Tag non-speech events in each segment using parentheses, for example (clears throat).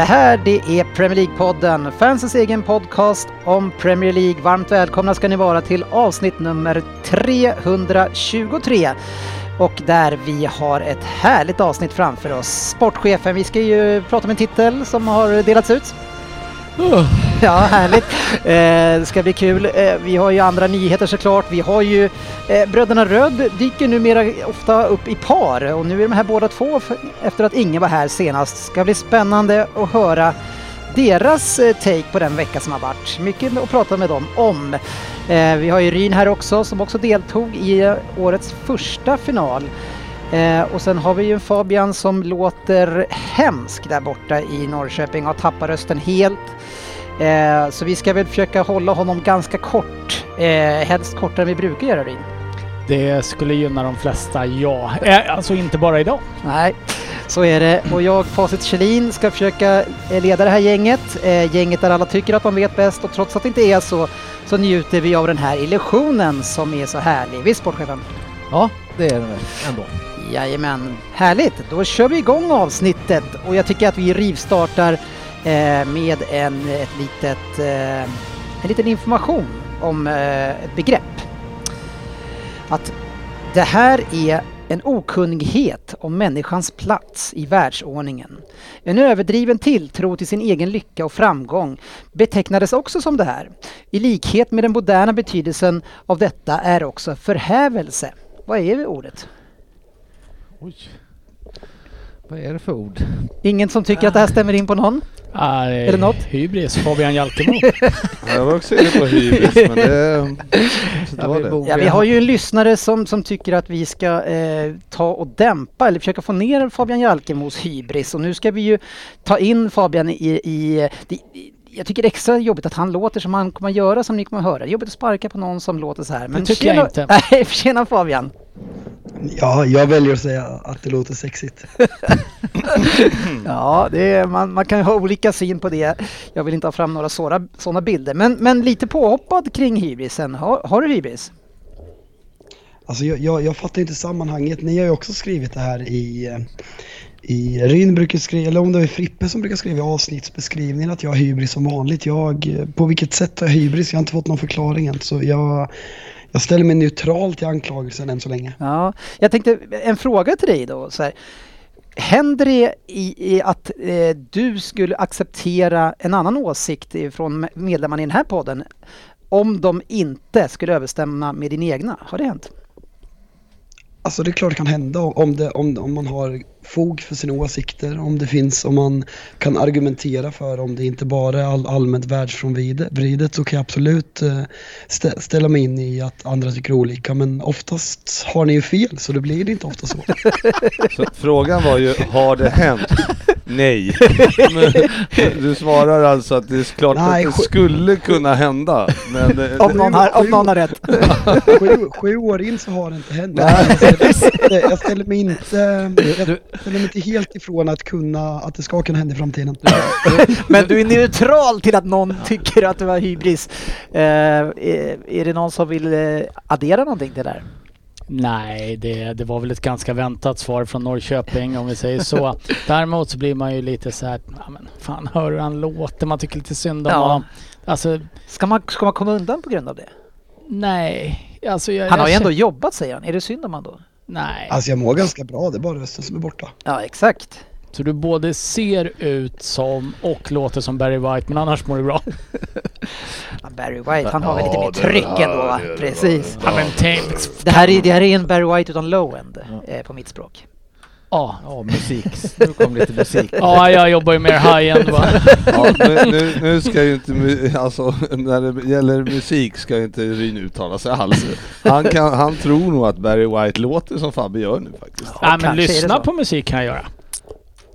Det här det är Premier League-podden, fansens egen podcast om Premier League. Varmt välkomna ska ni vara till avsnitt nummer 323. Och där vi har ett härligt avsnitt framför oss. Sportchefen, vi ska ju prata om en titel som har delats ut. (laughs) Ja, härligt. Eh, det ska bli kul. Eh, vi har ju andra nyheter såklart. Vi har ju eh, Bröderna Röd dyker numera ofta upp i par och nu är de här båda två för, efter att ingen var här senast. Det Ska bli spännande att höra deras eh, take på den vecka som har varit. Mycket att prata med dem om. Eh, vi har ju Ryn här också som också deltog i eh, årets första final. Eh, och sen har vi ju en Fabian som låter hemsk där borta i Norrköping och tappar rösten helt. Eh, så vi ska väl försöka hålla honom ganska kort, eh, helst kortare än vi brukar göra Ryn. Det skulle gynna de flesta, ja. Eh, alltså inte bara idag. Nej, så är det. Och jag, Facit Kjellin, ska försöka eh, leda det här gänget. Eh, gänget där alla tycker att de vet bäst och trots att det inte är så, så njuter vi av den här illusionen som är så härlig. Visst sportchefen? Ja, det är det väl ändå. Jajamän, härligt! Då kör vi igång avsnittet och jag tycker att vi rivstartar med en, ett litet, eh, en liten information om eh, ett begrepp. Att det här är en okunnighet om människans plats i världsordningen. En överdriven tilltro till sin egen lycka och framgång betecknades också som det här. I likhet med den moderna betydelsen av detta är också förhävelse. Vad är ordet? Oj. Vad är det för ord? Ingen som tycker att det här stämmer in på någon? Ah, Är det något? Hybris, Fabian Jalkemo. (laughs) Jag var också inne på hybris men det... Så det Ja, var vi det. Ja, vi har ju en lyssnare som, som tycker att vi ska eh, ta och dämpa eller försöka få ner Fabian Jalkemos hybris och nu ska vi ju ta in Fabian i, i, i jag tycker det är extra jobbigt att han låter som han kommer göra som ni kommer höra. Det är jobbigt att sparka på någon som låter så här. Men tycker tjena, jag inte. (laughs) Nej, tjena Fabian! Ja, jag väljer att säga att det låter sexigt. (laughs) Ja, det är, man, man kan ju ha olika syn på det. Jag vill inte ha fram några sådana, sådana bilder. Men, men lite påhoppad kring hybrisen. Har, har du hybris? Alltså jag, jag, jag fattar inte sammanhanget. Ni har ju också skrivit det här i, eh, i Ryn brukar skriva, eller om det är Frippe som brukar skriva i avsnittsbeskrivningen att jag har hybris som vanligt. Jag, på vilket sätt har jag hybris? Jag har inte fått någon förklaring än. Så jag, jag ställer mig neutral till anklagelsen än så länge. Ja, jag tänkte en fråga till dig då. Så här. Händer det i, i att eh, du skulle acceptera en annan åsikt från medlemmarna i den här podden om de inte skulle överstämma med din egna? Har det hänt? Alltså det är klart det kan hända om, det, om, om man har fog för sina åsikter, om det finns, om man kan argumentera för, om det inte bara är all, allmänt världsfrånvridet så kan jag absolut eh, stä, ställa mig in i att andra tycker olika. Men oftast har ni ju fel så det blir det inte ofta så. (laughs) Så frågan var ju, har det hänt? Nej. Men, du svarar alltså att det är klart Nej, att det skulle kunna hända. Men eh, Om någon har, om någon har rätt. Sju, sju år in så har det inte hänt. Jag ställer, jag ställer mig inte, jag ställer mig inte helt ifrån att kunna, att det ska kunna hända i framtiden. Men du är neutral till att någon tycker att du har hybris. Eh, är, är det någon som vill eh, addera någonting till det där? Nej, det, det var väl ett ganska väntat svar från Norrköping om vi säger så. (laughs) Däremot så blir man ju lite så här, ja men fan hör hur han låter, man tycker lite synd om Ja. honom. Alltså, Ska man, ska man komma undan på grund av det? nej. Alltså jag, Han har ju ändå jobbat säger han. Är det synd om han då? Nej. Alltså jag mår ganska bra, det är bara rösten som är borta. Ja, exakt. Så du både ser ut som och låter som Barry White, men annars mår du bra. (laughs) Ja, Barry White, han har väl Ja, lite mer det- tryck ja, ändå va? det är det Precis. Ja, men tänk, Det här, är, det här är en Barry White utan low end eh, på mitt språk. Ja. Ja, musik. Nu kom lite musik. Ja, jag jobbar ju mer high-end va. (laughs) Ja, nu, nu, nu ska ju inte, mu- alltså när det gäller musik ska ju inte Ryn uttala sig alls. Han, kan, han tror nog att Barry White låter som Fabbe gör nu faktiskt. Nej men kanske är det lyssna så. på musik kan jag göra.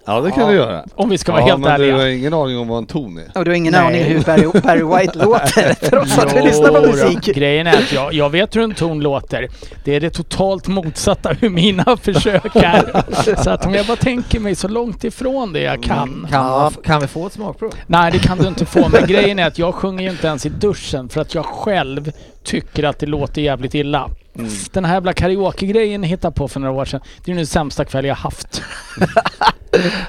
Ja det kan du göra. Om vi ska vara ja, helt men ärliga. du har ingen aning om vad en ton är. Och du har ingen Nej. aning hur Barry, Barry White (laughs) låter (laughs) trots att du lyssnar på Jo då. musik. Grejen är att jag, jag vet hur en ton låter. Det är det totalt motsatta hur mina (laughs) försök är. Så att om jag bara tänker mig så långt ifrån det jag kan. Kan, man, kan vi få ett smakprov? Nej det kan du inte få. Men grejen är att jag sjunger ju inte ens i duschen för att jag själv tycker att det låter jävligt illa. Den här jävla karaoke-grejen jag hittade på för några år sedan. Det är den sämsta kväll jag haft. (laughs)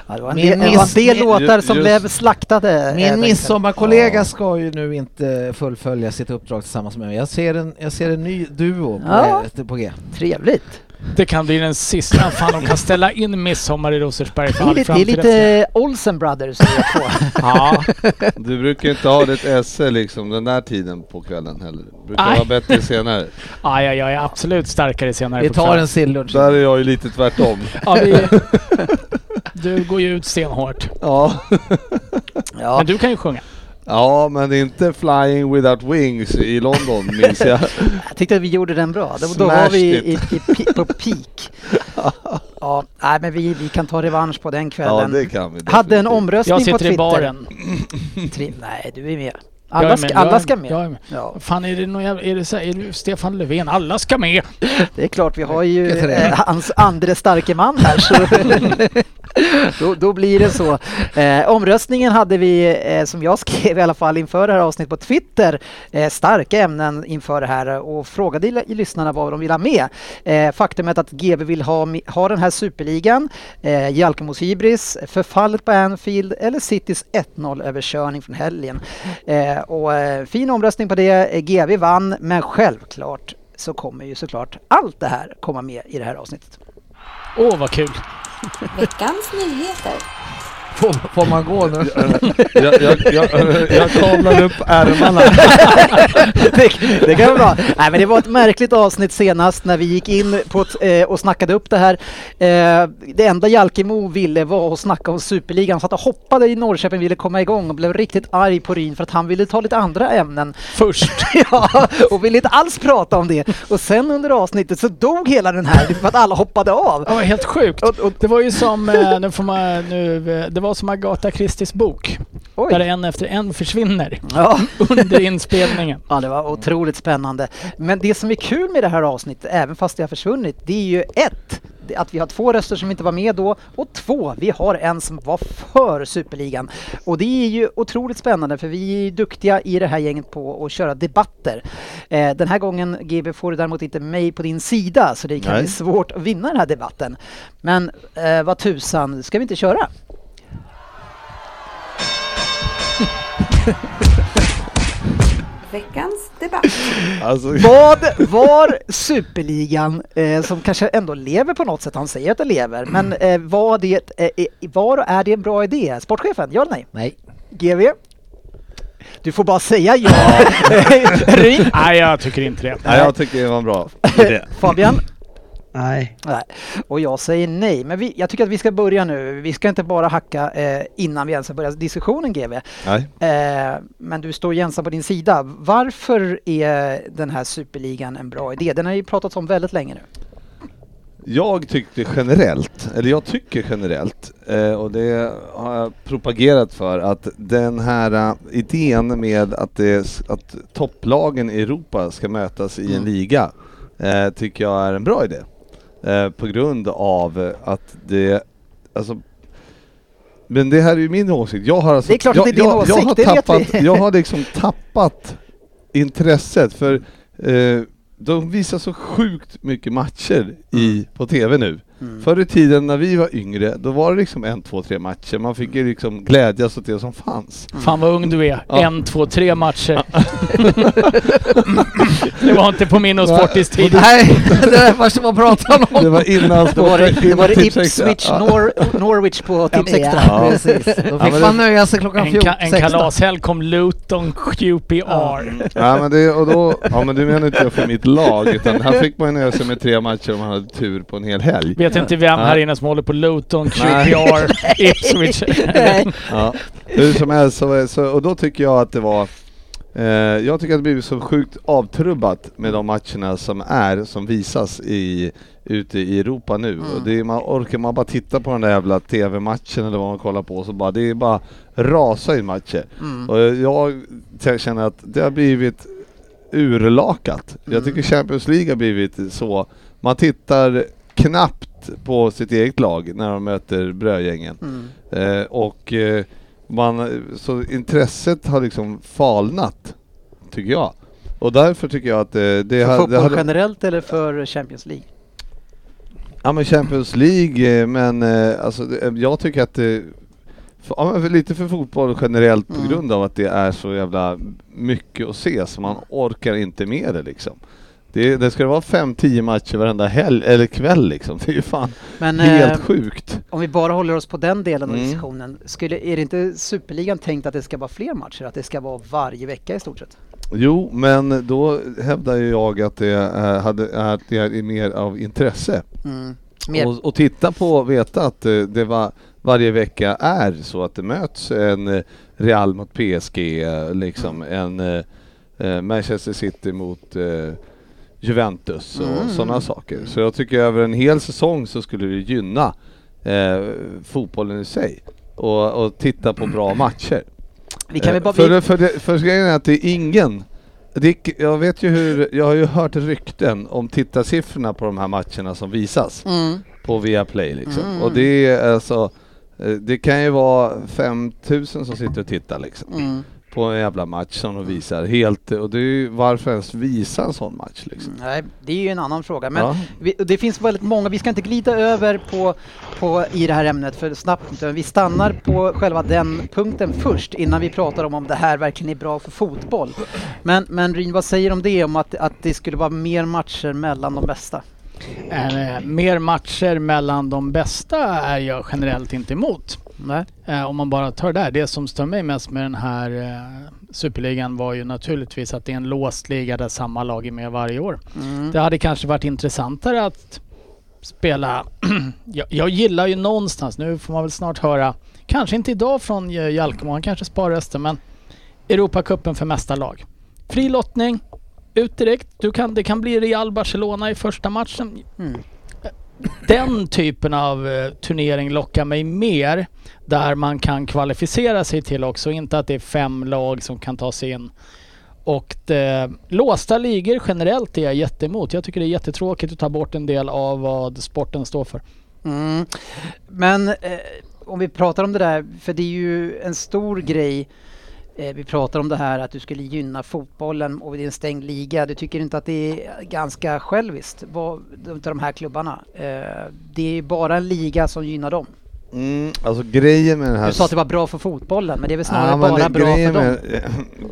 Ja, det var en Min del, en låtar som just- blev slaktade. Min eh, midsommarkollega ska ju nu inte fullfölja sitt uppdrag tillsammans med mig. Jag ser en, jag ser en ny duo på, Ja. På G. Trevligt. Det kan bli den sista. Fan de kan ställa in midsommar i Rosersberg Det för är all lite, det är framtid. lite Olsen Brothers på. (laughs) Ja, Du brukar inte ha ditt esse liksom den där tiden på kvällen heller. Det brukar Nej. vara bättre senare. ja, ja, jag är absolut starkare senare Vi på tar kvällen. en sillunch. Där är jag ju lite tvärtom. Ja, vi, (laughs) du går ju ut stenhårt. Ja. Ja. Men du kan ju sjunga. Ja, men inte Flying Without Wings i London minns jag. (laughs) Jag tyckte att vi gjorde den bra. Då, då var vi i, i, på peak. (laughs) Ja, nej, men vi, vi kan ta revansch på den Ja, kvällen. det kan vi. Hade en omröstning Jag på sitter Twitter. i baren. (laughs) Tri- nej, du är med. Jag är Alla med, ska, jag alla ska med. jag är med. Ja, Fan är det någon jävla, är det så här, är det Stefan Löfven? Alla ska med! det är klart, vi har ju eh, hans andre starke man här. (laughs) Då, då blir det så. Eh, omröstningen hade vi, eh, som jag skrev i alla fall inför det här avsnittet på Twitter, eh, starka ämnen inför det här och frågade i, i lyssnarna vad de vill ha med. Eh, faktumet att GB vill ha, ha den här superligan, eh, Jalkemos hybris, förfallet på Anfield eller Citys 1-0 överkörning från helgen. Eh, och eh, fin omröstning på det. Eh, GB vann, men självklart så kommer ju såklart allt det här komma med i det här avsnittet. Åh vad kul! Veckans nyheter. Får, får man gå nu? Jag, jag, jag, jag kavlar upp ärmarna. det, det kan vara bra. Nej, men det var ett märkligt avsnitt senast när vi gick in på ett, eh, och snackade upp det här. Eh, det enda Jalkemo ville var att snacka om Superligan. Han satt och hoppade i Norrköping, ville komma igång och blev riktigt arg på Ryn för att han ville ta lite andra ämnen. Först! (laughs) ja, och ville inte alls prata om det. Och sen under avsnittet så dog hela den här för att alla hoppade av. Det var helt sjukt. Och- och- Det var ju som, eh, nu får man, nu, eh, det var som Agatha Christies bok. Oj. Där en efter en försvinner Ja. (laughs) under inspelningen. Ja, det var otroligt spännande. Men det som är kul med det här avsnittet, även fast det har försvunnit, det är ju ett, att vi har två röster som inte var med då och två, vi har en som var för Superligan. Och det är ju otroligt spännande för vi är duktiga i det här gänget på att köra debatter. Eh, den här gången GB får du däremot inte mig på din sida så det kan Nej. bli svårt att vinna den här debatten. Men eh, vad tusan, ska vi inte köra? (laughs) Veckans debatt. Alltså, Vad var superligan, eh, som kanske ändå lever på något sätt, han säger att det lever, men eh, var det, eh, eh, var och är det en bra idé? Sportchefen, ja eller nej? Nej. GV? Du får bara säga ja. Ryn? (laughs) (laughs) Nej, jag tycker inte det. nej, jag tycker det var en bra idé. Fabian? Nej. Nej. Och jag säger nej. Men vi, jag tycker att vi ska börja nu. Vi ska inte bara hacka eh, innan vi ens har börjat diskussionen GV. Nej. Eh, men du står ensam på din sida. Varför är den här superligan en bra idé? Den har ju pratats om väldigt länge nu. Jag tyckte generellt, eller jag tycker generellt, eh, och det har jag propagerat för, att den här eh, idén med att, det, att topplagen i Europa ska mötas i en Mm. liga, eh, tycker jag är en bra idé. Eh, på grund av att det, alltså men det här är ju min åsikt. Jag har alltså, Det är klart att jag, det är din jag, åsikt, jag har det vet tappat, vi. Jag har liksom tappat intresset för eh, de visar så sjukt mycket matcher i, på TV nu. Mm. Förr i tiden när vi var yngre, då var det liksom en, två, tre matcher. Man fick ju liksom glädjas åt det som fanns. Fan vad ung du är. Ja. En, två, tre matcher. (laughs) (laughs) det var inte på min och Sportis tid. (laughs) Nej, det där första man pratar om. Det var innan Då var det, var det. Ipswich Ja. Nor Norwich på Tips Extra. Ja, precis. Då fick det- man nöja sig klockan En, 14, ka en 16. kalashelg kom Luton QPR. Ja men det, och då, ja men du menar inte jag för mitt lag, utan här fick man nöja sig med tre matcher om man hade tur på en hel helg. Vet inte vem här inne som håller på Luton. QPR, (laughs) Ipswich. Ja. Hur som helst, så, så, och då tycker jag att det var eh, jag tycker att det blivit så sjukt avtrubbat med de matcherna som är, som visas i, ute i Europa nu. Och det är, man orkar man bara titta på den där jävla TV-matchen eller vad man kollar på så bara, det är bara rasa i matcher. Mm. Och jag t- känner att det har blivit urlakat. Jag tycker Champions League har blivit så, man tittar knappt på sitt eget lag när de möter brödgängen. Mm. Eh, och eh, man, så intresset har liksom falnat, tycker jag. Och därför tycker jag att eh, det, För ha- fotboll det hade... generellt eller för Champions League? Ja men Champions League, eh, men eh, alltså det- jag tycker att. För, ja, för lite för fotboll generellt på Mm. grund av att det är så jävla mycket att se så man orkar inte med det liksom. Det, det ska vara fem, tio matcher varenda helg, eller kväll liksom. Det är ju fan Men helt eh, sjukt. om vi bara håller oss på den delen av Mm. diskussionen. Skulle, är det inte Superligan tänkt att det ska vara fler matcher? Att det ska vara varje vecka i stort sett? Jo, men då hävdar ju jag att det är, hade, att det är mer av intresse. Mm. Mer. Och, och titta på och veta att eh, det var, varje vecka är så att det möts en eh, Real mot PSG, eh, liksom en eh, eh, Manchester City mot eh, Juventus och Mm. sådana saker. Så jag tycker över en hel säsong så skulle det gynna eh, fotbollen i sig och, och titta på bra (clears throat) matcher. Vi kan Eh, bara... för, för, det, för grejen är att det är ingen det, jag vet ju hur, jag har ju hört rykten om tittarsiffrorna på de här matcherna som visas mm. på Viaplay liksom. Mm. Och det är alltså, eh, det kan ju vara 5000 som sitter och tittar liksom. Mm. På en jävla match som de visar helt, och det är ju varför ens visa en sån match liksom. Nej, det är ju en annan fråga. Men Ja. vi, det finns väldigt många, vi ska inte glida över på, på i det här ämnet för snabbt, utan vi stannar på själva den punkten först innan vi pratar om om det här verkligen är bra för fotboll. Men, men Ryn, vad säger du om det, om att, att det skulle vara mer matcher mellan de bästa? Eh, mer matcher mellan de bästa är jag generellt inte emot. Nej? Eh, om man bara tar det där. Det som stör mig mest med den här eh, superligan var ju naturligtvis att det är en låst liga där samma lag är med varje år. Mm. Det hade kanske varit intressantare att spela... (clears throat) jag, jag gillar ju någonstans, nu får man väl snart höra, kanske inte idag från Jalkemo, han kanske sparar rösten, men Europacupen för mästarlag. Fri lottning, ut direkt. Du kan, det kan bli Real Barcelona i första matchen. Mm. Den typen av eh, turnering lockar mig mer. Där man kan kvalificera sig till också, inte att det är fem lag som kan ta sig in. Och det, låsta ligor generellt är jag jätteemot. Jag tycker det är jättetråkigt att ta bort en del av vad sporten står för. Mm. Men eh, om vi pratar om det där, för det är ju en stor grej. Eh, vi pratar om det här att du skulle gynna fotbollen och det är en stängd liga. Du tycker inte att det är ganska själviskt vad, de här klubbarna? Eh, det är bara en liga som gynnar dem. Mm, alltså grejen med den här... Du sa att det var bra för fotbollen, men det är väl snarare Ja, bara bra för dem? (laughs)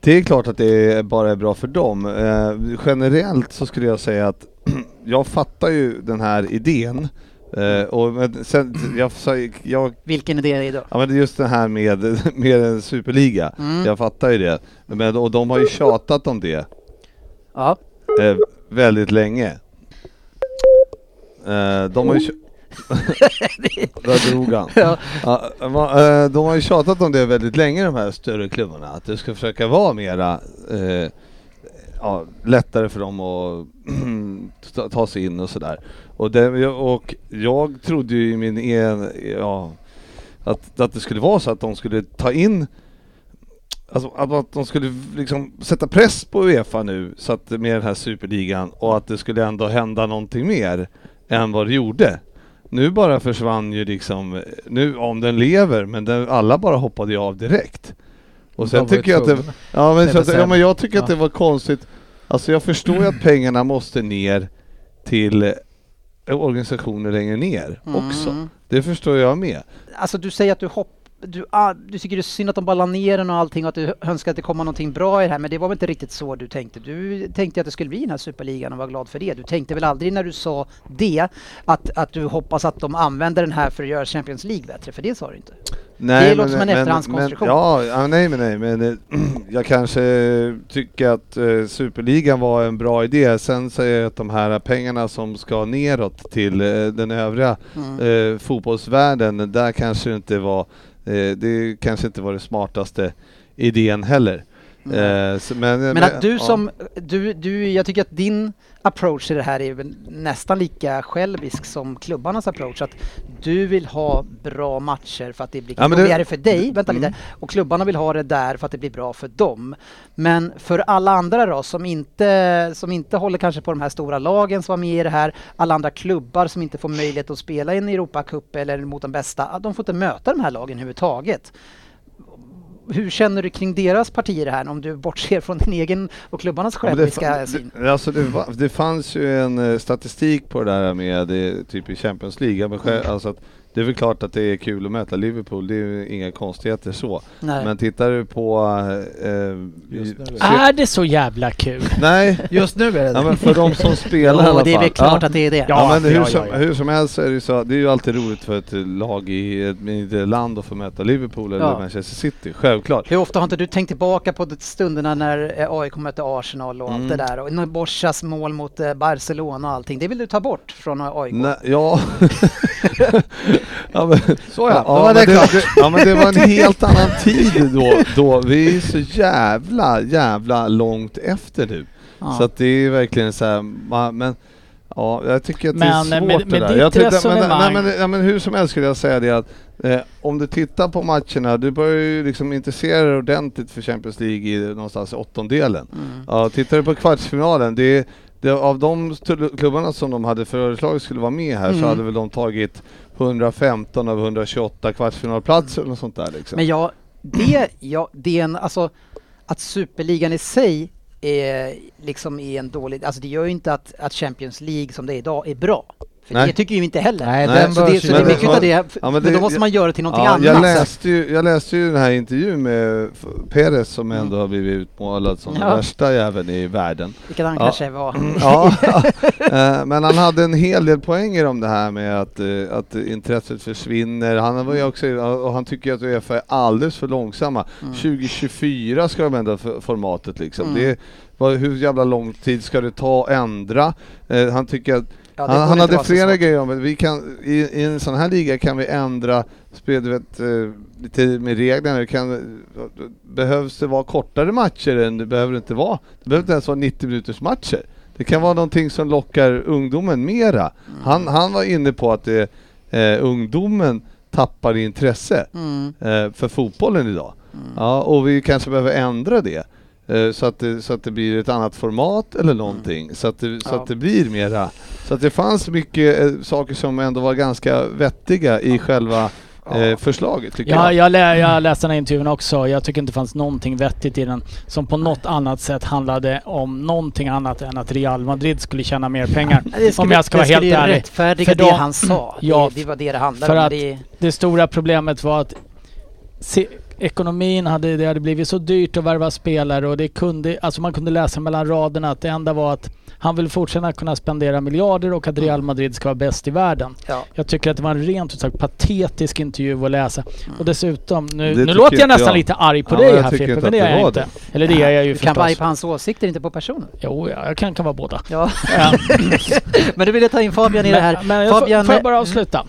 Det är klart att det bara är bra för dem. Eh, generellt så skulle jag säga att (clears throat) jag fattar ju den här idén. Eh, och men sen, jag, jag, Vilken idé är det då? ja, men just det här med, (laughs) med en superliga. Mm. Jag fattar ju det. Men, och de har ju tjatat om det Ja. eh, väldigt länge. Eh, de har ju... (laughs) Där drog han. Ja. Ja, de har ju tjatat om det väldigt länge de här större klubbarna, att det ska försöka vara mera ja, lättare för dem att (clears throat) ta sig in och sådär. Och, det, och jag trodde ju i min en, ja, att, att det skulle vara så att de skulle ta in Alltså att- att de skulle liksom sätta press på Uefa nu så att med den här superligan och att det skulle ändå hända någonting mer än vad det gjorde. Nu bara försvann ju liksom, nu om den lever, men den, alla bara hoppade ju av direkt. Och sen tycker jag att det, ja men, att, ja, men jag tycker att Ja. det var konstigt. Alltså jag förstår ju att pengarna måste ner till organisationer längre ner också. Mm. Det förstår jag med. Alltså du säger att du hopp du, ah, du tycker det är synd att de bara la ner den och allting och att du önskar att det kommer någonting bra i det här men det var väl inte riktigt så du tänkte? Du tänkte att det skulle bli den här superligan och var glad för det. Du tänkte väl aldrig när du sa det att, att du hoppas att de använder den här för att göra Champions League bättre? För det sa du inte. det låter som en efterhandskonstruktion. Men, ja, nej men nej, men eh, (clears throat) jag kanske tycker att eh, Superligan var en bra idé. Sen säger jag att de här pengarna som ska neråt till eh, den övriga Mm. eh, fotbollsvärlden, där kanske det inte var, Eh, det kanske inte var det smartaste idén heller. Eh, så, men, Men att du som, du, du, jag tycker att din approach till det här är nästan lika självisk som klubbarnas approach. Att du vill ha bra matcher för att det blir Ja, roligare för dig, vänta Mm. lite, och klubbarna vill ha det där för att det blir bra för dem. Men för alla andra då som inte, som inte håller kanske på de här stora lagen som var med i det här, alla andra klubbar som inte får möjlighet att spela i en Europacup eller mot de bästa, de får inte möta de här lagen överhuvudtaget. Hur känner du kring deras partier här om du bortser från din egen och klubbarnas själviska syn? det, alltså det, det fanns ju en eh, statistik på det där med eh, typ i Champions League. Men själv- Alltså att det är väl klart att det är kul att möta Liverpool, det är ju inga konstigheter så. Nej. Men tittar du på... Eh, Just nu är det- se- Är det så jävla kul? Nej, Just nu är det ja, men för de som (laughs) spelar i Ja, alla det är fall. väl klart ja. att det är det. Ja, Ja, men hur, ja, som, ja, ja. hur som helst så är det ju så, det är ju alltid roligt för ett lag i ett mindre land att få möta Liverpool eller Ja. Manchester City, självklart. Hur ofta har inte du tänkt tillbaka på de stunderna när eh, AIK mötte Arsenal och allt Mm. det där och när Borsas mål mot eh, Barcelona och allting. Det vill du ta bort från AIK? Nej, ja. (laughs) (laughs) ja, men, Så ja, var men det klart. det, ja men det var en (laughs) helt annan tid då, då. Vi är så jävla, jävla långt efter nu. Ja. Så att det är verkligen så här, men ja, jag tycker att det är svårt med- det med där. ditt jag tyckte, men, nej, men, ja, men hur som helst skulle jag säga det att eh, om du tittar på matcherna, du börjar ju liksom intressera dig ordentligt för Champions League i någonstans åttondelen. Mm. Ja, tittar du på kvartsfinalen, det är, det, av de klubbarna som de hade föreslagit skulle vara med här Mm. så hade väl de tagit 115 av 128 kvartsfinalplatser eller något sånt där liksom. Men ja, det, ja, det är en, alltså att Superligan i sig är liksom är en dålig, alltså det gör ju inte att, att Champions League som det är idag är bra. För Nej. det tycker ju inte heller. Nej, Nej, Så det, så det är Men- mycket av det, Ja, men, men det- då måste man göra till någonting Ja, annat. jag, läste ju, jag läste ju den här intervjun med Perez som ändå har blivit utmålad som Ja. den värsta jäveln i världen. Vilket han Ja. kanske var. Ja, (laughs) eh, men han hade en hel del poänger om det här med att, eh, att intresset försvinner. Han var ju också, och han tycker att Uefa är alldeles för långsamma. 2024 ska de ändra för- formatet liksom. Mm. Det, vad, hur jävla lång tid ska det ta att ändra? Eh, han tycker att Ja, han, han hade flera svårt. grejer om det. Vi kan, i, I en sån här liga kan vi ändra spel, du vet, eh, lite med reglerna. Kan, behövs det vara kortare matcher än det behöver inte vara. Det behöver inte ens vara 90 minuters matcher. Det kan vara någonting som lockar ungdomen mera. Mm. Han, han var inne på att det, eh, ungdomen tappar intresse Mm. eh, för fotbollen idag. Ja, och vi kanske behöver ändra det. Eh, Så att, det, så att det blir ett annat format eller någonting. Så, att det, så Ja. att det blir mera. Så att det fanns mycket eh, saker som ändå var ganska vettiga i själva eh, förslaget tycker Ja, jag. jag, lä jag läste den här intervjun också. Jag tycker inte det fanns någonting vettigt i den som på något annat sätt handlade om någonting annat än att Real Madrid skulle tjäna mer pengar. Det skulle, om jag ska det vara helt skulle ju ärlig. rättfärdiga För det då- han sa. Ja, det, det var det det handlade för om. att- det, Det stora problemet var att se, ekonomin hade, det hade blivit så dyrt att värva spelare och det kunde, alltså man kunde läsa mellan raderna att det enda var att han vill fortsätta kunna spendera miljarder och att Real Madrid ska vara bäst i världen. ja. Jag tycker att det var en rent ut sagt patetisk intervju att läsa. Och dessutom, nu, nu låter jag nästan jag. lite arg på Ja, dig här Frippe, men det är jag inte. det. Eller det är jag ju Du kan vara arg förstås. på hans åsikter, inte på personen. Jo, ja, jag kan, kan vara båda. Ja. Ja. (laughs) men du ville ta in Fabian i det här. Men, men jag Fabian, får, får jag bara avsluta?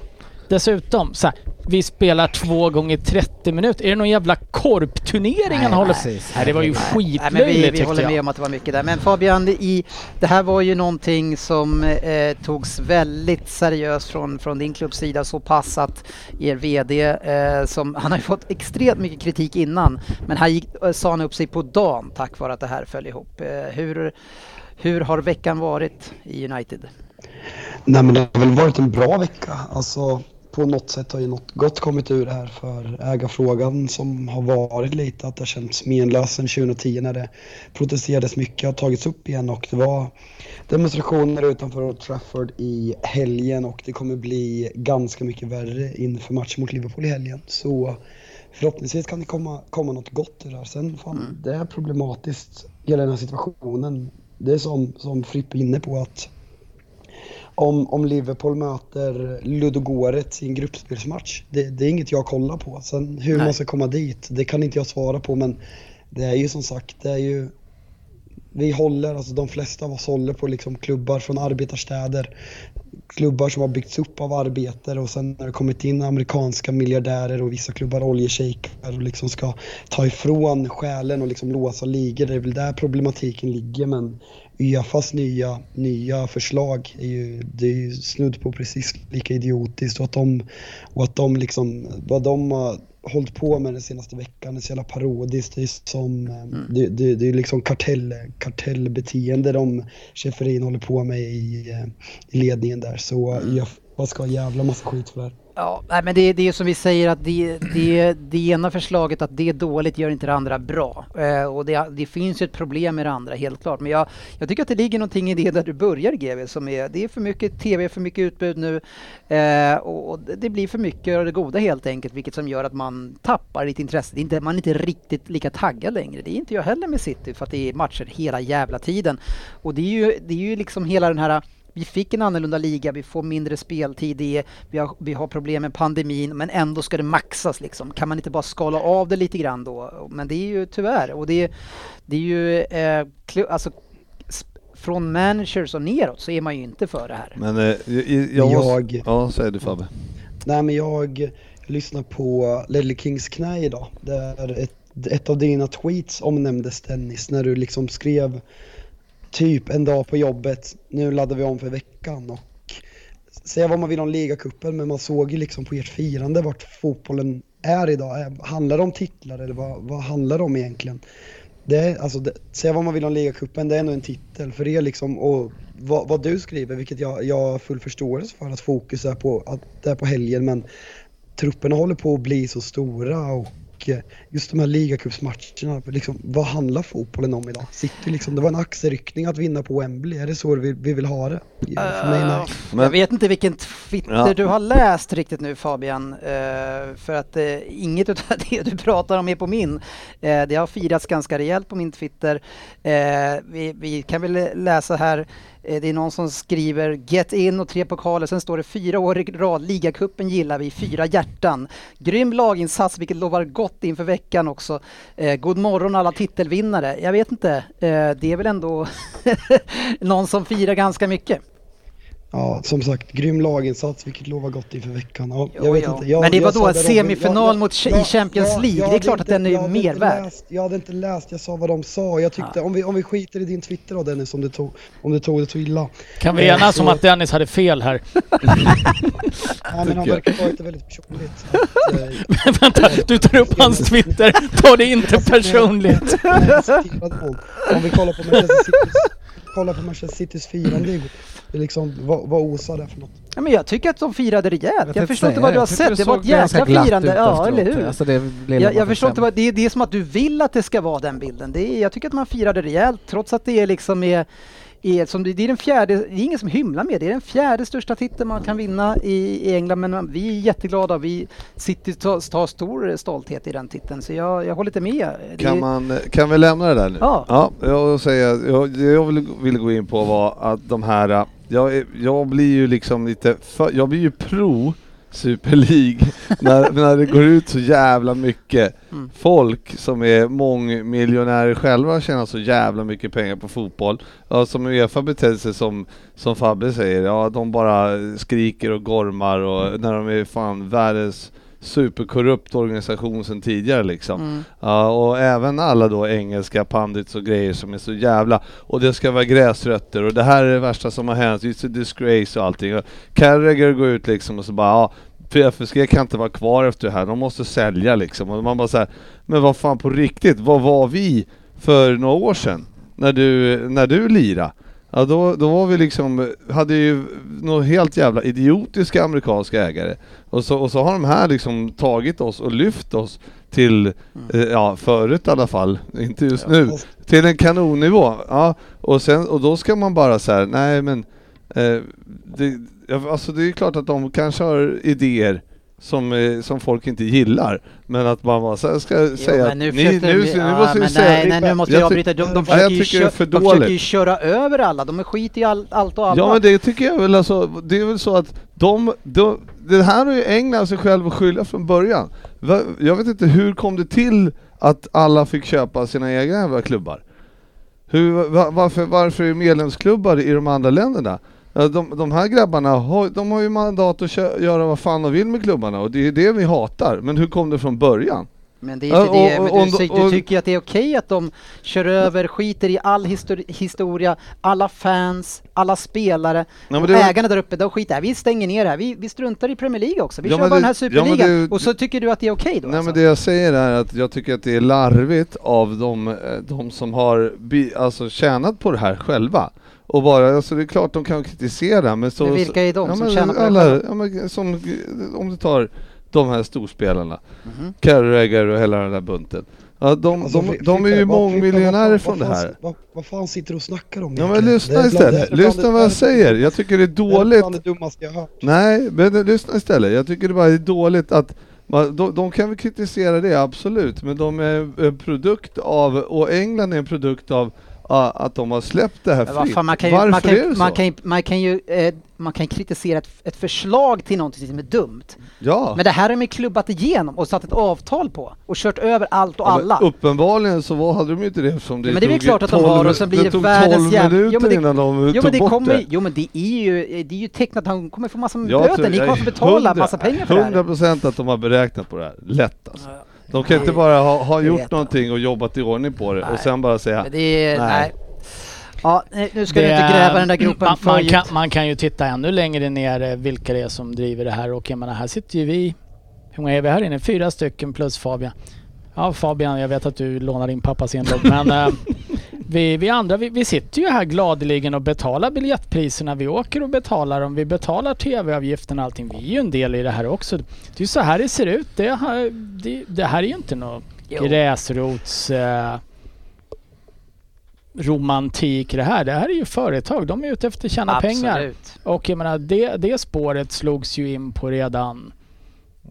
Dessutom, så här, vi spelar två gånger 30 minuter. Är det någon jävla korpturnering han håller på. Nej, det var ju Nej, men vi, skitlöjligt vi håller tyckte med jag. om att det var mycket där. Men Fabian, i, det här var ju någonting som eh, togs väldigt seriöst från, från din klubbs sida så pass att er VD, eh, som, han har ju fått extremt mycket kritik innan, men här gick, eh, sa han upp sig på dagen tack vare att det här föll ihop. Eh, hur, hur har veckan varit i United? Nej men det har väl varit en bra vecka. Alltså på något sätt har ju något gott kommit ur det här för ägarfrågan som har varit lite att det har känts menlöst sedan 2010 när det protesterades mycket har tagits upp igen och det var demonstrationer utanför Old Trafford i helgen och det kommer bli ganska mycket värre inför matchen mot Liverpool i helgen. Så förhoppningsvis kan det komma, komma något gott ur det här. Sen fan, det är problematiskt hela den här situationen. Det är som, som Frippe är inne på att om, om Liverpool möter Ludogorets i en gruppspelsmatch. Det, det är inget jag kollar på. Sen hur Nej. man ska komma dit, det kan inte jag svara på men det är ju som sagt, det är ju vi håller, alltså de flesta av oss håller på liksom klubbar från arbetarstäder. Klubbar som har byggts upp av arbetare och sen har det kommit in amerikanska miljardärer och vissa klubbar oljeshejkar och liksom ska ta ifrån själen och liksom låsa ligor. Det är väl där problematiken ligger men Uefas nya, nya förslag är ju, det är ju snudd på precis lika idiotiskt och att de, och att de liksom, vad de har hållit på med den senaste veckan är så jävla parodiskt. Det är som, eh, det, det, det är liksom kartell, kartellbeteende de Schäferin håller på med i, eh, i ledningen där. Så Uefa ska ha jävla massa skit för det här. Ja, nej, men det, det är som vi säger att det, det, det ena förslaget att det är dåligt gör inte det andra bra. Eh, och det, det finns ju ett problem med det andra helt klart. Men jag, jag tycker att det ligger någonting i det där du börjar GW som är, det är för mycket TV, för mycket utbud nu. Eh, och det det blir för mycket av det goda helt enkelt vilket som gör att man tappar lite intresse. Det är inte, man är inte riktigt lika taggad längre. Det är inte jag heller med City för att det är matcher hela jävla tiden. Och det är ju, det är ju liksom hela den här vi fick en annorlunda liga, vi får mindre speltid, är, vi, har, vi har problem med pandemin men ändå ska det maxas liksom. Kan man inte bara skala av det lite grann då? Men det är ju tyvärr och det är, det är ju eh, alltså från managers och neråt så är man ju inte för det här. Men eh, jag, jag, Jag- Ja, säger du Fabbe. Nej men jag lyssnade på Ledley Kings knä idag. Där ett, ett av dina tweets omnämndes Dennis när du liksom skrev typ en dag på jobbet, nu laddar vi om för veckan och säga vad man vill om ligacupen men man såg ju liksom på ert firande vart fotbollen är idag. Handlar det om titlar eller vad, vad handlar det om egentligen? Det alltså, det, säga vad man vill om ligacupen, det är ändå en titel för er liksom och vad, vad du skriver, vilket jag, jag har full förståelse för att fokus är på, att det är på helgen men trupperna håller på att bli så stora och Eh, just de här ligacupsmatcherna, liksom, vad handlar fotbollen om idag? City liksom, det var en axelryckning att vinna på Wembley, är det så vi, vi vill ha det? Nej. Men- Jag vet inte vilken Twitter Ja. du har läst riktigt nu Fabian, eh, för att eh, inget (laughs) av det du pratar om är på min. Det har firats ganska rejält på min Twitter. Vi, vi kan väl läsa här, det är någon som skriver Get in och tre pokaler, sen står det fyra år i rad, ligacupen gillar vi, fyra hjärtan. Grym laginsats vilket lovar gott inför veckan också. God morgon alla titelvinnare. Jag vet inte, det är väl ändå (laughs) någon som firar ganska mycket. Ja, som sagt, grym laginsats vilket lovar gott inför veckan. Ja, Jo, jag vet ja. inte. Jag, Men det var då Robin. semifinal Jag- mot i Champions League. Det är klart att inte- den är mer värd. läst- Jag hade inte läst, jag sa vad de sa. Jag tyckte, Ja. om, vi, om vi skiter i din Twitter då Dennis, om du tog, om du tog det så illa. Kan vi Eh, enas så- om att Dennis hade fel här? (laughs) Nej, men han verkar ta det väldigt personligt. Att, eh, (laughs) Vänta, du tar upp hans Twitter. Ta det inte personligt. Nej. Om vi kollar på Manchester Citys, kollar på Manchester Citys firande igår. Det liksom, vad, vad osar det för något? Ja, men jag tycker att de firade rejält. Jag, tänkte förstår inte vad du har sett. Det var ett jäkla firande. Ja, eller hur? Alltså det blev jag, jag förstår inte vad, det, är, det är som att du vill att det ska vara den bilden. Det är, jag tycker att man firade rejält trots att det är liksom är, är, som, det det är den fjärde, det är ingen som hymlar med det. är den fjärde största titeln man kan vinna i, i England men vi är jätteglada. Vi City tar, tar stor stolthet i den titeln så jag, jag håller inte med. Det Kan, är- man, kan vi lämna det där nu? Ja. ja jag, säger, jag, det jag vill, vill gå in på var att de här, jag, jag blir ju liksom lite, för, jag blir ju pro Super League (laughs) när, när det går ut så jävla mycket Mm. folk som är mångmiljonärer själva tjänar så jävla mycket pengar på fotboll. Ja, som Uefa beter sig som, som Fabbe säger, ja de bara skriker och gormar och när de är fan världens superkorrupt organisation sedan tidigare liksom. Mm. Ja, och även alla då engelska pandits och grejer som är så jävla... Och det ska vara gräsrötter och det här är det värsta som har hänt, it's a disgrace och allting. Och Carragher går ut liksom och så bara ja, FSG kan inte vara kvar efter det här, de måste sälja liksom. Och man bara säger men vad fan på riktigt, vad var vi för några år sedan? När du, när du lirade? Ja då, då var vi liksom, hade ju några helt jävla idiotiska amerikanska ägare. Och så, och så har de här liksom tagit oss och lyft oss till, eh, ja förut i alla fall, inte just nu, till en kanonnivå. Ja, och, sen, och då ska man bara säga nej men, eh, det, ja, alltså det är klart att de kanske har idéer som, eh, som folk inte gillar. Men att man bara så ska säga men nu ni, nu, vi- nu ja, måste vi säga... nej, nej, nu måste jag avbryta. De, de, försöker jag ju kö- för de försöker ju köra över alla. De är skit i all, allt och alla. Ja men det tycker jag väl alltså, det är väl så att de, de det här har ju England sig själv att skylla från början. Jag vet inte, hur kom det till att alla fick köpa sina egna jävla klubbar? Hur, va, varför, varför är medlemsklubbar i de andra länderna? Ja, De, de här grabbarna har, de har ju mandat att kö, göra vad fan de vill med klubbarna och det är det vi hatar. Men hur kom det från början? Men det är Ja, inte det. och- och- du, och- du tycker ju att det är okej att de kör över, skiter i all histori- historia, alla fans, alla spelare och det ägarna där uppe. De skiter Vi stänger ner här. Vi, vi struntar i Premier League också. Vi Ja, kör bara det- den här ja, superligan. det- och så tycker du att det är okej då Nej alltså? men det jag säger är att jag tycker att det är larvigt av de, eh, de som har bi, alltså tjänat på det här själva. Och bara, alltså det är klart de kan kritisera men så... Men vilka är de ja, som men tjänar på det alla, själva? ja, men som, Om du tar de här storspelarna, Mhm. Carragher och hela den där bunten. Ja, de, Alltså, de, de är ju mångmiljonärer från det här. Vad, vad fan sitter du och snackar om Ja men lyssna Det det istället, lyssna det- vad jag säger. Jag tycker det är Det är dåligt det dummaste jag hört. Nej, men det- lyssna istället. Jag tycker det bara är dåligt att man, de, de kan väl kritisera det, absolut, men de är en produkt av, och England är en produkt av att de har släppt det här Men fritt. fan, man kan ju, Varför man kan, är det så? man kan, ju- man kan ju, eh, man kan kritisera ett, ett förslag till någonting som är dumt. ja. Men det här har de ju klubbat igenom och satt ett avtal på och kört över allt och Ja, men alla. Uppenbarligen så var, hade de ju inte det eftersom det Ja, men det är väl tog klart att de har och så blir det det tog världens 12 jävla- minuter Jo, men det- innan de Jo tog men, det bort kommer, det. jo men det är ju, det är ju tecknat att han kommer få massa Jag böter, tror- ni kommer få betala hundra- massa pengar för det här. 100% att de har beräknat på det här, lätt alltså. De kan inte bara ha, ha gjort någonting och jobbat i ordning på det Nej. och sen bara säga är, Nej. nej. Ja, nu ska Det du inte gräva den där gropen man, för man, kan, man kan ju titta ännu längre ner eh, vilka det är som driver det här och jag menar här sitter ju vi, hur många är vi här inne? Fyra stycken plus Fabian. Ja Fabian, jag vet att du lånar din pappas inlogg men (laughs) eh, vi, vi andra vi, vi sitter ju här gladeligen och betalar biljettpriserna. Vi åker och betalar dem. Vi betalar tv-avgiften och allting. Vi är ju en del i det här också. Det är ju så här det ser ut. Det, här- det, det här är ju inte något Jo. gräsrots... Eh, romantik det här. Det här är ju företag. De är ute efter att tjäna pengar. Absolut. Och jag menar, det, det spåret slogs ju in på redan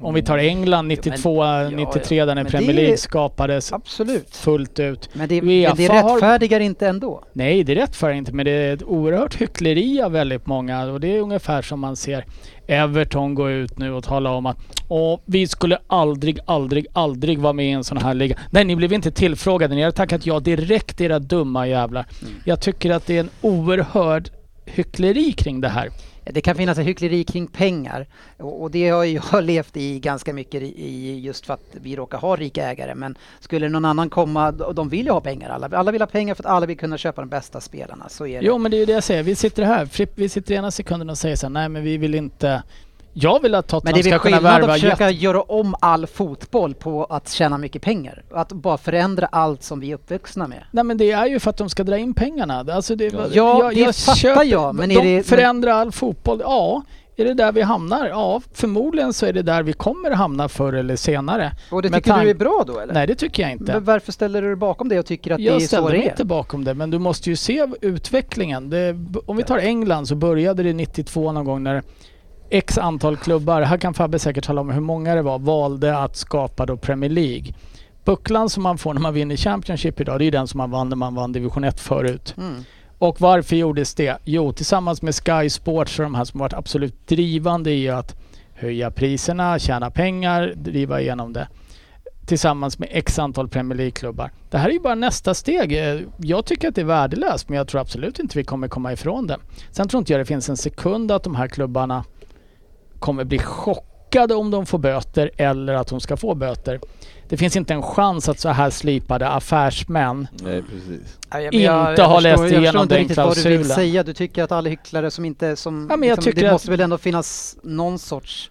om vi tar England 92, ja, 93 där när Men Premier är- League skapades Absolut. fullt ut. Men det, men det har- rättfärdigar inte ändå. Nej, det rättfärdigar inte men det är ett oerhört hyckleri av väldigt många och det är ungefär som man ser Everton gå ut nu och tala om att Åh, vi skulle aldrig, aldrig, aldrig vara med i en sån här liga. Nej, ni blev inte tillfrågade. Ni har tackat ja direkt era dumma jävlar. Jag tycker att det är en oerhörd hyckleri kring det här. Det kan finnas en hyckleri kring pengar och, och det har (laughs) jag levt i ganska mycket i, just för att vi råkar ha rika ägare. Men skulle någon annan komma, och de vill ju ha pengar alla. Alla vill ha pengar för att alla vill kunna köpa de bästa spelarna. Så är det. Jo men det är ju det jag säger. Vi sitter här, vi sitter ena sekunden och säger så här, nej men vi vill inte... Jag vill att Men Tottenham det är ska väl kunna skillnad värva att försöka jätte... göra om all fotboll på att tjäna mycket pengar. Att bara förändra allt som vi är uppvuxna med. Nej men det är ju för att de ska dra in pengarna. Alltså det, Ja, det fattar jag, men är de det- förändrar all fotboll. Ja, är det där vi hamnar? Ja, förmodligen så är det där vi kommer hamna förr eller senare. Och det tycker tank- du är bra då eller? Nej det tycker jag inte. Men varför ställer du dig bakom det och tycker att jag det är så ställer det mig är? inte bakom det men du måste ju se utvecklingen. Det, om vi tar England så började det 92 någon gång när X antal klubbar, här kan Fabbe säkert tala om hur många det var, valde att skapa då Premier League. Bucklan som man får när man vinner Championship idag, det är den som man vann när man vann division 1 förut. Mm. Och varför gjordes det? Jo, tillsammans med Sky Sports och de här som varit absolut drivande i att höja priserna, tjäna pengar, driva igenom det. Tillsammans med x antal Premier League-klubbar. Det här är ju bara nästa steg. Eh, Jag tycker att det är värdelöst men jag tror absolut inte vi kommer komma ifrån det. Sen tror inte jag det finns en sekund att de här klubbarna kommer bli chockade om de får böter eller att de ska få böter. Det finns inte en chans att så här slipade affärsmän Nej precis. Ja, jag- inte jag- har jag läst förstår- Jag igenom förstår inte den riktigt vad du vill klausulen. säga. Du tycker att alla hycklare som inte som... Ja, men jag liksom, tycker det att- måste väl ändå finnas någon sorts...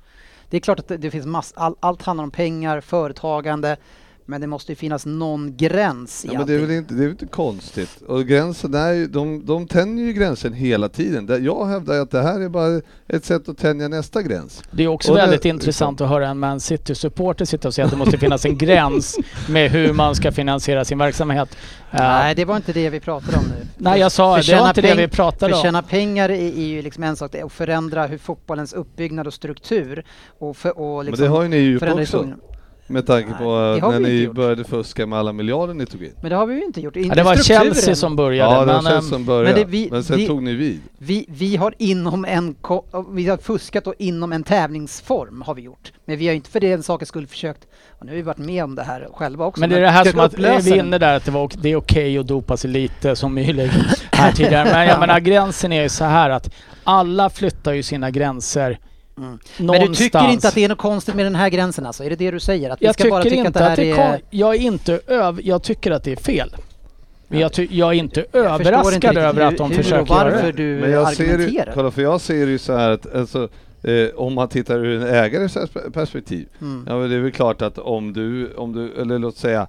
Det är klart att det, det finns mass, all, allt handlar om pengar, företagande, Men det måste ju finnas någon gräns i Ja, men det är väl inte, det är väl inte konstigt. Och gränsen är ju, de, de tänjer ju gränsen hela tiden. Det- Jag hävdar att det här är bara ett sätt att tänja nästa gräns. Det är också Och det- väldigt intressant att höra en Man City-supporter sitta och säga att det måste finnas en (laughs) gräns med hur man ska finansiera sin verksamhet. Eh, Nej, det var inte det vi pratade om nu. Nej, jag sa det var inte det vi pratade om. Förtjäna pengar är, ju liksom en sak, det att förändra hur fotbollens uppbyggnad och struktur och, för, och liksom men det har ju ni gjort också. Med tanke Nej, på eh, har när ni gjort. började fuska med alla miljarder ni tog in. Men det har vi ju inte gjort. Ja, det var strukturen. Chelsea som började. Ja, det var men, Chelsea ehm, som började. men det- vi- men sen vi- tog ni vid. Vi, vi har inom en, vi har fuskat då inom en tävlingsform har vi gjort. Men vi har inte för den sakens skull försökt, och nu har vi varit med om det här själva också. Men det är det här som att vi är inne där att det, var, det är okej att dopa sig lite som Mühlegg här tidigare. Men jag (laughs) menar gränsen är ju så här att alla flyttar ju sina gränser Mm. Men du tycker inte att det är något konstigt med den här gränsen alltså? Är det det du säger? Att vi jag ska tycker bara tycka inte att det här att det är... är... Kon- jag är inte öv... Jag tycker att det är fel. Men jag, ty- jag är inte Jag inte överraskad riktigt över att de hur och försöker göra varför det. du Men jag ser, kolla, för jag ser ju så här att alltså, eh, om man tittar ur en ägares perspektiv. Mm. Ja men det är väl klart att om du, om du eller låt säga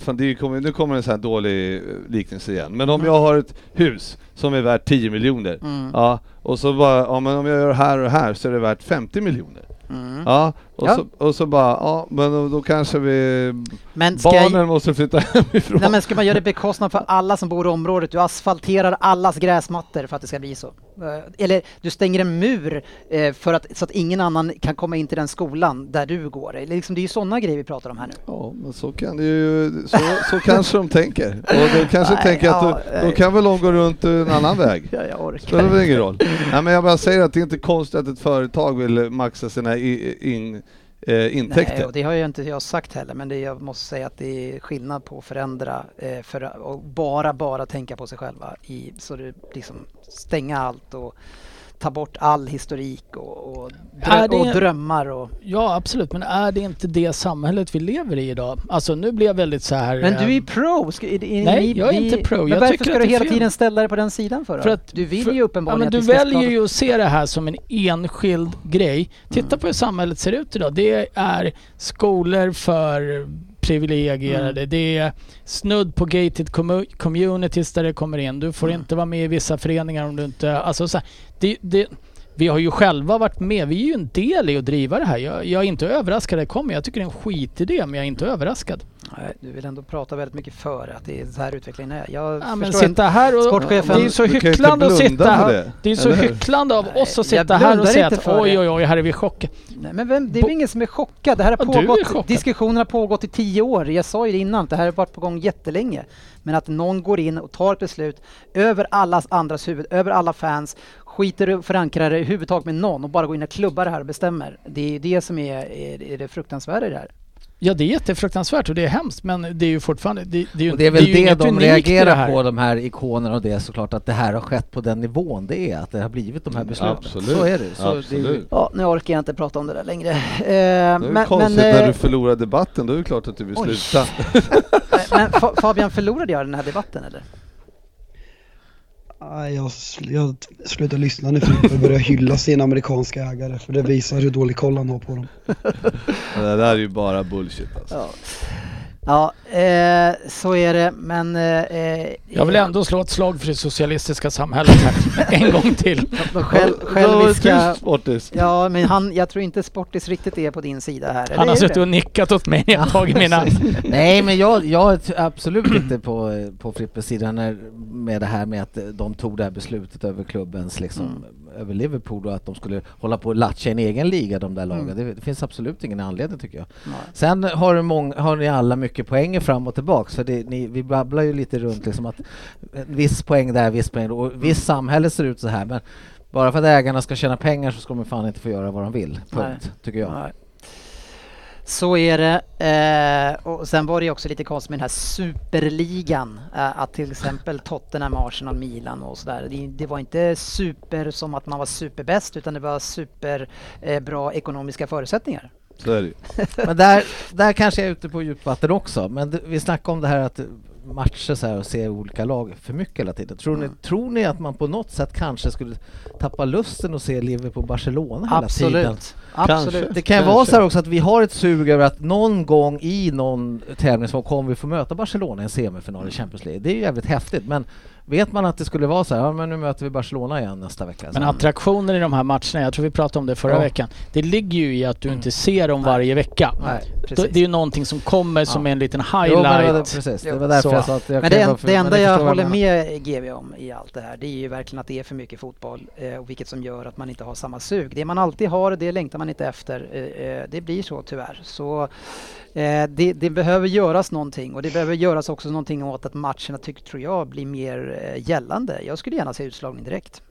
Fan, det kommer, nu kommer en sån här dålig eh, liknelse igen. Men om jag har ett hus som är värt 10 miljoner. Mm. Ja, och så bara, ja men om jag gör här och här så är det värt 50 miljoner. Mm. Ja, och, Ja. Så, och så bara, ja men då, då kanske vi, barnen måste flytta (laughs) hemifrån. nej, men ska man göra det bekostnad för alla som bor i området? Du asfalterar allas gräsmattor för att det ska bli så. Eh, Eller du stänger en mur eh, för att, så att ingen annan kan komma in till den skolan där du går. Eller Liksom, det är ju sådana grejer vi pratar om här nu. Ja, men så kan det ju, så, så kanske de tänker. Och de kanske Nej, tänker att ja, då, då nej. kan väl de gå runt en annan väg. Ja, jag orkar Spelar väl ingen roll. Nej men jag bara säger att det är inte konstigt att ett företag vill maxa sina in, eh, intäkter. Nej, och det har ju inte jag sagt heller, men det, jag måste säga att det är skillnad på att förändra eh, för, och bara, bara tänka på sig själva. I, så det liksom stänga allt och ta bort all historik och, och, drö- det- och drömmar och... Ja absolut, men är det inte det samhället vi lever i idag? Alltså nu blir jag väldigt så här... Men du är eh, ju pro! Ska, är, är, Nej, ni- jag är vi- inte pro. Men Jag varför ska du hela fel. tiden ställa dig på den sidan för? då? För att- du vill för- ju Ja, uppenbarligen men du vi ska väljer ju att se det här som en enskild grej. Titta Mm. på hur samhället ser ut idag. Det är skolor för privilegierade. Mm. Det är snudd på gated commu- communities där det kommer in. Du får Mm. inte vara med i vissa föreningar om du inte... Alltså så här, det, det, vi har ju själva varit med. Vi är ju en del i att driva det här. Jag, jag är inte överraskad det kommer. Jag tycker det är en skitidé men jag är inte överraskad. Nej, du vill ändå prata väldigt mycket för att det är så här utvecklingen är. Jag Ja, men sitta här och... Sportchefen- Det är så hycklande att sitta här. det, Det är så eller hycklande av Nej, oss att sitta här och säga att oj oj oj, här är vi chockade. Nej, men vem, det är väl ingen som är chockad. Det här har pågått, chockad. diskussionen har pågått i tio år. Jag sa ju det innan, det här har varit på gång jättelänge. Men att någon går in och tar ett beslut över allas andras huvud, över alla fans, skiter och förankrar det överhuvudtaget med någon och bara går in och klubbar det här och bestämmer. Det är ju det som är, är, är det fruktansvärda i det här. Ja det är jättefruktansvärt och det är hemskt men det är ju fortfarande... Det, det är ju, Och det är väl ju det, de i det reagerar här. på, de här ikonerna och det såklart, att det här har skett på den nivån det är, att det har blivit de här besluten. Absolut. Så är det. Så det är, Absolut. Ja, nu orkar jag inte prata om det där längre. Eh, Det är men, konstigt men, när eh, du förlorar debatten, då är det klart att du vill sluta. (laughs) men Fa- Fabian, förlorade jag den här debatten eller? Nej, jag, jag slutar lyssna nu Frippe och börjar hylla sina amerikanska ägare för det visar hur dålig koll han har på dem. (laughs) Det där är ju bara bullshit alltså. Ja, ja eh, så är det, men... Eh, Jag vill ändå slå ett slag för det socialistiska samhället här (laughs) en gång till. de själv, själviska... Sportis? Ja, men han, jag tror inte Sportis riktigt är på din sida här. Han har suttit det? och nickat åt mig när jag tagit mina... (laughs) Nej men jag, jag är absolut inte på, på Frippes sida när, med det här med att de tog det här beslutet över klubbens liksom, över Liverpool och att de skulle hålla på och latcha i en egen liga de där lagen. Det, det finns absolut ingen anledning tycker jag. Nej. Sen har, du mång, har ni alla mycket poänger fram och tillbaks för det, ni, vi babblar ju lite runt liksom att en viss poäng där, viss poäng och visst samhälle ser ut så här men bara för att ägarna ska tjäna pengar så ska de fan inte få göra vad de vill. Punkt, Nej. tycker jag. Nej. Så är det. Eh, och sen var det ju också lite konstigt med den här superligan. Eh, att till exempel (laughs) Tottenham, Arsenal, Milan och sådär. Det, det var inte super som att man var superbäst utan det var super eh, bra ekonomiska förutsättningar. Så är det ju. (laughs) Men där, där kanske jag är ute på djupvatten också. Men det, vi snackade om det här att matcher så här och se olika lag för mycket hela tiden. Tror ni, tror ni att man på något sätt kanske skulle tappa lusten att se Liverpool-Barcelona hela tiden? Absolut. Absolut. Det kan ju vara så här också att vi har ett sug över att någon gång i någon tävlingsform kommer vi få möta Barcelona i en semifinal i Champions League. Det är ju jävligt häftigt men vet man att det skulle vara så här, ja men nu möter vi Barcelona igen nästa vecka. Men attraktionen i de här matcherna, jag tror vi pratade om det förra Ja. veckan, det ligger ju i att du inte ser dem varje vecka. Nej. Det är ju någonting som kommer som Ja. en liten Jo, men det var det, highlight. precis, det Jo, var därför så. jag sa att jag Men det, en, enda jag vad håller med GV om i allt det här, det är ju verkligen att det är för mycket fotboll eh, och vilket som gör att man inte har samma sug. Det man alltid har, det längtar man inte efter. Eh, eh, det blir så tyvärr. Så det, det behöver göras någonting och det behöver göras också någonting åt att matcherna, tycker, tror jag, blir mer eh, gällande. Jag skulle gärna se utslagning direkt.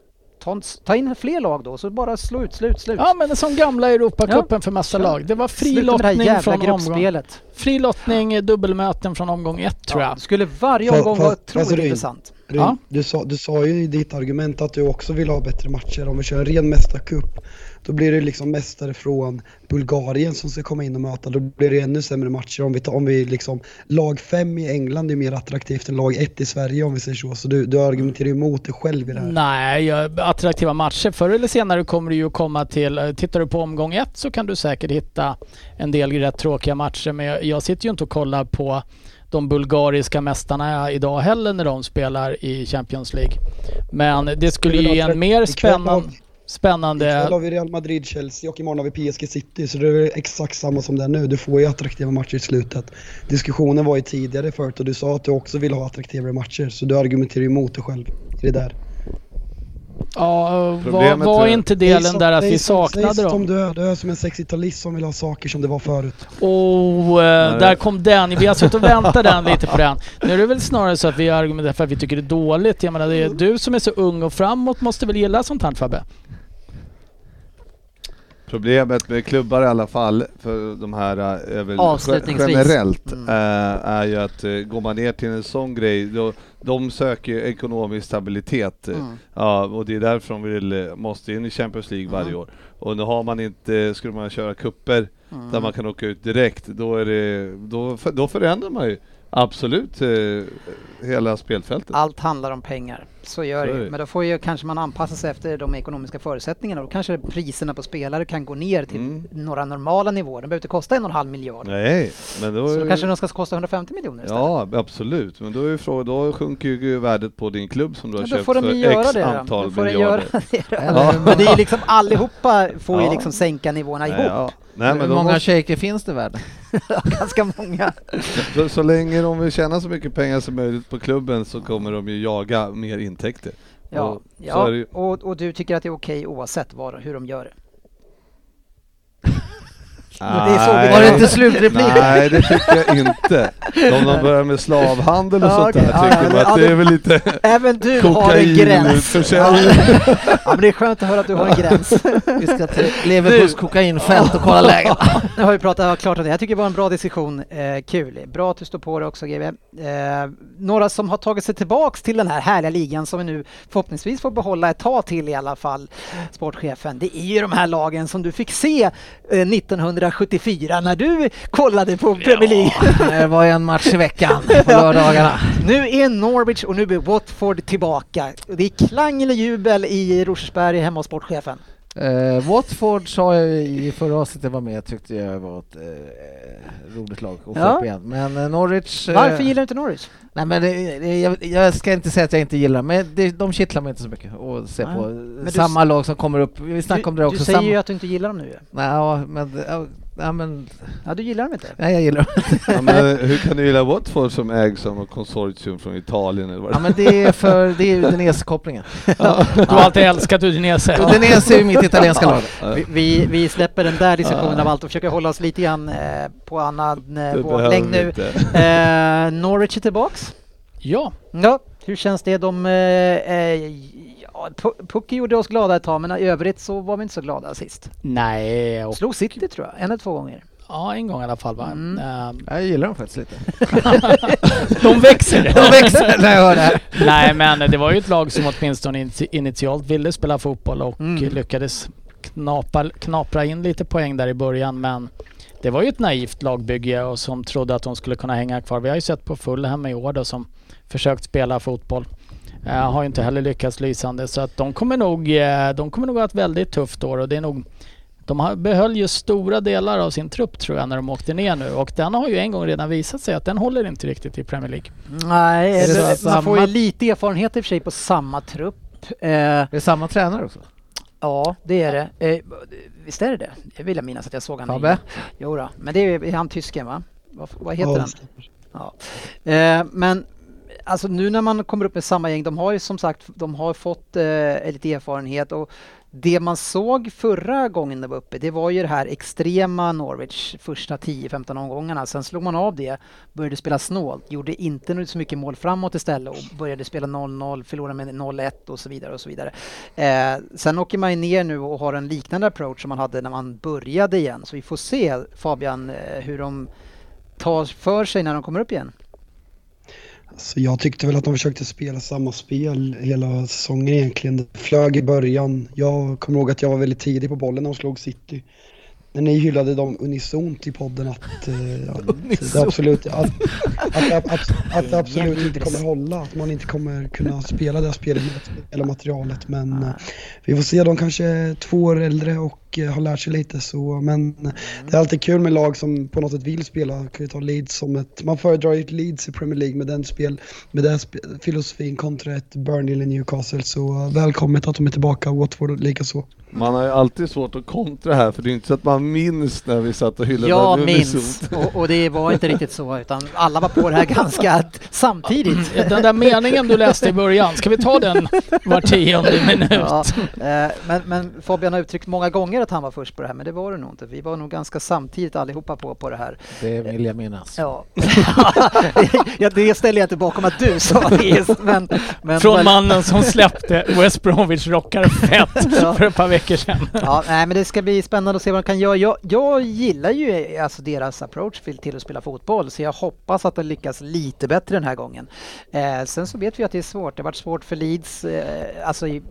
Ta, ta in fler lag då, så bara slå ut, slut, slut. Ja men som gamla Europacupen för massa lag. Det var fri lottning från omgång. Fri lottning, eh, dubbelmöten från omgång ett tror Ja, jag. det skulle varje omgång vara fast- fast otroligt Ryn, intressant. Ryn, Ja. du, sa, du sa ju i ditt argument att du också vill ha bättre matcher. Om vi kör en ren mästarcup, då blir det liksom mästare från Bulgarien som ska komma in och möta. Då blir det ännu sämre matcher. Om vi, tar, om vi liksom, lag 5 i England är mer attraktivt än lag 1 i Sverige om vi säger så. Så du, du argumenterar ju emot dig själv i det här. Nej, attraktiva matcher. Förr eller senare kommer du ju komma till... Tittar du på omgång ett så kan du säkert hitta en del rätt tråkiga matcher. Men jag, jag sitter ju inte och kollar på de bulgariska mästarna idag heller när de spelar i Champions League. Men det skulle ju ge en mer spännande... Spännande... Ikväll har vi Real Madrid, Chelsea och imorgon har vi PSG City. Så det är exakt samma som det är nu. Du får ju attraktiva matcher i slutet. Diskussionen var ju tidigare förut och du sa att du också vill ha attraktivare matcher. Så du argumenterar ju emot dig själv i det där. Ja, var, var inte delen som- där att vi som- saknade som dem? du är, du är som en 60-talist som vill ha saker som det var förut. Oh, eh, där kom den. Vi har suttit och väntat den lite på den. Nu är det väl snarare så att vi argumenterar för att vi tycker det är dåligt. Jag menar, det är du som är så ung och framåt måste väl gilla sånt här Fabbe? Problemet med klubbar i alla fall, för de här eh, generellt, Mm. eh, är ju att eh, går man ner till en sån grej, då, de söker ju ekonomisk stabilitet. Mm. Ja, och det är därför de vill, måste in i Champions League varje Mm. år. Och nu har man inte, skulle man köra kupper Mm. där man kan åka ut direkt, då, är det, då, då förändrar man ju absolut hela spelfältet. Allt handlar om pengar, så gör Så det ju. Men då får ju kanske man anpassa sig efter de ekonomiska förutsättningarna. Då kanske priserna på spelare kan gå ner till Mm. några normala nivåer. De behöver inte kosta en och en halv miljard. Nej, men då, Så då det- kanske de ska kosta 150 miljoner istället. Ja, absolut. Men då, är ju frågan, då sjunker ju värdet på din klubb som du har Ja, då köpt får de för ju göra x det då. antal Då får de miljarder. göra det då. Ja. Men det är ju liksom (laughs) allihopa får ju Ja. liksom sänka nivåerna ihop. Nej, ja. Nej, men Hur de många måste, shejker finns det världen? (laughs) Ganska många. så, så länge de vill tjäna så mycket pengar som möjligt på klubben så kommer de ju jaga mer intäkter. Ja, Och ja. Och, och du tycker att det är okej oavsett vad, hur de gör det? det är så vi- Nej. Var det inte slutreplik? Nej, det tycker jag (laughs) inte. Om de börjar med slavhandel och Ja, sånt där. Ja, tycker ja, man att det det- är väl lite Även du har en gräns. Ja, men det är skönt att höra att du har en gräns. Vi ska till Leverpools kokainfält och kolla läget. (laughs) Nu har vi pratat klart om det. Jag tycker det var en bra diskussion. Eh, kul. Bra att du står på det också GW. Eh, några som har tagit sig tillbaks till den här härliga ligan som vi nu förhoppningsvis får behålla ett tag till i alla fall, sportchefen. Det är ju de här lagen som du fick se eh, 1974 när du kollade på Premier League. Det var en match i veckan på (laughs) lördagarna. Nu är Norwich och nu blir Watford tillbaka. Det är klang eller jubel i Rosersberg hemma hos sportchefen. Uh, Watford sa jag i förra avsnittet jag var med tyckte jag var ett eh, roligt lag att få Ja. upp igen. Men eh, Norwich... Varför gillar du inte Norwich? Nej men det, det, jag, jag ska inte säga att jag inte gillar men det, de kittlar mig inte så mycket att se på. du Samma lag som kommer upp, vi snackade om det du, också. du säger samma, ju att du inte gillar dem nu ju. Nej, ja, men, ja, ja, men... Ja, du gillar dem inte. Nej jag gillar dem. Ja, men hur kan du gilla Watford som ägs av något konsortium från Italien eller vad Ja det men det är för, det är Udinese-kopplingen. Du har alltid älskat Udinese. Udinese är ju mitt italienska lag. Vi, vi, vi släpper den där diskussionen av allt och försöker hålla oss lite grann eh, på annan eh, våglängd nu. Eh, Norwich är tillbaks. Ja, Ja, hur känns det? De, eh, eh, ja, Pucki gjorde oss glada ett tag, men i övrigt så var vi inte så glada sist. nej. Och, Slog City tror jag, en eller två gånger. ja, en gång i alla fall va? Mm. Ehm, Jag gillar dem faktiskt lite. (laughs) de växer! De växer när jag hör det här. Nej men det var ju ett lag som åtminstone initi- initialt ville spela fotboll och Mm. lyckades knapa, knapra in lite poäng där i början men det var ju ett naivt lagbygge och som trodde att de skulle kunna hänga kvar. Vi har ju sett på Fulham i år då som försökt spela fotboll. Uh, har ju inte heller lyckats lysande så att de kommer nog, uh, de kommer nog ha ett väldigt tufft år och det är nog de behöll ju stora delar av sin trupp tror jag när de åkte ner nu och den har ju en gång redan visat sig att den håller inte riktigt i Premier League. Nej, det samma- man får ju lite erfarenhet i och för sig på samma trupp. Eh, Det är samma tränare också? ja, det är det. Eh, visst är det det? Jag vill jag minnas att jag såg han Fabbe? Jo då, men det är, är han tysken va? Vad, vad heter Ja, han? Ja. Eh, men alltså nu när man kommer upp med samma gäng, de har ju som sagt de har fått eh, lite erfarenhet och det man såg förra gången de var uppe, det var ju det här extrema Norwich första 10-15 omgångarna. Sen slog man av det, började spela snålt, gjorde inte så mycket mål framåt istället och började spela 0-0, förlorade med 0-1 och så vidare och så vidare. Eh, sen åker man ju ner nu och har en liknande approach som man hade när man började igen. Så vi får se Fabian eh, hur de tar för sig när de kommer upp igen. Så jag tyckte väl att de försökte spela samma spel hela säsongen egentligen. Det flög i början. Jag kommer ihåg att jag var väldigt tidig på bollen när de slog City. När ni hyllade dem unisont i podden att, eh, att (laughs) det absolut, att, att, att, att, att det absolut inte kommer hålla. Att man inte kommer kunna (laughs) spela det här spelet hela materialet. Men eh, vi får se, de kanske är två år äldre och eh, har lärt sig lite så. Men det är alltid kul med lag som på något sätt vill spela. Kan vi ta Leeds som ett, man föredrar ju ett Leeds i Premier League med den spel, med den spe- filosofin kontra ett Burnley eller Newcastle. Så eh, välkommet att de är tillbaka, Watford likaså. Man har ju alltid svårt att kontra här för det är inte så att man minns när vi satt och hyllade Jag minns och, och det var inte riktigt så utan alla var på det här ganska (laughs) samtidigt. Den där meningen du läste i början, ska vi ta den var tionde minut? Ja, eh, men, men Fabian har uttryckt många gånger att han var först på det här men det var det nog inte. Vi var nog ganska samtidigt allihopa på, på det här. Det vill jag minnas. Ja. (laughs) ja, det ställer jag inte bakom att du sa Is, men, men Från mannen som släppte West Bromwich rockar fett (laughs) Ja. för ett par veckor sedan. Ja, nej, men det ska bli spännande att se vad de kan göra. Jag, jag gillar ju alltså deras approach till, att spela fotboll så jag hoppas att de lyckas lite bättre den här gången. Eh, sen så vet vi att det är svårt. Det har varit svårt för Leeds, eh, alltså i,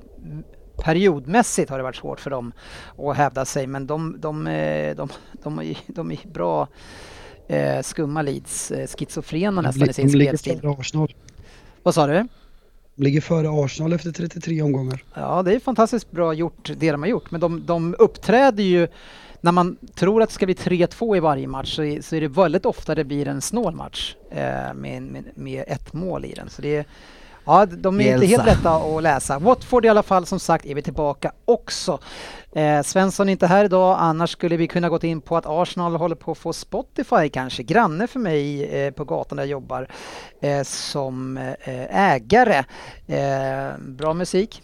periodmässigt har det varit svårt för dem att hävda sig men de, de, eh, de, de, är- de är bra eh, skumma Leeds, eh, schizofrena nästan i sin spelstil. Vad sa du? Ligger före Arsenal efter 33 omgångar. Ja, det är fantastiskt bra gjort det de har gjort, men de, de uppträder ju när man tror att det ska bli 3-2 i varje match så är, så är det väldigt ofta det blir en snål match eh, med, med, med ett mål i den. Så det är, ja, de är inte Bielsa. helt lätta att läsa. Watford i alla fall, som sagt, är vi tillbaka också. Eh, Svensson är inte här idag, annars skulle vi kunna gått in på att Arsenal håller på att få Spotify kanske, granne för mig eh, på gatan där jag jobbar eh, som eh, ägare. Eh, bra musik.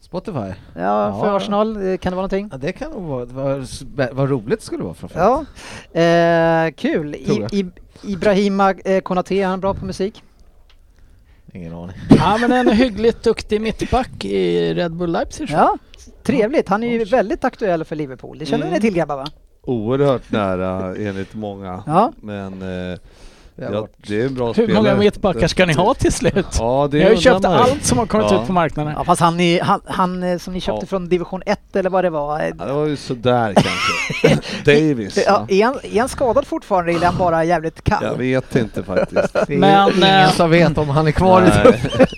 Spotify? Ja, för Ja. Arsenal, eh, kan det vara någonting? Ja, det kan nog vara, vad, vad roligt det skulle vara framförallt. Ja, kul. I. I, Ibrahima Konate, är han bra på musik? Ingen aning. Ja men en hyggligt duktig mittback i Red Bull Leipzig. Ja, trevligt. Han är ju väldigt aktuell för Liverpool. Det känner Mm. ni till grabbar va? Oerhört nära enligt många. Ja. Men eh, Det ja, det är en bra Hur spelare. många mittbackar ska ni ha till slut? Ja, det Ni har ju köpt man allt som har kommit Ja. ut på marknaden. Ja, fast han, han, han eh, som ni köpte Ja. från division 1 eller vad det var. eh, Ja, det var ju sådär kanske. (laughs) Davis. Ja, är, han, är han skadad fortfarande eller är han bara jävligt kall? Jag vet inte faktiskt. Men, ingen eh, som vet om han är kvar i.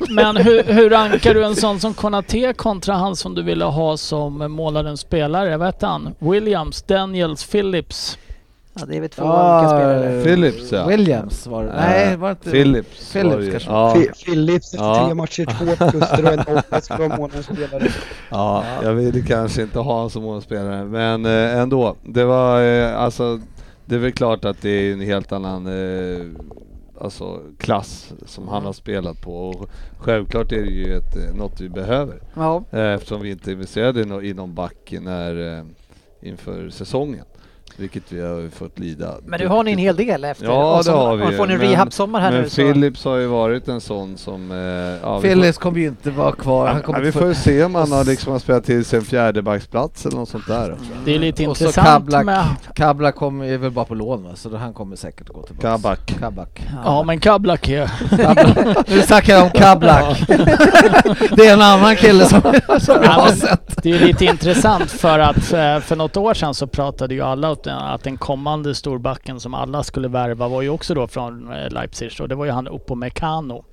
(laughs) Men hur, hur rankar du en sån som Konate kontra han som du ville ha som målarens spelare? Vad hette han? Williams, Daniels, Phillips? Ja, det är väl två Ja, olika spelare. Phillips, ja. Williams var det. Nej, var det inte... Philips. Phillips var det ju. kanske. Ja, Philips efter Ja. tre matcher, två förluster och en offensiv från månadens spelare. ja, jag ville kanske inte ha honom som målspelare, men eh, ändå. Det var eh, alltså, det är väl klart att det är en helt annan eh, alltså, klass som han har spelat på och självklart är det ju ett, eh, något vi behöver. Ja, Eh, Eftersom vi inte investerade i någon back när, eh, inför säsongen. Vilket vi har ju fått lida. men nu har ni en hel del efter. Ja och så, det har vi och ju. får ni en Men- rehab-sommar här Men nu. Så. Philips har ju varit en sån som... Eh, ja, får- Phillips kommer ju inte vara kvar. Han Ja, vi får ju se om han har liksom har spelat till sig en fjärdebacksplats eller något sånt där. Det är lite Och så intressant Kablak. med... Kabla kommer är väl bara på lån va? Så han kommer säkert gå tillbaka. Kabak. Kabak. Ja men Kablak är... Nu snackar jag om Kablak. det är en annan kille som, som jag Ja, har men sett. Det är lite intressant för att eh, för något år sedan så pratade ju alla att, att den kommande storbacken som alla skulle värva var ju också då från eh, Leipzig och det var ju han Upamecano.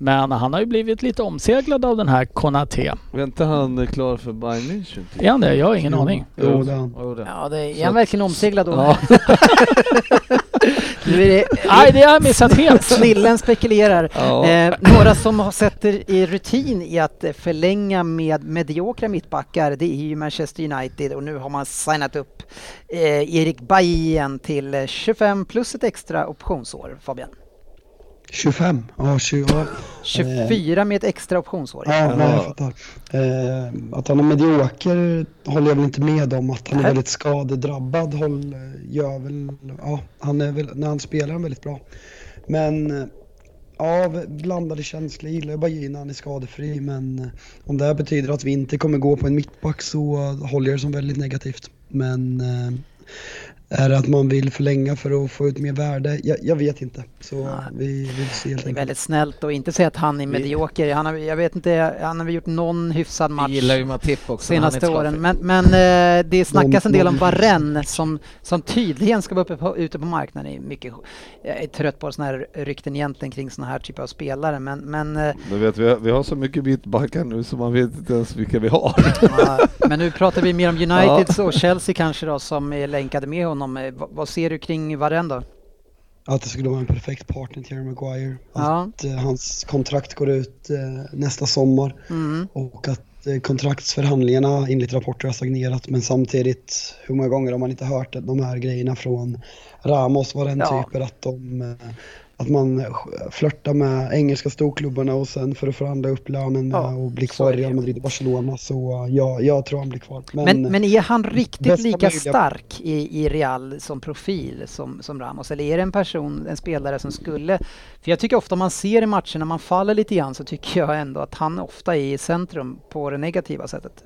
Men han har ju blivit lite omseglad av den här Konate. Är inte han klar för Bayern München? typ? Är han det? Jag har ingen aning. Jo, det är han. Jo. Ja, det är Så han verkligen omseglad då? Ja. (laughs) är det Nej, det har jag missat helt. (laughs) Snillen spekulerar. Ja. Eh, några som har sätter i rutin i att eh, förlänga med mediokra mittbackar det är ju Manchester United och nu har man signat upp eh, Erik Bajen till eh, 25 plus ett extra optionsår Fabian. 25, ja 20, ja. 24 med ett extra optionsår. Ja, nej, jag fattar. Eh, att han är medioker håller jag väl inte med om. Att han är väldigt skadedrabbad håll, gör väl, ja, han är väl, när han spelar han väldigt bra. Men eh, ja, blandade känslor. Jag gillar ju Bajin när han är skadefri. Men eh, om det här betyder att vi inte kommer gå på en mittback så håller jag det som väldigt negativt. Men eh, är det att man vill förlänga för att få ut mer värde? Jag, jag vet inte. Så vi, vi får se helt Det är väldigt snällt och inte säga att han är medioker. Han har, jag vet inte, han har gjort någon hyfsad Vi match gillar ju Matip också. senaste är åren. Men, men eh, det snackas en del om Varenne som, som tydligen ska vara uppe på, ute på marknaden. mycket, jag är trött på sådana här rykten egentligen kring sådana här typer av spelare. Men, men, eh, Men vet, vi, har, vi har så mycket mittbackar nu så man vet inte ens vilka vi har. ja, men nu pratar vi mer om (laughs) United och Chelsea kanske då som är länkade med honom. Eh, vad, ser du kring Varenne då? Att det skulle vara en perfekt partner till Harry Maguire. Ja. Att eh, hans kontrakt går ut eh, nästa sommar Mm. och att kontraktsförhandlingarna enligt rapporter har stagnerat men samtidigt, hur många gånger har man inte hört de här grejerna från Ramos var den Ja. typer att de att man flörtar med engelska storklubbarna och sen för att förhandla upp lönen Ja, och bli kvar i det Real. Madrid och Barcelona så eh, ja, jag tror han blir kvar. Men, men är han riktigt bästa lika möjliga- stark i, i Real som profil som, som Ramos? Eller är det en person, en spelare som skulle... För jag tycker ofta man ser i matcher när man faller lite grann så tycker jag ändå att han ofta är i centrum på det negativa sättet.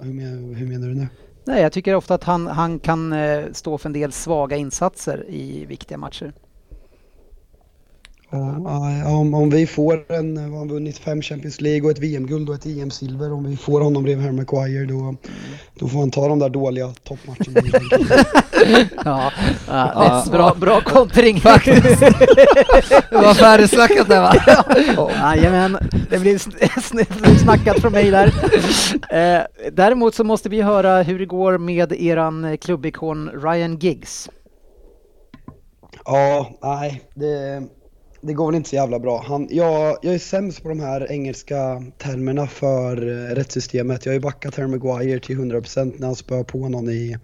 hur, men, hur menar du nu? Nej, jag tycker ofta att han, han kan eh, stå för en del svaga insatser i viktiga matcher. Om, om vi får en, har han vunnit fem Champions League och ett VM-guld och ett EM-silver. Om vi får honom bredvid Harry Maguire då, då får han ta de där dåliga toppmatcherna. (laughs) Ja, ja, det är bra, bra kontring Det var färdigsnackat där va? Jajamän, det blir sn- sn- snackat från mig där. Eh, däremot så måste vi höra hur det går med eran klubbikon Ryan Giggs. Ja, nej, det, det går väl inte så jävla bra. Han, jag, jag är sämst på de här engelska termerna för eh, rättssystemet. Jag har ju backat Harry Maguire till 100% när han spöade på någon i,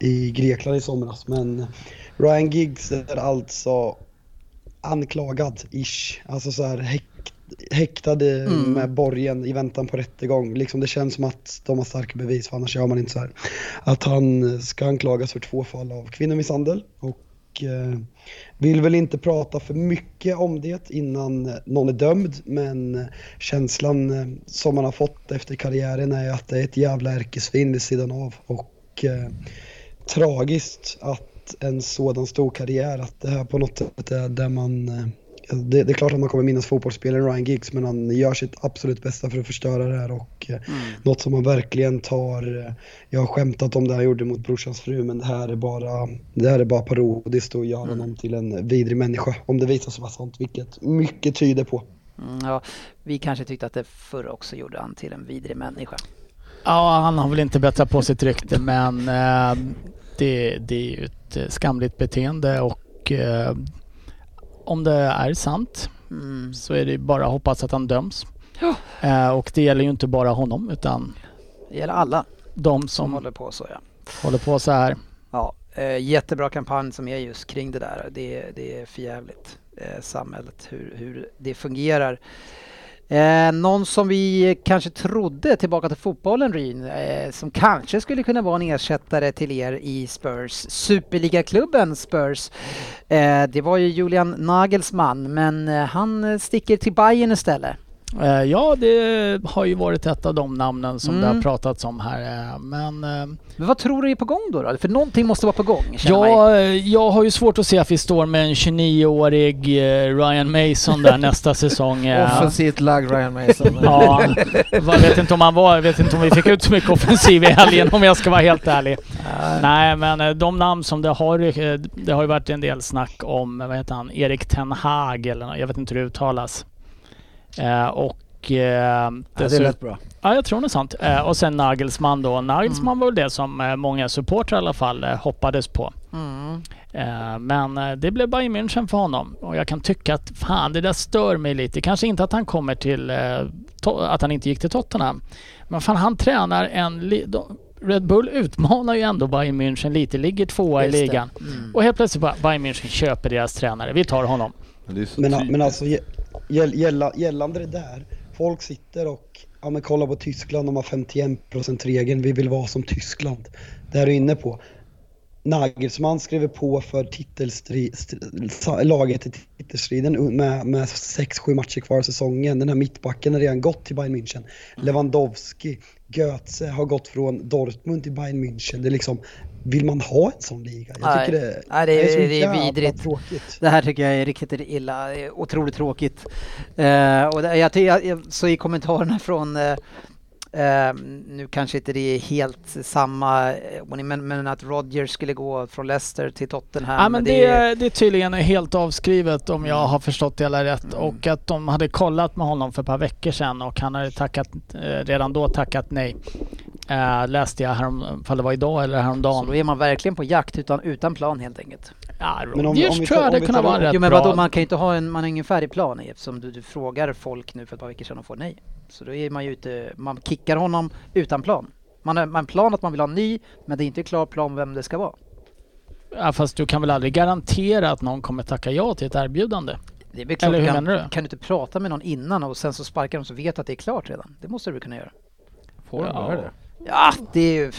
i Grekland i somras. Men Ryan Giggs är alltså anklagad, ish. Alltså så här häkt, häktad Mm. med borgen i väntan på rättegång. Liksom det känns som att de har starka bevis, för annars gör man inte så här. Att han ska anklagas för två fall av kvinnomisshandel och Eh, vill väl inte prata för mycket om det innan någon är dömd, men känslan eh, som man har fått efter karriären är att det är ett jävla ärkesvin vid sidan av. Och eh, tragiskt att en sådan stor karriär, att det här på något sätt är där man eh, det, det är klart att man kommer minnas fotbollsspelaren Ryan Giggs men han gör sitt absolut bästa för att förstöra det här och eh, något som man verkligen tar, eh, jag har skämtat om det han gjorde mot brorsans fru men det här är bara, det här är bara parodiskt och gör honom till en vidrig människa om det visar sig vara sant, vilket mycket tyder på. Mm, ja, vi kanske tyckte att det förr också gjorde han till en vidrig människa. Ja, han har väl inte bättrat på sitt rykte men eh, det, det är ju ett skamligt beteende och eh, om det är sant Mm. så är det bara att hoppas att han döms. Eh, och det gäller ju inte bara honom utan Det gäller alla de som som håller på så ja. håller på så här. Ja, eh, jättebra kampanj som är just kring det där. Det, det är förjävligt. Eh, samhället, hur, hur det fungerar. Eh, någon som vi kanske trodde tillbaka till fotbollen Ryn, eh, som kanske skulle kunna vara en ersättare till er i Spurs, superligaklubben Spurs. Eh, det var ju Julian Nagelsmann, men eh, han eh, sticker till Bayern istället. Eh, ja, det har ju varit ett av de namnen som det Mm. har pratats om här. eh, Men eh, Men vad tror du är på gång då? då? För någonting måste vara på gång, ja, eh, jag har ju svårt att se att vi står med en 29-årig eh, Ryan Mason där nästa säsong. Offensivt lagd Ryan Mason. (laughs) Ja, jag vet inte om han var, jag vet inte om vi fick ut så mycket offensiv i helgen om jag ska vara helt ärlig. Nej, men eh, de namn som det har, det har ju varit en del snack om, vad heter han, Erik Ten Hag eller jag vet inte hur det uttalas. Eh, och... Eh, Ja, det lät bra. Ja, jag tror något sånt. Eh, och sen Nagelsmann då. Nagelsmann Mm. var väl det som många supportrar i alla fall hoppades på. Mm. Men det blev Bayern München för honom. Och jag kan tycka att fan, det där stör mig lite. Kanske inte att han kommer till... Att han inte gick till Tottenham. Men fan, han tränar en... Red Bull utmanar ju ändå Bayern München lite. Ligger tvåa Just i det. ligan. Mm. Och helt plötsligt bara Bayern München köper deras tränare. Vi tar honom. Men, det är Men, men alltså gälla, gällande det där, folk sitter och ja, men kolla på Tyskland, de har 51% regeln, vi vill vara som Tyskland. Det är du inne på. Nagelsmann skriver på för titelstri, laget i titelstriden med, med 6-7 matcher kvar av säsongen. Den här mittbacken har redan gått till Bayern München. Lewandowski, Götze har gått från Dortmund till Bayern München. Det är liksom, vill man ha en sån liga? Jag Nej. tycker det, Nej, det är- så det är vidrigt. tråkigt. Det här tycker jag är riktigt illa, Det är otroligt tråkigt. Eh, och det, jag, jag, så i kommentarerna från, eh, eh, nu kanske inte det är helt samma, eh, men, men att Rodgers skulle gå från Leicester till Tottenham. Ja, men det, är- det är tydligen helt avskrivet om jag har förstått det hela rätt. Mm. Och att de hade kollat med honom för ett par veckor sedan och han hade tackat, eh, redan då tackat nej. Eh, läste jag härom, fall det var idag eller så häromdagen. då är man verkligen på jakt utan, utan plan helt enkelt. Ja, Men om- om vi tror jag om det kunde vara rätt Jo men vadå, man kan ju inte ha en, man har ingen färdig plan i eftersom du, du frågar folk nu för ett par veckor sedan och får nej. Så då är man ju ute, man kickar honom utan plan. Man har en plan att man vill ha en ny, men det är inte klar plan vem det ska vara. Ja, fast du kan väl aldrig garantera att någon kommer tacka ja till ett erbjudande? Det är väl klart Eller hur kan, menar du? kan du inte prata med någon innan och sen så sparkar de så vet att det är klart redan. Det måste du kunna göra. Får de Ja. göra det? Ja, det är ju...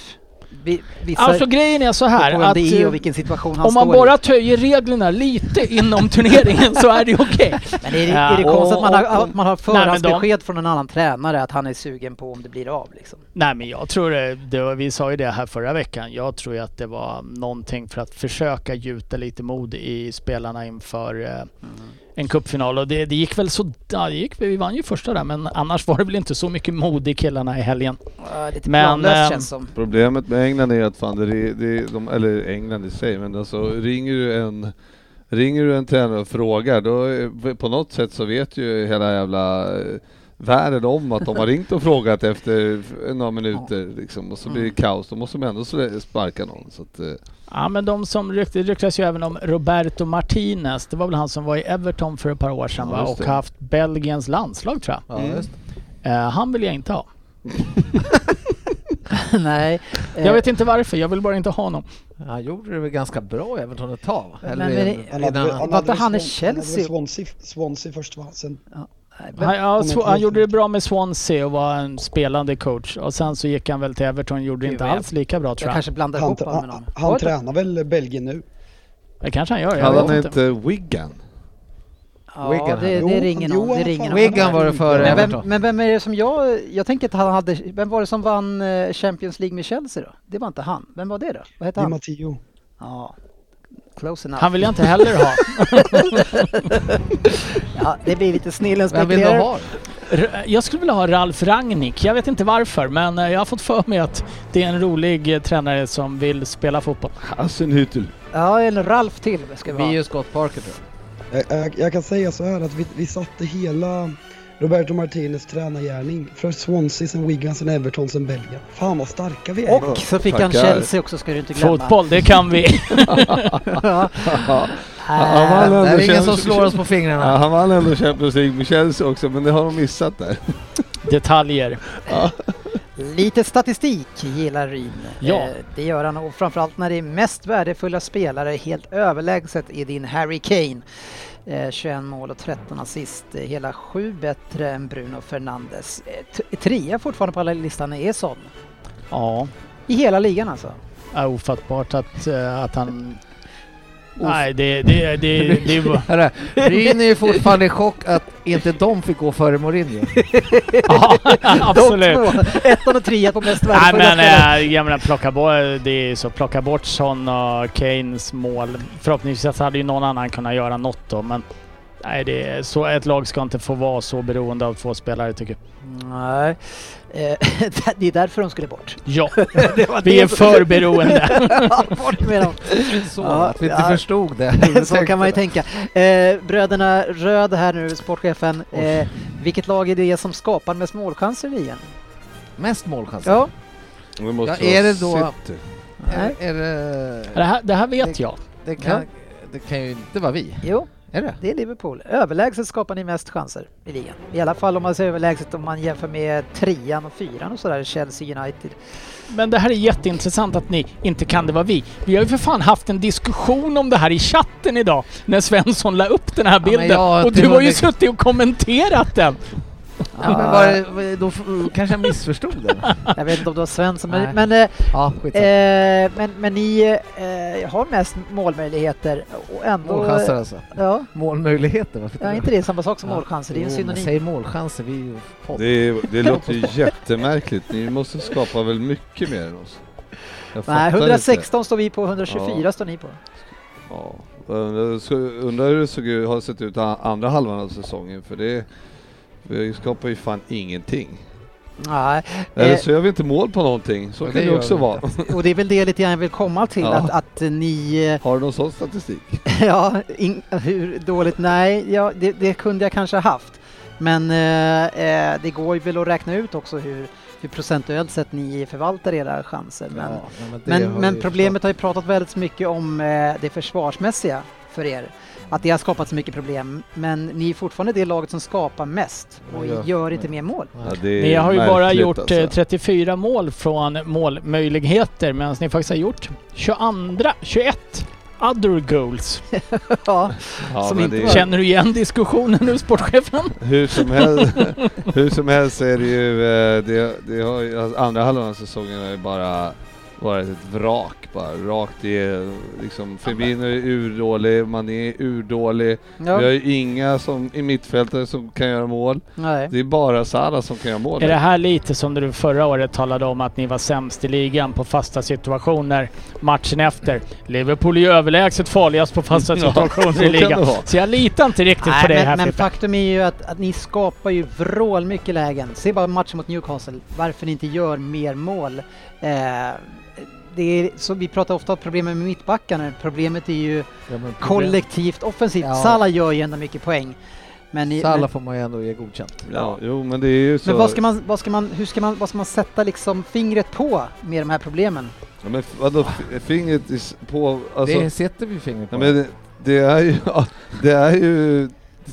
Vissa... Alltså grejen är så här att är eh, om man bara i. töjer reglerna lite inom (laughs) turneringen så är det okej. Men är det, Ja, är det konstigt att man har, att man har förhandsbesked från en annan tränare att han är sugen på om det blir av liksom? Nej men jag tror det, det vi sa ju det här förra veckan. Jag tror ju att det var någonting för att försöka gjuta lite mod i spelarna inför eh, en cupfinal och det, det gick väl så, ja, det gick, vi vann ju första där men annars var det väl inte så mycket mod i killarna i helgen. Uh, lite Men, planlöst ehm, känns som. Problemet med England är att fan, det, är- det, är- de, eller England i sig, men alltså ringer du en Ringer du en tränare och frågar, då på något sätt så vet ju hela jävla eh, världen om att de har ringt och frågat efter några minuter liksom, och så blir det kaos. Då måste de ändå sparka någon. Så att, eh, Ja men de som ryktade, det ryktas ju även om Roberto Martinez. Det var väl han som var i Everton för ett par år sedan Ja, och haft Belgiens landslag tror jag. Ja, Mm. just. Eh, han vill jag inte ha. (laughs) Nej. eh, Jag vet inte varför, jag vill bara inte ha honom. Han gjorde det väl ganska bra i Everton ett tag? Men- Eller men det- i Han hade, han hade, han hade Swansea, Swansea först va? Sen, nej, Han, ja, Sw- han gjorde det bra med Swansea och var en spelande coach. Och sen så gick han väl till Everton och gjorde det inte alls lika bra tror Jag jag. kanske blandar han, ihop honom med han, någon. han tränar väl Belgien nu? Det kanske han gör, jag hade han inte. Wigan? Ja, Wigan det, det ringer någon. Det ringer någon. Wigan var det före Men vem, men vem är det som jag... Jag tänker att han hade... Vem var det som vann eh, Champions League med Chelsea då? Det var inte han. Vem var det då? Vad hette Di han? Matteo. Ja. Close enough. Han vill jag inte heller ha. (laughs) Ja, det blir lite snillen Vem vill du spekulerar. ha? Jag skulle vilja ha Ralf Rangnick. Jag vet inte varför, men eh, jag har fått för mig att det är en rolig eh, tränare som vill spela fotboll. Hassenhüttel. Ja, en Ralf till ska vi Vi är ha. ju Scott Parker tror jag. Jag, jag, jag kan säga så här att vi, vi satte hela Roberto Martinez tränargärning för Swansea, sen Wigan, sen Everton, sen Belgien. Fan vad starka vi är. Och så fick han Tackar. Chelsea också ska du inte glömma. Fotboll, det kan vi. (laughs) ja. Han vann Äh, Det är ingen Champions- som slår oss på Ja, fingrarna. han vann ändå Champions League med Chelsea också, men det har de missat där. (laughs) Detaljer. Lite statistik gillar Ryn. Ja. Eh, det gör han och framförallt när det är mest värdefulla spelare helt överlägset är din Harry Kane. Eh, 21 mål och 13 assist. Eh, hela sju bättre än Bruno Fernandes. Eh, trea fortfarande på alla listan är Son. Ja, I hela ligan alltså. är ofattbart att, eh, att han... Nej, det, det, det, det, var... Hörru, Ryn är ju fortfarande i chock att inte de fick gå före Mourinho. (laughs) Ja, absolut. Ettan och trean på mest Nej värdefulla men spelare. äh, jag menar plocka bort, det är så, plocka bort Son och Kanes mål. Förhoppningsvis hade ju någon annan kunnat göra något då men Nej, det är så, ett lag ska inte få vara så beroende av två spelare tycker jag. Nej, Eh, (laughs) det är därför de skulle bort. Ja, (laughs) Det var vi det är för beroende. (laughs) Ja, bort med dem. Så Ja, att vi inte ja. förstod det. Så kan man ju tänka. Eh, bröderna Röd här nu, sportchefen. Eh, vilket lag är det som skapar mest målchanser i? Mest målchanser. Ja, Det måste Ja, är det då- City. Är, är det... Det här, det här vet jag. Det kan, det kan ju inte vara vi. jo, Är det? det är Liverpool. Överlägset skapar ni mest chanser i ligan. I alla fall om man säger överlägset om man jämför med trean och fyran och sådär, Chelsea United. Men det här är jätteintressant att ni inte kan det vara vi. Vi har ju för fan haft en diskussion om det här i chatten idag när Svensson la upp den här bilden. jag och du har ju suttit och kommenterat den. Ja, men var det, då kanske jag missförstod det. (laughs) Jag vet inte om det var Svensson, men, men, eh, Ja, eh, men, men ni eh, har mest målmöjligheter och ändå... Målchanser alltså. Ja, Målmöjligheter, varför ja, inte det samma sak som målchanser, det är en synonym. Säg målchanser, vi är ju podd. Det, är, det låter ju (laughs) jättemärkligt. Ni måste skapa väl mycket mer än oss? Jag Nej, inte. 116 står vi på, 124 Ja. står ni på. Ja. Undrar hur det såg har sett ut andra halvan av säsongen för det vi skapar ju fan ingenting. Nej, Eller eh, så gör vi inte mål på någonting, så kan det också vara. och det är väl det lite grann jag vill komma till, Ja. att, att ni... eh, Har du någon sån statistik? (laughs) Ja, in, hur dåligt? Nej, ja, det, det kunde jag kanske haft. Men eh, eh, det går ju väl att räkna ut också hur, hur procentuellt sett ni förvaltar era chanser. Men, Ja, men men, har men vi problemet har ju pratat väldigt mycket om eh, det försvarsmässiga för er. Att det har skapat så mycket problem. Men ni är fortfarande det laget som skapar mest och Ja, gör inte men- mer mål. Ja, är Ni har ju bara gjort alltså. eh, 34 mål från målmöjligheter medan ni faktiskt har gjort 22, 21 other goals. (laughs) ja, Ja, som men inte det är- Känner du igen diskussionen nu sportchefen? Hur som helst, (laughs) hur som helst är det ju, eh, det, det har ju, alltså, andra halvan av säsongen har ju bara varit ett vrak bara, rakt i, liksom Firmino är urdålig, Mané är urdålig, vi har ja, ju inga som, i mittfältet som kan göra mål. nej. Det är bara Salah som kan göra mål. Är det här lite som du förra året talade om att ni var sämst i ligan på fasta situationer matchen efter? Liverpool är ju överlägset farligast på fasta (laughs) Ja, situationer så i ligan. Så jag litar inte riktigt på Nej, det här men, men Frippe. faktum är ju att, att ni skapar ju vrål mycket lägen. Se bara matchen mot Newcastle, varför ni inte gör mer mål. Eh, det är, så vi pratar ofta om problemen med mittbackarna. Problemet är ju Ja, problem- kollektivt offensivt. Ja. Salah gör ju ändå mycket poäng. Men, i, Salah men, får man ju ändå ge godkänt. Ja, jo men det är ju så. men vad ska man, vad ska man, hur ska man, vad ska man sätta liksom fingret på med de här problemen? Ja, men vadå, fingret på, alltså, det sätter vi fingret på. Ja, men det, det är ju, (laughs) det är ju,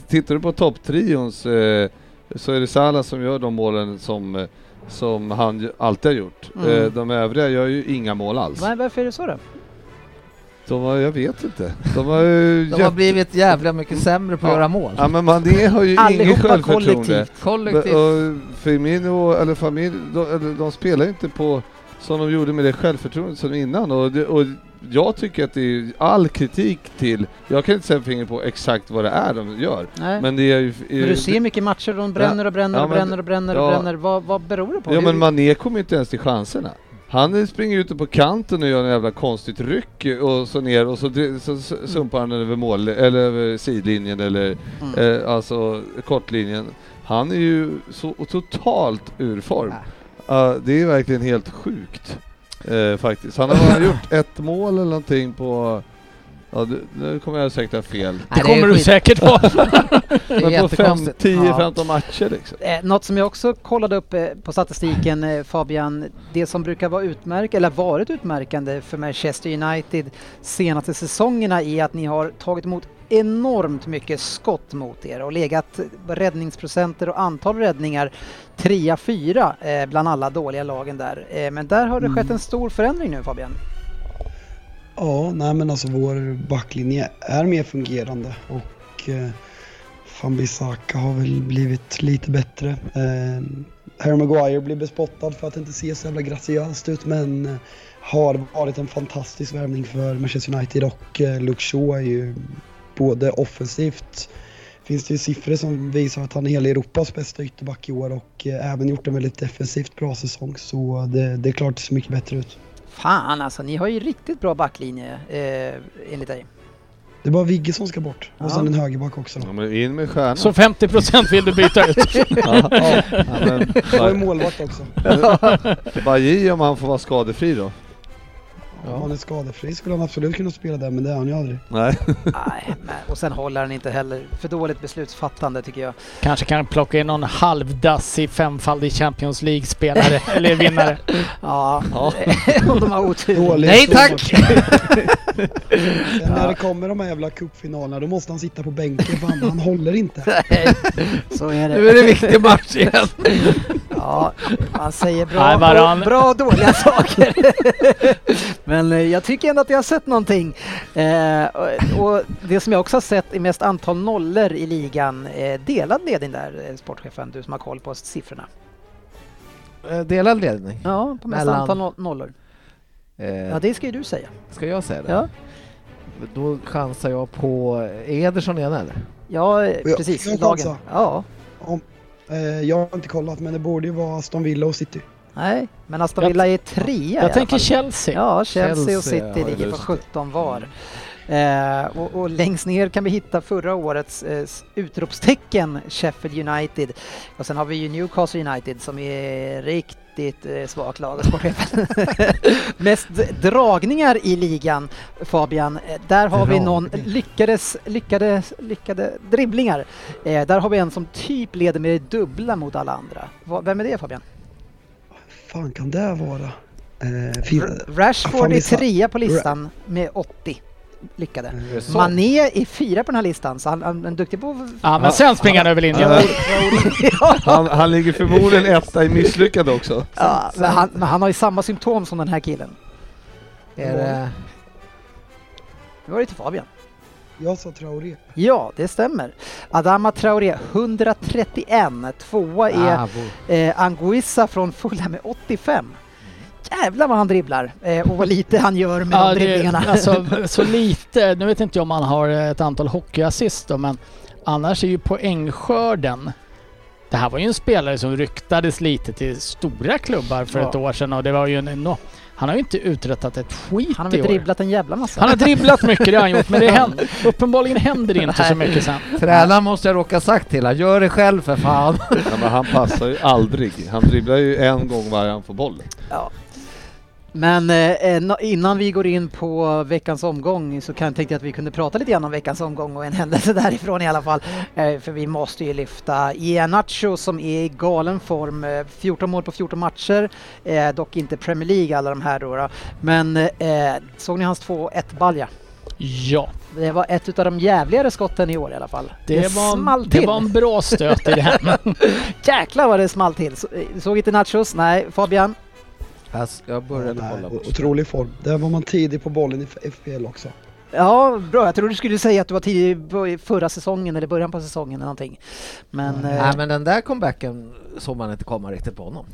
tittar du på topptrions eh, så är det Salah som gör de målen som, som han alltid har gjort. Mm. Eh, de övriga gör ju inga mål alls. Var, varför är det så då? De har, jag vet inte. De har ju De har blivit jävla mycket sämre på att Ja. göra mål. Ja men Mané har ju inget självförtroende. kollektivt. Kollektivt. Och Firmino eller familj, de, de spelar ju inte på som de gjorde med det självförtroendet som innan och, det, och jag tycker att det är all kritik till, jag kan inte sätta fingret på exakt vad det är de gör, Nej. Men, men det är ju... du ser mycket matcher, de bränner och bränner Ja, och men- bränner och bränner och ja. bränner. Vad, vad beror det på? Ja Hur- men Mané kommer ju inte ens till chanserna. Han springer ute på kanten och gör en jävla konstigt ryck och så ner och så, så, så sumpar han över mål, eller över sidlinjen eller Mm. eh, alltså kortlinjen. Han är ju så totalt ur form. Ja, det är verkligen helt sjukt eh, faktiskt. Han har bara gjort ett mål eller någonting på, ja det, nu kommer jag säkert ha fel. Det är kommer du skit- säkert ha. (laughs) Det är (laughs) Men på jättekonstigt. 10-15 matcher liksom. Eh, något som jag också kollade upp eh, på statistiken eh, Fabian, det som brukar vara utmärkande, eller varit utmärkande för Manchester United senaste säsongerna är att ni har tagit emot enormt mycket skott mot er och legat räddningsprocenter och antal räddningar 3-4 eh, bland alla dåliga lagen där. Eh, men där har det skett en stor förändring nu Fabian. Ja, nej men alltså vår backlinje är mer fungerande och eh, Fambisaka har väl blivit lite bättre. Eh, Harry Maguire blir bespottad för att inte ser så jävla graciöst ut men eh, har varit en fantastisk värvning för Manchester United och eh, Luke Shaw är ju både offensivt finns det ju siffror som visar att han är hela Europas bästa ytterback i år och eh, även gjort en väldigt defensivt bra säsong. Så det, det är klart det ser mycket bättre ut. Fan alltså, ni har ju riktigt bra backlinje eh, enligt dig. Det är bara Vigge som ska bort Ja. och sen en högerback också. Ja, men in med stjärnan. Så 50% vill du byta ut? (laughs) ja. Ja, men, (laughs) Jag (laughs) är bara, målvakt också. bara ge om han får vara skadefri då. Om han är skadefri skulle han absolut kunna spela där men det är han ju aldrig. Nej. Nej, men, och sen håller han inte heller. För dåligt beslutsfattande tycker jag. Kanske kan plocka in någon halvdassig femfaldig Champions League-spelare (laughs) eller vinnare. Ja, Ja. (laughs) om de har otur. Dålig Nej tack! (laughs) När det kommer de här jävla cupfinalerna då måste han sitta på bänken för han, han håller inte. Nej, så är Nu är det. det viktig match igen. Ja, man säger Nej, bra, varann. och, bra och dåliga saker. Men eh, jag tycker ändå att jag har sett någonting. Eh, och, det som jag också har sett är mest antal nollor i ligan. Eh, delad ledning där, eh, sportchefen, du som har koll på siffrorna. Eh, Delad ledning. Ja, på mest Mellan- antal no- nollor. Eh, Ja, det ska ju du säga. Ska jag säga det? Ja, Då chansar jag på Ederson igen eller? ja eh, jag- precis. jag Lagen. Ja, Om, eh, jag har inte kollat men det borde ju vara Aston Villa och City. Nej, men Aston Villa är trea Jag tänker. Chelsea. Ja, Chelsea och City ju ligger på lust. 17 var. Eh, och, och längst ner kan vi hitta förra årets eh, utropstecken Sheffield United. Och sen har vi ju Newcastle United som är riktigt eh, svagt lag. sportchefen. (laughs) Mest dragningar i ligan Fabian. Eh, där har vi någon Dragning. lyckades, lyckades, lyckade dribblingar. Eh, där har vi en som typ leder med det dubbla mot alla andra. Va, vem är det Fabian? Fan kan det vara? Eh, fin- Rashford är trea på listan med 80 lyckade. eh, Så. Mané är fyra på den här listan så han, han är duktig på... Ja, men sen springer han över linjen. Ja. (laughs) Han, han ligger förmodligen etta i misslyckad också. Ja, men han, men han har ju samma symptom som den här killen. Är det... Nu var det till Fabian. Jag sa Traoré. Ja, det stämmer. Adama Traoré 131, tvåa är Ah, eh, Anguissa från Fulham med 85. Jävlar vad han dribblar eh, och vad lite han gör med Ja, de dribblingarna. det, alltså, (laughs) så lite. Nu vet inte jag om han har ett antal hockeyassist då, men annars är ju poängskörden det här var ju en spelare som ryktades lite till stora klubbar för Ja. ett år sedan och det var ju en enorm... Han har ju inte uträttat ett skit han har väl dribblat en jävla massa. Han har dribblat mycket, det har han gjort, men det händer, uppenbarligen händer det inte så mycket sen. Tränaren måste jag råka sagt till han, gör det själv för fan. Ja, men han passar ju aldrig. Han dribblar ju en gång varje han får bollen. Ja. Men eh, eh, innan vi går in på veckans omgång så kan, jag att vi kunde prata lite grann om veckans omgång och en händelse (laughs) därifrån i alla fall. Eh, för vi måste ju lyfta Iheanacho som är i galen form. Eh, 14 mål på 14 matcher, eh, dock inte Premier League alla de här då. då. Men eh, såg ni hans 2-1 balja? Ja, Det var ett av de jävligare skotten i år i alla fall. det, small var, till. det var en bra stöt i den. (laughs) Jäklar vad det small till. Så, såg inte Nachos? Nej, Fabian? Alltså, jag började Nej, kolla på Otrolig form. Där var man tidig på bollen i F- FPL också. Ja, bra. Jag trodde du skulle säga att du var tidig på- i förra säsongen eller början på säsongen eller någonting. Men, eh, Nej men den där comebacken såg man inte komma riktigt på honom.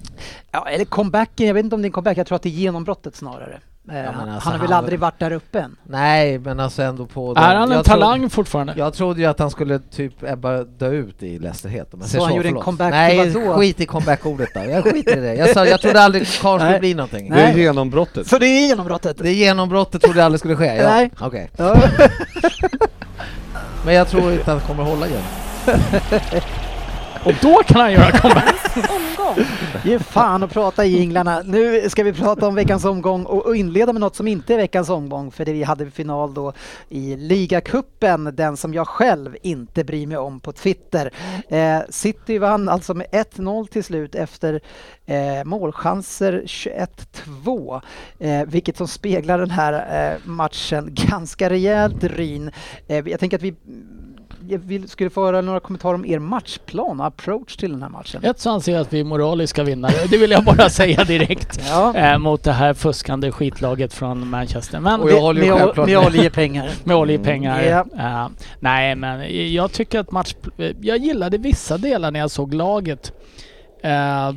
ja, eller comebacken, jag vet inte om det är en comeback, jag tror att det är genombrottet snarare. Eh, men han, alltså, han har väl aldrig varit där uppe än. Nej men alltså ändå på... är han en jag talang Trodde, fortfarande? jag trodde ju att han skulle typ ebba dö ut i Leicester helt. om jag Så säger han gjorde en förlåt. comeback Nej, vadå? skit i comeback-ordet då. Jag skiter i det. Jag, sa, jag trodde aldrig (laughs) Karl skulle bli någonting. Det är Nej. genombrottet. Så det är genombrottet? Det genombrottet trodde jag aldrig skulle ske. Ja. Nej. Okej. Ja. (laughs) Men jag tror inte att han kommer hålla igen. (laughs) Och då kan han göra (laughs) comeback. Omgång. Ge fan att prata i jinglarna. Nu ska vi prata om veckans omgång och och inleda med något som inte är veckans omgång för det vi hade final då i ligacupen, den som jag själv inte bryr mig om på Twitter. Eh, City vann alltså med 1-0 till slut efter eh, målchanser 21-2, eh, vilket som speglar den här eh, matchen ganska rejält ryn. Eh, jag tänker att vi jag vill, skulle få höra några kommentarer om er matchplan och approach till den här matchen. Ett så anser jag att vi är moraliska vinnare. Det vill jag bara (laughs) säga direkt. Ja. Eh, mot det här fuskande skitlaget från Manchester. Men Och jag håller ju med, självklart med med. oljepengar. (laughs) med oljepengar. Ja. Eh, nej, men jag tycker att match... Jag gillade vissa delar när jag såg laget. Eh,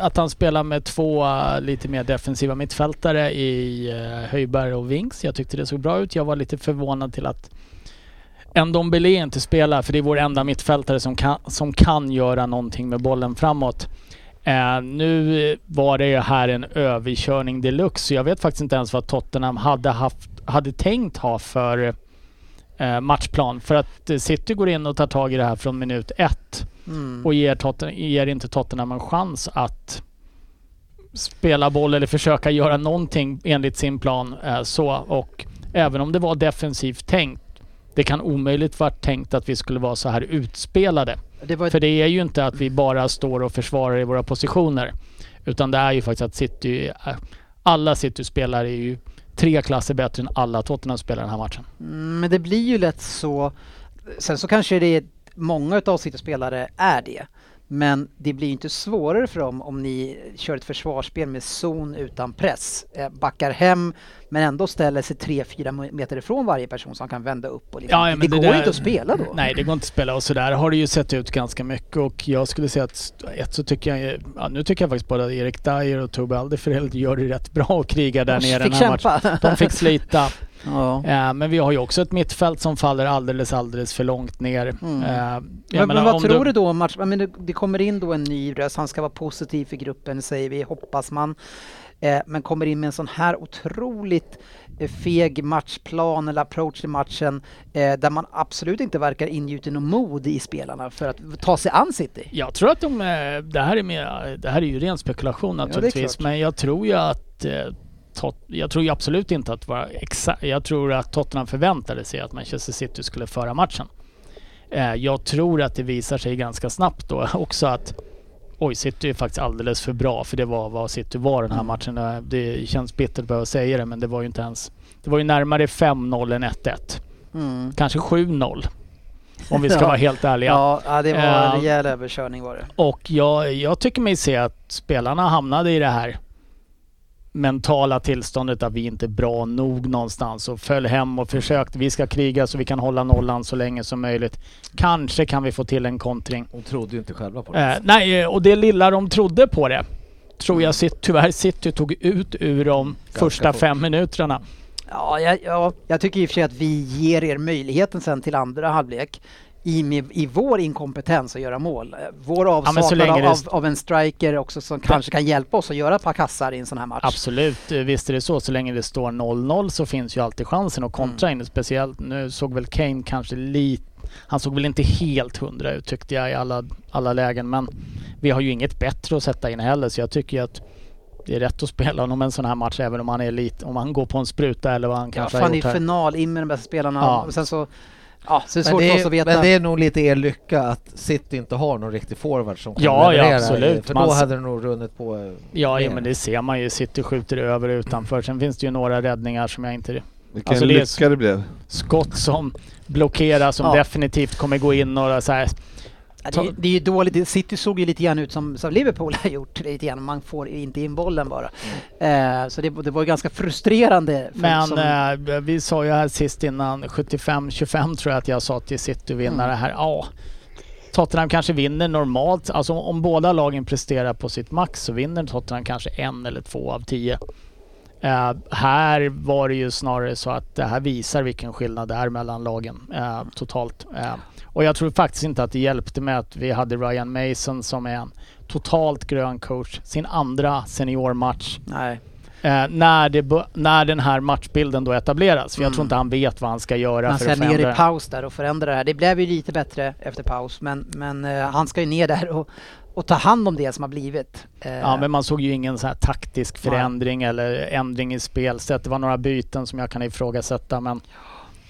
att han spelar med två eh, lite mer defensiva mittfältare i Höjberg och Winks. Jag tyckte det såg bra ut. Jag var lite förvånad till att en Dombele inte spelar, för det är vår enda mittfältare som kan, som kan göra någonting med bollen framåt. Eh, nu var det här en överkörning deluxe, så jag vet faktiskt inte ens vad Tottenham hade, haft, hade tänkt ha för eh, matchplan. För att eh, City går in och tar tag i det här från minut ett Mm. och ger, Totten, ger inte Tottenham en chans att spela boll eller försöka göra någonting enligt sin plan. Eh, så. Och även om det var defensivt tänkt, det kan omöjligt vara tänkt att vi skulle vara så här utspelade. Det ett För det är ju inte att vi bara står och försvarar i våra positioner. Utan det är ju faktiskt att City, eh, alla City-spelare är ju tre klasser bättre än alla Tottenham-spelare den här matchen. Mm, Men det blir ju lätt så. Sen så kanske det är många utav City-spelare är det. Men det blir inte svårare för dem om ni kör ett försvarsspel med zon utan press. Eh, backar hem men ändå ställer sig 3-4 meter ifrån varje person som kan vända upp. Och liksom. Ja, ja, det, men går det ju där- inte att spela då. Nej, det går inte att spela och sådär har det ju sett ut ganska mycket och jag skulle säga att ett så tycker jag, ja, nu tycker jag faktiskt både Erik Dyer och Tobbe Alderfereld gör det rätt bra och krigar där De nere den här matchen. kämpa. De fick slita. (laughs) Ja. Eh, men vi har ju också ett mittfält som faller alldeles, alldeles för långt ner. Mm. Eh, Men, menar, men vad tror du då om match? Jag menar, det, det kommer in då en ny röst, han ska vara positiv för gruppen säger vi, hoppas man. Eh, men kommer in med en sån här otroligt eh, feg matchplan eller approach till matchen eh, där man absolut inte verkar ingjuta någon mod i spelarna för att ta sig an City. Jag tror att de, eh, det här är, mer, det här är ju ren spekulation naturligtvis, klart. men jag tror ju att eh, Tot, jag tror ju absolut inte att vara exakt, jag tror att Tottenham förväntade sig att Manchester City skulle föra matchen. Eh, jag tror att det visar sig ganska snabbt då (laughs) också att oj, City är faktiskt alldeles för bra för det var vad City var den här Mm. matchen. Eh, Det känns bittert att behöva säga det men det var ju inte ens, det var ju närmare 5-0 än 1-1. Mm. Kanske 7-0 om vi ska Ja. (laughs) vara helt ärliga. Ja, det var en Eh, rejäl överkörning var det. Och jag, jag tycker mig se att spelarna hamnade i det här mentala tillståndet att vi inte är bra nog någonstans och föll hem och försökte. Vi ska kriga så vi kan hålla nollan så länge som möjligt. Kanske kan vi få till en kontring. De trodde ju inte själva på det. Eh, nej, eh, och det lilla de trodde på det tror jag tyvärr City tog ut ur de Ganska första fort. fem minuterna. Ja, jag, ja, jag tycker i och för sig att vi ger er möjligheten sen till andra halvlek i, med, i vår inkompetens att göra mål. Eh, Vår avsaknad länge av, det- av en striker också som kanske kan hjälpa oss att göra ett par kassar i en sån här match. Absolut, eh, visst är det så. Så länge det står 0-0 så finns ju alltid chansen att kontra in. Speciellt nu såg väl Kane kanske lite... Han såg väl inte helt hundra ut tyckte jag i alla, alla lägen. Men vi har ju inget bättre att sätta in heller så jag tycker ju att det är rätt att spela honom en sån här match även om han är lite... Om han går på en spruta eller vad han Ja, kanske fan har gjort här. final, in med de bästa spelarna. Ja. Och sen så... Ja, så det är Men svårt det, för oss att är, veta. men det är nog lite er lycka att City inte har någon riktig forward som kan Ja, ja, leverera. absolut. För Man då hade det nog runnit på. eh, Ja, ja, men det ser man ju. City skjuter över och utanför. Sen finns det ju några räddningar som jag inte... Vilken Alltså, det är- lycka det blev. Skott som blockeras som Ja. definitivt kommer gå in och så här. Ja, det, är- det är ju dåligt. City såg ju lite grann ut som, som Liverpool (laughs) har gjort lite grann. Man får inte in bollen bara. Eh, så det, det var ganska frustrerande. Men som, eh, vi sa ju här sist innan 75-25 tror jag att jag sa till City vinnare Mm. här. Ja, Tottenham kanske vinner normalt. Alltså om båda lagen presterar på sitt max så vinner Tottenham kanske en eller två av tio. Eh, här var det ju snarare så att det här visar vilken skillnad det är mellan lagen eh, totalt. Eh, och jag tror faktiskt inte att det hjälpte med att vi hade Ryan Mason som är en totalt grön coach. Sin andra seniormatch. nej. Eh, när, det, när den här matchbilden då etableras. För jag Mm. tror inte han vet vad han ska göra Han för ska att ner förändra i det. paus där och förändra det här. Det blev ju lite bättre efter paus men, men eh, han ska ju ner där och, och ta hand om det som har blivit. Eh, Ja men man såg ju ingen så här taktisk förändring eller ändring i spelsätt. Det var några byten som jag kan ifrågasätta men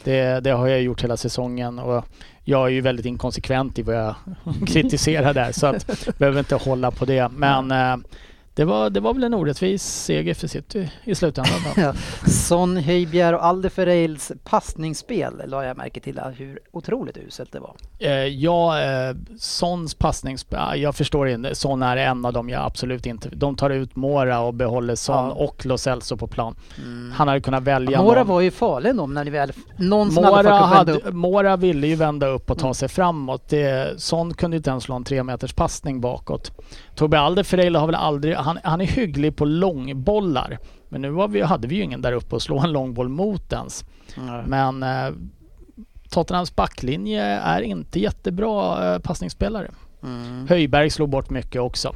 det, det har jag gjort hela säsongen och jag är ju väldigt inkonsekvent i vad jag (laughs) kritiserar där så att (laughs) behöver inte hålla på det. Men eh, det, var, det var väl en orättvis seger för City i slutändan. (laughs) Ja. Son Höjbjerg och Alderfereils passningsspel la jag märke till hur otroligt uselt det var. Eh, ja, eh, Sons passningsspel, ah, jag förstår inte. Son är en av dem jag absolut inte... De tar ut Mora och behåller Son Ja. och Lo Celso på plan. Han hade kunnat välja Mm. Mora någon. var ju farlig ändå när ni väl... Någon som hade Mora, vända hade, upp. Mora ville ju vända upp och ta Mm. sig framåt. Det, Son kunde inte ens slå en tre meters passning bakåt. Tobbe Alderfereila har väl aldrig... Han, han är hygglig på långbollar. Men nu vi, hade vi ju ingen där uppe att slå en långboll mot ens. Mm. Men eh, Tottenhams backlinje är inte jättebra eh, passningsspelare. Mm. Höjberg slog bort mycket också.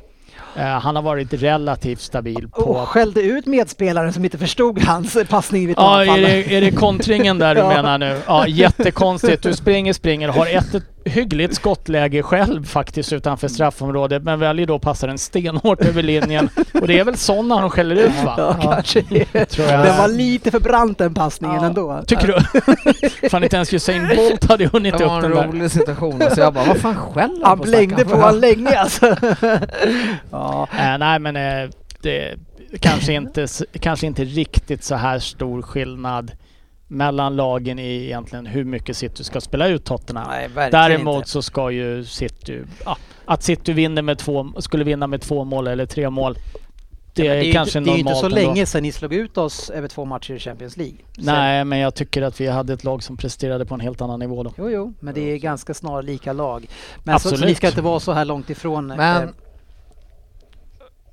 Eh, han har varit relativt stabil på... Och skällde ut medspelaren som inte förstod hans passning vid Ja, är det, är det kontringen där du (laughs) menar nu? Ja, jättekonstigt. Du springer, springer, har ett hyggligt skottläge själv faktiskt utanför straffområdet, men väljer då att passa den stenhårt över linjen. Och det är väl sådana han skäller ut va? Ja, kanske det. tror jag. Den var lite för brant den passningen Ja. ändå. Tycker du? (laughs) Fan inte ens Usain Bolt hade hunnit Det upp var den en där. rolig situation. Så jag bara, vad fan skäller Han på blängde stackaren på han länge (laughs) alltså. (laughs) ja. Eh, nej men eh, det kanske inte, kanske inte riktigt så här stor skillnad mellan lagen i egentligen hur mycket City ska spela ut Tottenham. Nej, Däremot inte. så ska ju City, ja, att City vinner med två, skulle vinna med två mål eller tre mål. Det Ja, är, det är, kanske ju, det är ju inte så ändå. länge sedan ni slog ut oss över två matcher i Champions League. Så- Nej, men jag tycker att vi hade ett lag som presterade på en helt annan nivå då. Jo, jo, men det är ganska snarlika lag. Men så, så Absolut. ni ska inte vara så här långt ifrån. Men eh,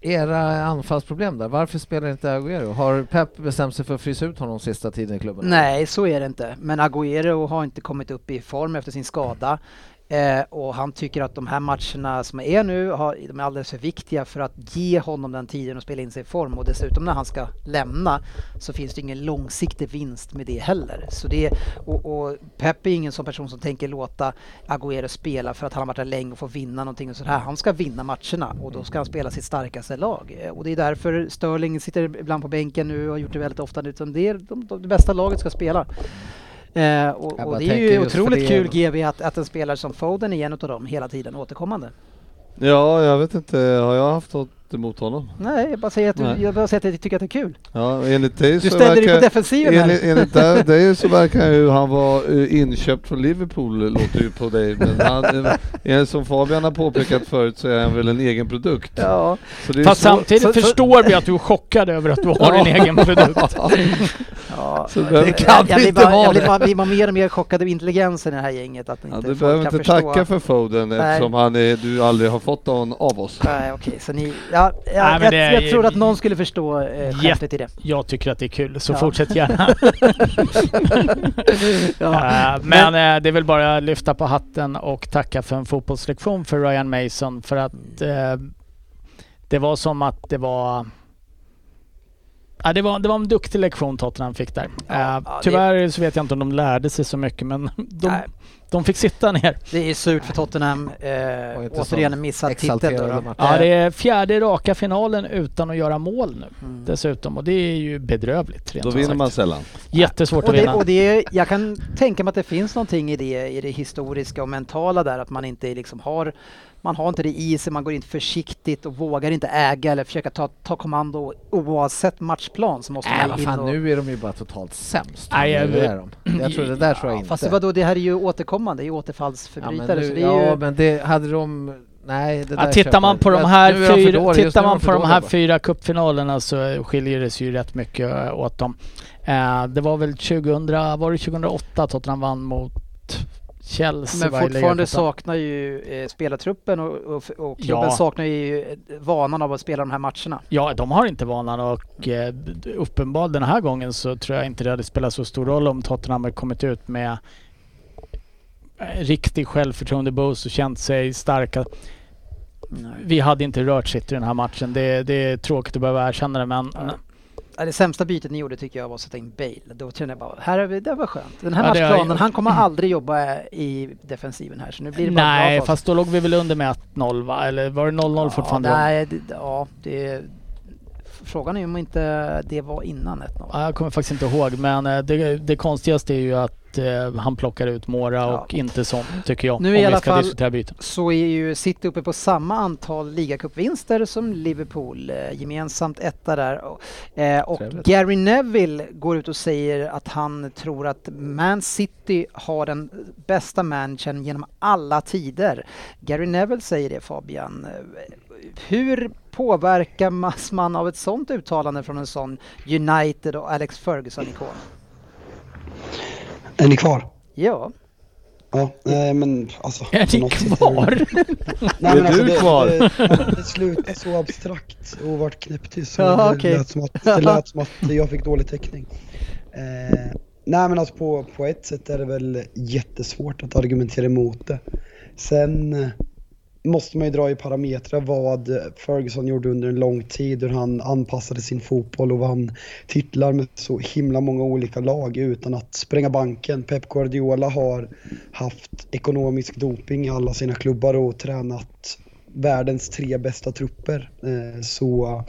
era anfallsproblem där, varför spelar inte Agüero? Har Pep bestämt sig för att frysa ut honom sista tiden i klubben? Nej, så är det inte. Men Agüero har inte kommit upp i form efter sin skada. Eh, och han tycker att de här matcherna som är nu, har, de är alldeles för viktiga för att ge honom den tiden att spela in sig i form. Och dessutom när han ska lämna så finns det ingen långsiktig vinst med det heller. Så det, och, och Pep är ingen sån person som tänker låta Agüero spela för att han har varit där länge och får vinna någonting och sådär. Han ska vinna matcherna och då ska han spela sitt starkaste lag. Eh, och det är därför Sterling sitter ibland på bänken nu och har gjort det väldigt ofta. Utan det är de, de, det bästa laget ska spela. Eh, och, och det är ju otroligt kul GB att, att en spelare som Foden är en av dem hela tiden återkommande. Ja, jag vet inte. Har jag haft något emot honom? Nej, jag bara säger att du, jag bara säger att jag tycker att det är kul. Ja, enligt dig Du så ställer dig på defensiven här. enligt, enligt (laughs) dig, så verkar ju han vara eh, inköpt från Liverpool, låter ju på dig. Men han, eh, enligt som Fabian har påpekat förut så är han väl en egen produkt. Ja. Så det är Fast svår- samtidigt så- så- förstår vi att du är chockad över att du har en egen produkt. (laughs) Ja, Så det, kan jag, blir inte bara, vara jag blir bara, mer och mer chockad av intelligensen i det här gänget. Att Ja, inte du folk behöver kan inte förstå. tacka för Foden Nej. eftersom han är, du aldrig har fått någon av oss. Nej, okej, så ni... Ja, ja, Nej, men jag, jag tror att någon skulle förstå eh, skämtet i det. Jag tycker att det är kul, så Ja. fortsätt gärna. (laughs) (laughs) Ja. Eh, men eh, det är väl bara att lyfta på hatten och tacka för en fotbollslektion för Ryan Mason för att eh, det var som att det var Ja, det, var, det var en duktig lektion Tottenham fick där. Ja, Eh, ja, det- tyvärr så vet jag inte om de lärde sig så mycket men (laughs) de, Nej. de fick sitta ner. Det är surt för Tottenham. Eh, återigen en missad titel. Då, då. Ja, det är fjärde raka finalen utan att göra mål nu Mm. dessutom och det är ju bedrövligt. Rent Då vinner sagt. man sällan. Jättesvårt Och att det, vinna. och det, jag kan tänka mig att det finns någonting i det, i det historiska och mentala där, att man inte liksom har man har inte det i sig, man går inte försiktigt och vågar inte äga eller försöka ta, ta kommando oavsett matchplan så måste Nej, man in fan, och... nu är de ju bara totalt sämst. Nej, jag Nu är de. Jag tror det där tror jag inte. Fast vadå, det här är ju återkommande, det är ju ja, återfallsförbrytare. men, så nu, det är ju... ja, men det hade de... Nej, det Ja, tittar man på de Ja, här fyra, nu tittar man på de här bara. fyra cupfinalerna så skiljer det sig ju rätt mycket eh, åt dem. Eh, det var väl 2000, var det 2008 Tottenham vann mot Chelsea? Men fortfarande saknar ju eh, spelartruppen och, och, och klubben Ja. saknar ju eh, vanan av att spela de här matcherna. Ja, de har inte vanan och eh, uppenbarligen den här gången så tror jag inte det hade spelat så stor roll om Tottenham hade kommit ut med eh, riktig självförtroende-boost och känt sig starka. Vi hade inte rört City i den här matchen. Det, det är tråkigt att behöva erkänna det men Ja, Det sämsta bytet ni gjorde tycker jag var att sätta in Bale. Då kände jag bara, här är vi, det var skönt. Den här Ja, matchplanen, jag- han kommer aldrig jobba i defensiven här så nu blir det bara Nej, fast då låg vi väl under med 1-0 va? Eller var det 0-0 fortfarande? Ja, nej, det, ja, det, frågan är om inte det var innan 1-0. Ja, Jag kommer faktiskt inte ihåg men eh, det, det konstigaste är ju att eh, han plockar ut Mora Ja. och inte sånt tycker jag. Nu i alla ska fall- så är ju City uppe på samma antal ligacupvinster som Liverpool, eh, gemensamt etta där. Och, eh, och Trevligt. Gary Neville går ut och säger att han tror att Man City har den bästa managern genom alla tider. Gary Neville säger det Fabian. Hur påverkas man av ett sånt uttalande från en sån United och Alex Ferguson-ikon? Är ni kvar? Ja, Ja, nej men alltså. Är ni kvar? Nej, (laughs) Är men alltså, du det, kvar? Det, det slutade så abstrakt och vart knäpptyst så Ja, det, lät som att, det (laughs) lät som att jag fick dålig täckning. Eh, Nej men alltså på, på ett sätt är det väl jättesvårt att argumentera emot det. Sen eh, måste man ju dra i parametrar vad Ferguson gjorde under en lång tid, hur han anpassade sin fotboll och vann titlar med så himla många olika lag utan att spränga banken. Pep Guardiola har haft ekonomisk doping i alla sina klubbar och tränat världens tre bästa trupper eh, så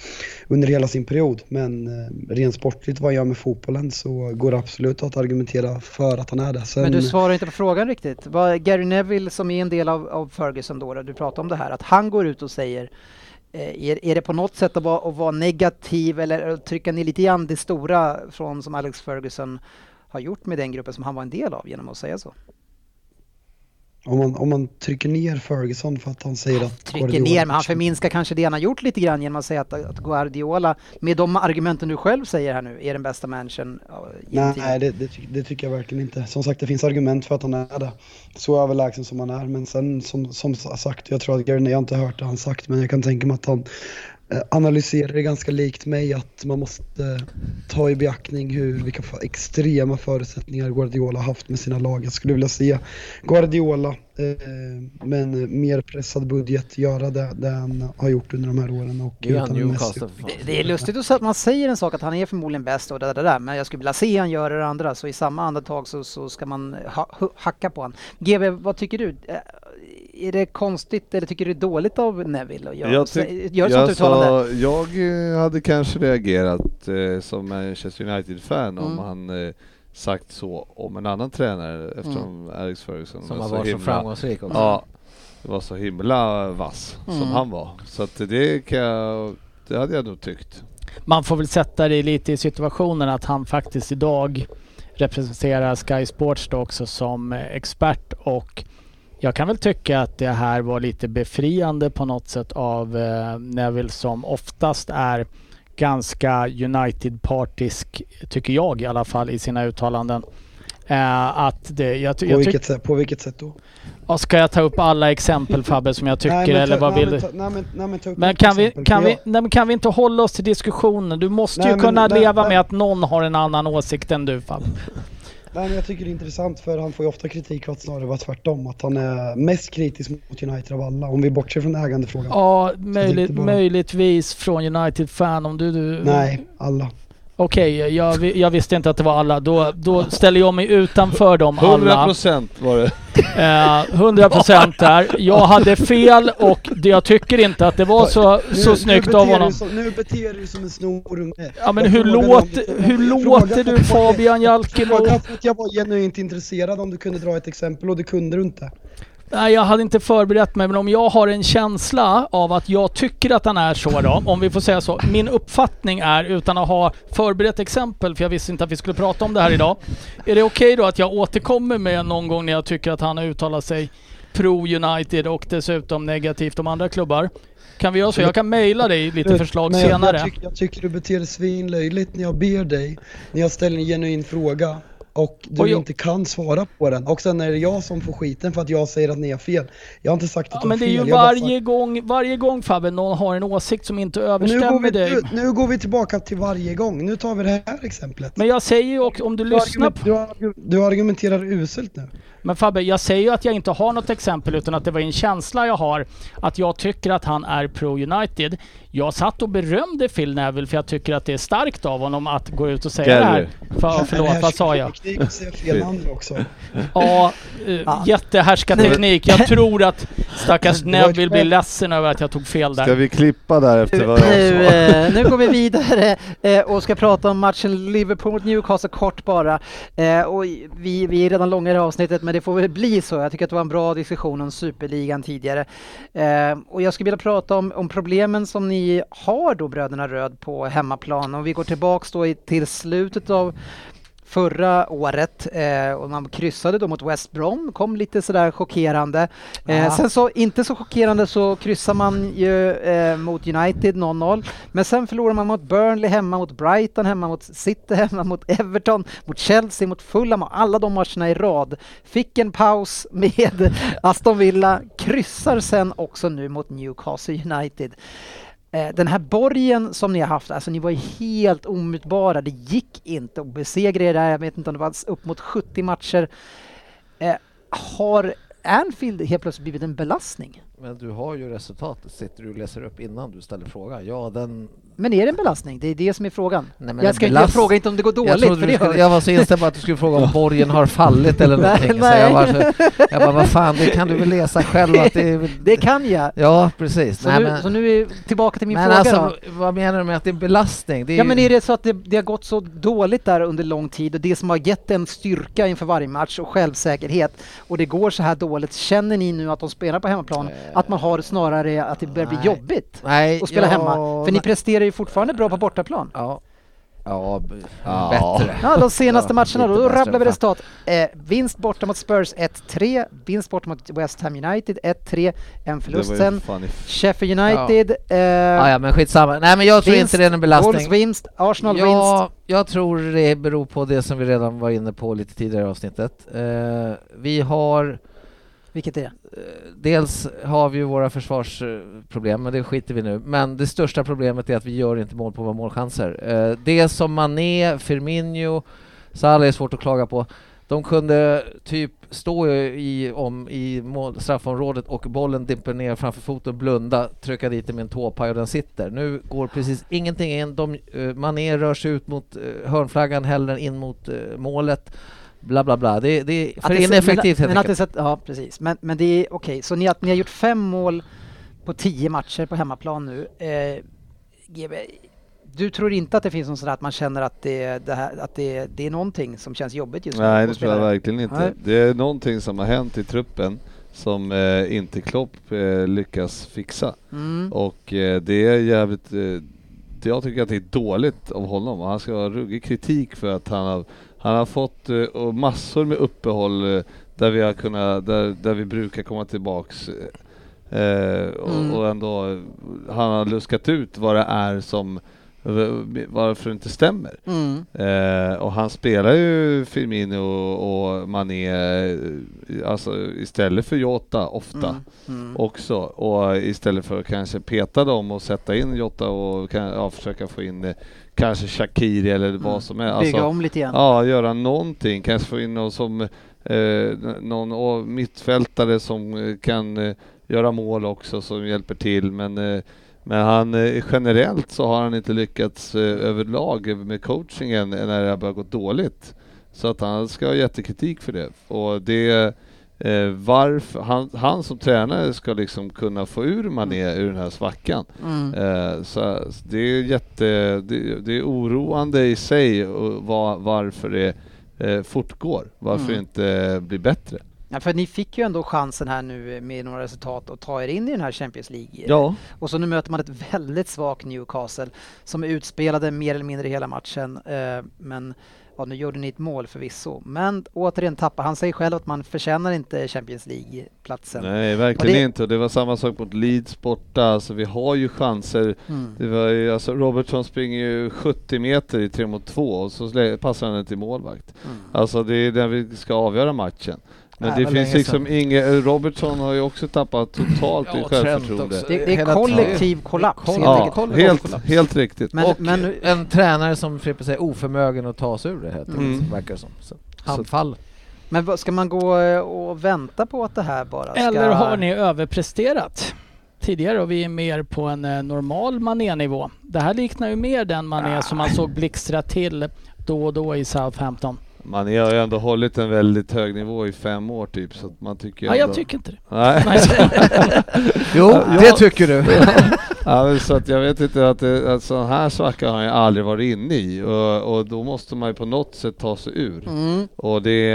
under hela sin period. Men eh, rent sportligt vad han gör med fotbollen så går det absolut att argumentera för att han är det. Sen, Men du svarar inte på frågan riktigt. Vad Gary Neville som är en del av, av Ferguson då, du pratar om det här, att han går ut och säger eh, är, är det på något sätt att vara, att vara negativ eller trycka ner lite grann det stora från som Alex Ferguson har gjort med den gruppen som han var en del av genom att säga så? Om man, om man trycker ner Ferguson för att han säger att Trycker Guardiola ner, men han förminskar kanske det han har gjort lite grann genom att säga att, att Guardiola, med de argumenten du själv säger här nu, är den bästa managern Nej, det, det, det, tycker jag verkligen inte. Som sagt, det finns argument för att han är det. Så överlägsen som han är, men sen som, som sagt, jag tror att Gary, jag har inte hört det han sagt, men jag kan tänka mig att han analyserar det ganska likt mig att man måste ta i beaktning hur, vilka extrema förutsättningar Guardiola har haft med sina lag. Jag skulle vilja se Guardiola eh, med en mer pressad budget göra det, det han har gjort under de här åren. Och det, är det, det är lustigt att man säger en sak att han är förmodligen bäst och det där, där men jag skulle vilja se han göra det andra så i samma andetag så, så ska man ha, hacka på honom. GW, vad tycker du? Eh, är det konstigt eller tycker du det är dåligt av Neville att göra, jag gör sånt uttalande? Jag eh, hade kanske reagerat eh, som Manchester United-fan mm. om han eh, sagt så om en annan tränare eftersom mm. Alex Ferguson som var, var så, himla, framgångsrik också. Ja, det var så himla vass mm. som han var. Så att det kan jag, det hade jag nog tyckt. Man får väl sätta det lite i situationen att han faktiskt idag representerar Sky Sports då också som expert och jag kan väl tycka att det här var lite befriande på något sätt av eh, Neville som oftast är ganska United-partisk, tycker jag i alla fall, i sina uttalanden. Uh, att det, jag, på, jag vilket sätt, på vilket sätt då? Ja, ska jag ta upp alla exempel Fabbe som jag tycker nej, eller vad vill du? Nej men, nej, men, ta upp men kan, vi, kan, vi, nej, men kan vi inte hålla oss till diskussionen? Du måste ju kunna leva med att någon har en annan åsikt än du Fabbe. Nej, men jag tycker det är intressant för han får ju ofta kritik för att snarare vara tvärtom. Att han är mest kritisk mot United av alla, om vi bortser från ägandefrågan. Ja, möjligt, bara... möjligtvis från United-fan om du, du... Nej, alla. Okej, okay, jag, jag, visste inte att det var alla. Då, då ställer jag mig utanför dem alla. 100% var det. Eh, 100% där. Jag hade fel och jag tycker inte att det var så, nu, så snyggt av honom. Så, nu beter du dig som en snorunge. Ja men hur, låt, hur låter du Fabian Jalkemo? Frågan för att jag var genuint intresserad om du kunde dra ett exempel och det kunde du inte. Nej, jag hade inte förberett mig, men om jag har en känsla av att jag tycker att han är så då, om vi får säga så. Min uppfattning är, utan att ha förberett exempel, för jag visste inte att vi skulle prata om det här idag. Är det okej okay då att jag återkommer med någon gång när jag tycker att han har uttalat sig pro-United och dessutom negativt om andra klubbar? Kan vi göra så? Jag kan mejla dig lite förslag Men senare. Jag, tycker, jag tycker du beter dig svinlöjligt när jag ber dig, när jag ställer en genuin fråga och du och inte kan svara på den. Och sen är det jag som får skiten för att jag säger att ni har fel. Jag har inte sagt att ja, du har fel. Men det är ju varje gång, varje gång Fabbe, någon har en åsikt som inte överstämmer nu dig. Nu, nu, går vi tillbaka till varje gång. Nu tar vi det här exemplet. Men jag säger ju också, om du, du lyssnar på... Du, du argumenterar uselt nu. Men Fabbe, jag säger ju att jag inte har något exempel utan att det var en känsla jag har att jag tycker att han är pro-United. Jag satt och berömde Phil Neville för jag tycker att det är starkt av honom att gå ut och säga Gary. det här. För, förlåt, vad sa jag? Ja, uh, jättehärskarteknik. Jag tror att stackars (laughs) Neville blir ledsen över att jag tog fel där. Ska vi klippa där efter vad jag nu, sa? Eh, nu går vi vidare eh, och ska prata om matchen Liverpool mot Newcastle kort bara. Eh, och vi, vi är redan långa i det här avsnittet men det får väl bli så. Jag tycker att det var en bra diskussion om superligan tidigare. Eh, och jag skulle vilja prata om, om problemen som ni har då Bröderna Röd på hemmaplan. och vi går tillbaks då i, till slutet av förra året eh, och man kryssade då mot West Brom, kom lite sådär chockerande. Eh, sen så, inte så chockerande så kryssar man ju eh, mot United 0-0, men sen förlorar man mot Burnley hemma, mot Brighton hemma, mot City hemma, mot Everton, mot Chelsea, mot Fulham och alla de matcherna i rad. Fick en paus med (laughs) Aston Villa, kryssar sen också nu mot Newcastle United. Eh, den här borgen som ni har haft, alltså ni var ju helt omutbara. Det gick inte att besegra er där. Jag vet inte om det var upp mot 70 matcher. Eh, Har Anfield helt plötsligt blivit en belastning? Men du har ju resultatet, sitter du och läser upp innan du ställer frågan. Ja, den... Men är det en belastning? Det är det som är frågan. Nej, jag, en ska, jag belast- frågar inte om det går Jag, dåligt, trodde för det skulle, jag var så inställd på att du skulle fråga om (laughs) borgen har fallit eller (laughs) Nej, någonting. Nej. jag, så, jag bara, vad fan, det kan du väl läsa själv att det (laughs) Det kan jag. Ja, precis. Så, Nej, nu, men, så nu är tillbaka till min men fråga alltså, vad menar du med att det är belastning? Det är Ja ju- men är det så att det, det har gått så dåligt där under lång tid och det som har gett en styrka inför varje match och självsäkerhet och det går så här dåligt, känner ni nu att de spelar på hemmaplan att man har snarare att det börjar bli Nej. jobbigt Nej, att spela ja, hemma? För ni nej. Presterar ju fortfarande bra på bortaplan. Ja. Ja, b- Ja. bättre. Ja, de senaste Ja, matcherna då, då rabblar vi resultat. Eh, vinst borta mot Spurs 1-3, vinst borta mot West Ham United 1-3, en förlust sen. Sheffield United, eh, Ja, ja, men skitsamma. Nej, men jag tror vinst, inte det är en belastning. Wolves vinst, Arsenal vinst. Ja, jag tror det beror på det som vi redan var inne på lite tidigare i avsnittet. Eh, vi har vilket är det? Dels har vi ju våra försvarsproblem, men det skiter vi nu. Men det största problemet är att vi gör inte mål på våra målchanser. Eh, det som Mané, Firmino, Salah är svårt att klaga på. De kunde typ stå i, om, i mål, straffområdet och bollen dimper ner framför foten blunda, trycka dit den med en tåpaj och den sitter. Nu går precis ingenting in. De, eh, Mané rör sig ut mot hörnflaggan hellre än in mot målet. Bla bla bla. Det, det är Att för det- ineffektivt men, helt men att det enkelt. Ja, precis. Men, men det är okej, så ni, har- ni har gjort fem mål på tio matcher på hemmaplan nu. Eh, GB, du tror inte att det finns någon sån där att man känner att det, det, här, att det, det är någonting som känns jobbigt just nu? Nej, att det tror jag verkligen inte. Nej. Det är någonting som har hänt i truppen som eh, inte Klopp eh, lyckas fixa. Mm. Och eh, det är jävligt... Eh, jag tycker att det är dåligt av honom och han ska ha ruggig kritik för att han har, han har fått och massor med uppehåll eh, där vi har kunnat, där, där vi brukar komma tillbaks. Och, Mm. och ändå, eh, han har luskat ut vad det är som varför det inte stämmer. Mm. Eh, och han spelar ju Firmino och, och Mané alltså istället för Jota ofta Mm. Mm. också. Och istället för att kanske peta dem och sätta in Jota och kan, ja, försöka få in kanske Shakiri eller Mm. vad som är. Bygga Alltså, om lite igen. Ja, göra någonting. Kanske få in någon som eh, någon mittfältare som eh, kan eh, göra mål också som hjälper till. Men, eh, men han eh, generellt så har han inte lyckats eh, överlag med coachingen när det har börjat gå dåligt. Så att han ska ha jättekritik för det. Och det eh, varför, han, han som tränare ska liksom kunna få ur Mané ur den här svackan. Mm. Eh, så så det är jätte, det, det är oroande i sig och var, varför det eh, fortgår, varför Mm. det inte blir bättre. Ja, för ni fick ju ändå chansen här nu med några resultat att ta er in i den här Champions League. Ja, Och så nu möter man ett väldigt svagt Newcastle som är utspelade mer eller mindre hela matchen. Eh, men ja, nu gjorde ni ett mål förvisso. Men återigen tappar han säger själv att man förtjänar inte Champions League-platsen. nej verkligen Och det- inte. Och det var samma sak mot Leeds borta, alltså vi har ju chanser. Mm. Det var ju, alltså Robertson springer ju 70 meter i 3 mot 2 och så passar han den till målvakt. Mm. Alltså det är där vi ska avgöra matchen. Men Ja, det vad finns liksom inget, Robertson har ju också tappat totalt i Ja, Trent självförtroende. Det, det är Hela kollektiv kollaps Ja, kollektiv helt, kollaps. helt riktigt. Men, och men en tränare som Frippe säger oförmögen att ta sig ur det enkelt, Mm. verkar det som. Så, handfall. Men ska man gå eh, och vänta på att det här bara ska... Eller har ni överpresterat tidigare och vi är mer på en eh, normal manénivå? Det här liknar ju mer den mané som man såg blixtra till då och då i Southampton. Man har ju ändå hållit en väldigt hög nivå i fem år typ så att man tycker Ja, ändå... jag tycker inte det. Nej. (laughs) Jo, Ja, det tycker du. (laughs) ja, så att jag vet inte att, det, att sån här svacka har jag aldrig varit inne i och, och då måste man ju på något sätt ta sig ur. Mm. Och det,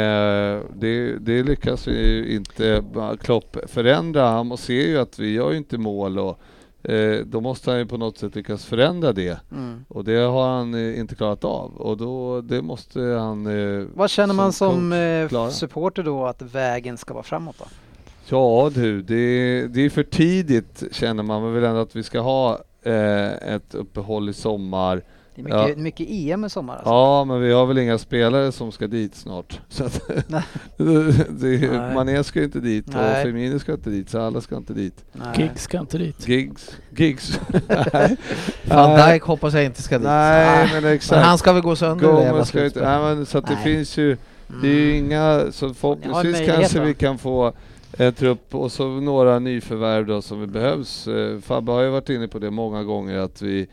det, det lyckas ju inte Klopp förändra. Han ser ju att vi gör ju inte mål och eh, då måste han ju på något sätt lyckas förändra det. Mm. Och det har han eh, inte klarat av och då det måste han eh, Vad känner man som coach eh, supporter då att vägen ska vara framåt då? Ja du, det, det är för tidigt känner man. Man vill ändå att vi ska ha eh, ett uppehåll i sommar. Det är mycket, Ja. mycket EM i sommar alltså. Ja, men vi har väl inga spelare som ska dit snart. (laughs) Så att Nej. (laughs) det, Nej. Mané ska inte dit och Nej. Firmino ska inte dit, så alla ska inte dit. Nej. Giggs ska inte dit. Gigs, gigs. (laughs) Van. Dijk hoppas jag inte ska dit. Nej, men Men exakt. han ska väl gå sönder Gomez ska inte, nej, men så att det finns ju, det är ju inga, så förhoppningsvis kanske vi kan få en trupp och så några nyförvärv då som behövs. Eh, Fabbe har ju varit inne på det många gånger att vi eh,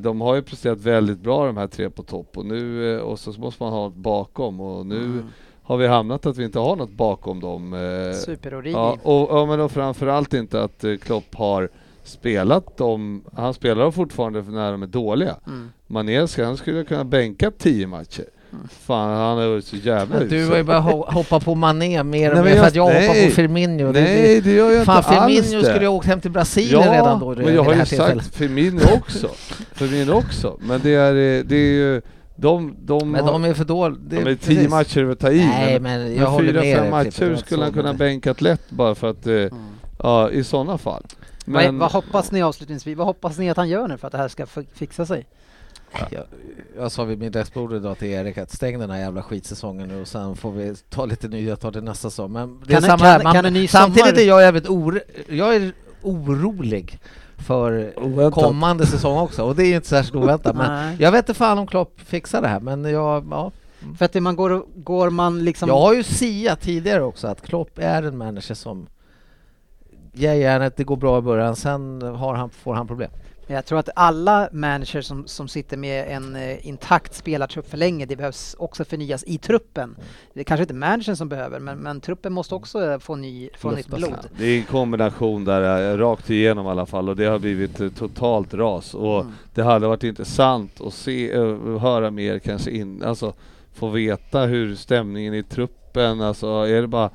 de har ju presterat väldigt bra de här tre på topp och nu eh, och så måste man ha något bakom och nu Mm. har vi hamnat att vi inte har något bakom dem. eh, Super-Origi. Ja, och, ja, men då framförallt inte att eh, Klopp har spelat dem, han spelar dem fortfarande för när de är dåliga. Mm. Mané han skulle kunna bänka tio matcher. Mm. Fan, han varit så jävla Men Du usel. har ju bara ho- hoppa på Mané mer och Nej, men mer för att jag hoppar nej. på Firmino. Nej, det gör jag Fan, inte alls Firmino det. skulle ju ha åkt hem till Brasilien ja, redan då. men vid jag har ju sagt Firmino också. (laughs) Firmino också. Men det är, det är ju, de, de, Men har, de är för dåliga. de är tio matcher att ta i. Nej, men, men jag men fyra, med fem matcher skulle han kunna men- bänkat lätt bara för att, eh, Mm. ja i sådana fall. Vad, Men, vad hoppas ni avslutningsvis, vad hoppas ni att han gör nu för att det här ska fi- fixa sig? Jag, jag sa vid middagsbordet idag till Erik att stäng den här jävla skitsäsongen nu och sen får vi ta lite nya tag till nästa säsong. Men det är Kan- samma kan- här. Man, kan en ny samtidigt sommar- är jag jävligt oro, jag är orolig för Oväntat. kommande säsong också och det är ju inte särskilt oväntat. Men jag vet inte fan om Klopp fixar det här men jag, ja. För att man går, går man liksom... jag har ju siat tidigare också att Klopp är en manager som ger järnet, det går bra i början, sen har han, får han problem. Jag tror att alla managers som, som sitter med en eh, intakt spelartrupp för länge, det behövs också förnyas i truppen. Det är kanske inte managern som behöver, men, men truppen måste också eh, få, ny, få nytt blod. Det är en kombination där, eh, rakt igenom i alla fall, och det har blivit eh, totalt ras. Och Mm. det hade varit intressant att se, eh, höra mer kanske in, alltså få veta hur stämningen i truppen, alltså är det bara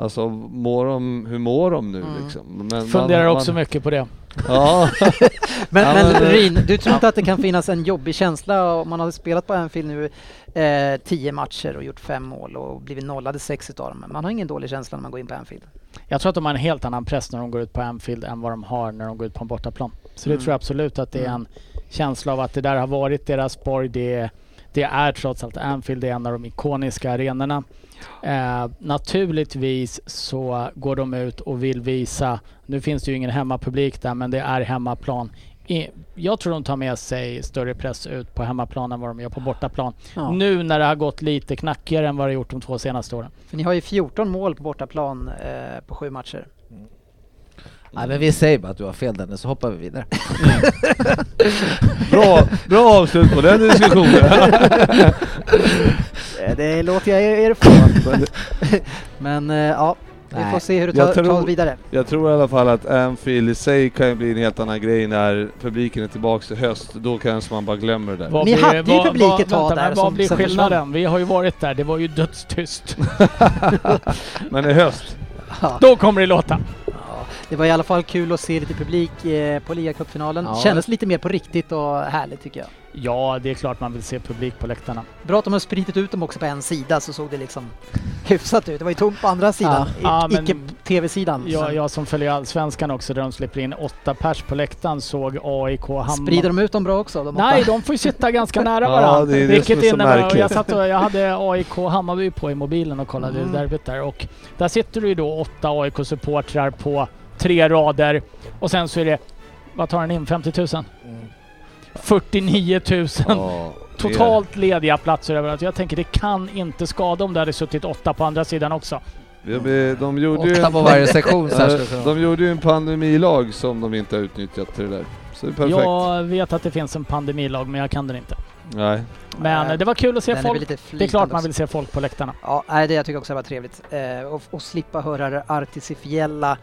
Alltså mår de, hur mår de nu Mm. liksom? Men Funderar man, också man, mycket på det. Ja, (laughs) (laughs) Men, Ja, men men- Rin, du tror inte att det kan finnas en jobbig känsla om man har spelat på Anfield nu eh, tio matcher och gjort fem mål och blivit nollade sex utav dem. Man har ingen dålig känsla när man går in på Anfield. Jag tror att de har en helt annan press när de går ut på Anfield än vad de har när de går ut på en bortaplan. Så det Mm. tror jag absolut att det är Mm. en känsla av att det där har varit deras borg. Det, det är trots allt Anfield, det är en av de ikoniska arenorna. Eh, naturligtvis så går de ut och vill visa, nu finns det ju ingen hemmapublik där men det är hemmaplan. I, jag tror de tar med sig större press ut på hemmaplan än vad de gör på bortaplan. Ja. Nu när det har gått lite knackigare än vad det har gjort de två senaste åren. För ni har ju 14 mål på bortaplan eh, på sju matcher. Nej men vi säger bara att du har fel Dennis, så hoppar vi vidare. bra, bra avslut på den diskussionen. (laughs) Eh, Det låter jag er få. Men eh, ja, vi får se hur det tar, tar tror- oss vidare. Jag tror i alla fall att Anfield i sig kan bli en helt annan grej när publiken är tillbaks i höst. Då kanske man bara glömmer det där. Ni hade ju vad- publik ett tag där Vad blir skillnaden? Vi har ju varit där, det var ju dödstyst. (laughs) Men i höst. Då kommer det låta. Ja, det var i alla fall kul att se lite publik eh, på ligacupfinalen. Ja. Kändes lite mer på riktigt och härligt tycker jag. Ja, det är klart man vill se publik på läktarna. Bra att de har spritit ut dem också på en sida så såg det liksom (laughs) hyfsat ut. Det var ju tomt på andra sidan, Ja, men- icke tv-sidan. Jag, jag som följer Allsvenskan också, där de släpper in åtta pers på läktaren, såg AIK Hammarby. Sprider de ut dem bra också? De? Nej, de får ju sitta ganska (laughs) nära Ja, varandra. det är det vilket är så märkligt. jag, satt och, jag hade AIK Hammarby på i mobilen och kollade Mm. derbyt där och där sitter det ju då åtta AIK-supportrar på tre rader och sen så är det, vad tar den in, 50 000? 49 000 ja, totalt lediga platser överallt. Jag tänker det kan inte skada om det hade suttit åtta på andra sidan också. det, de gjorde ju Åtta en, på varje sektion Eh, (laughs) de gjorde ju en pandemilag som de inte har utnyttjat till det där. Så det är perfekt. Jag vet att det finns en pandemilag men jag kan den inte. Nej. Men Nej, det var kul att se folk. Det är klart man vill se folk på läktarna. Ja, nej, det jag tycker också var trevligt. Eh, och, och slippa höra det artificiella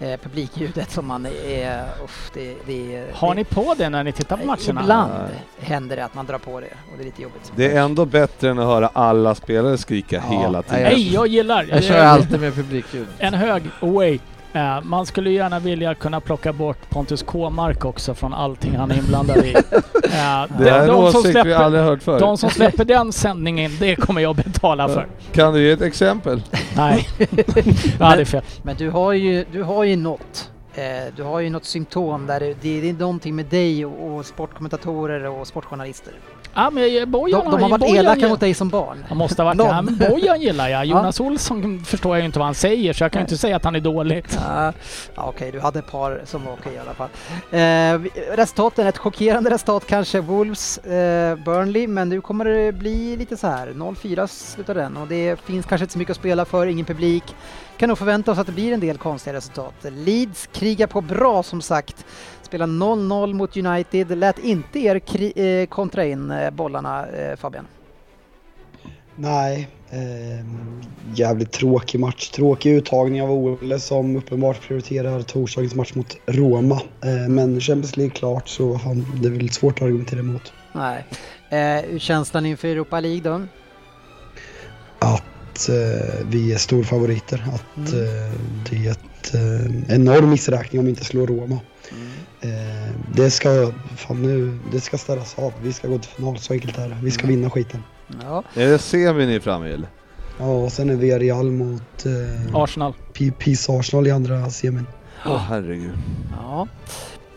eh, publikljudet som man är... Uff, det, det, Har det, ni på det när ni tittar på matcherna? Ibland händer det att man drar på det och det är lite jobbigt. Det är ändå bättre än att höra alla spelare skrika Ja, hela tiden. Nej, jag gillar. Jag kör alltid med publikljud. En hög away. Eh, man skulle ju gärna vilja kunna plocka bort Pontus K-mark också från allting han är inblandad i. (laughs) Eh, Det är en de, som åsikt vi släpper, aldrig hört förr. de som släpper den sändningen, det kommer jag betala för. Kan du ge ett exempel? Nej, (laughs) ja, det är fel. Men du har ju, du har ju Eh, du har ju något symptom där, det, är någonting med dig och, sportkommentatorer och sportjournalister. Ja, men Bojan, De, de har varit Bojan, elaka mot dig som barn. Han måste ha varit. Ja, Bojan gillar jag. (laughs) Jonas Olsson förstår jag ju inte vad han säger så jag kan ju inte säga att han är dålig. (laughs) Ja, ja, Okej, du hade ett par som var okej i alla fall. Eh, resultaten, ett chockerande resultat kanske, Wolves, eh, Burnley, men nu kommer det bli lite så här. 0-4 slutar den och det finns kanske inte så mycket att spela för, ingen publik. Kan nog förvänta oss att det blir en del konstiga resultat. Leeds krigar på bra som sagt. Spelar 0-0 mot United, lät inte er kri- eh, kontra in eh, bollarna eh, Fabian. Nej, ehm, jävligt tråkig match. Tråkig uttagning av Ole som uppenbart prioriterar torsdagens match mot Roma. Eh, men Champions League klart så fan, det är väl svårt att argumentera emot. Nej. Eh, känslan inför Europa League då? Att eh, vi är storfavoriter. Att Mm. eh, det är ett eh, enorm missräkning om vi inte slår Roma. Eh, det, ska, fan nu, det ska ställas av. Vi ska gå till final, så enkelt är det. Vi ska Mm. vinna skiten. Ja. Är det semi ni eller? Ja, och sen är vi Real mot eh, Arsenal. P- PIS Arsenal i andra semin. Åh herregud. Ja,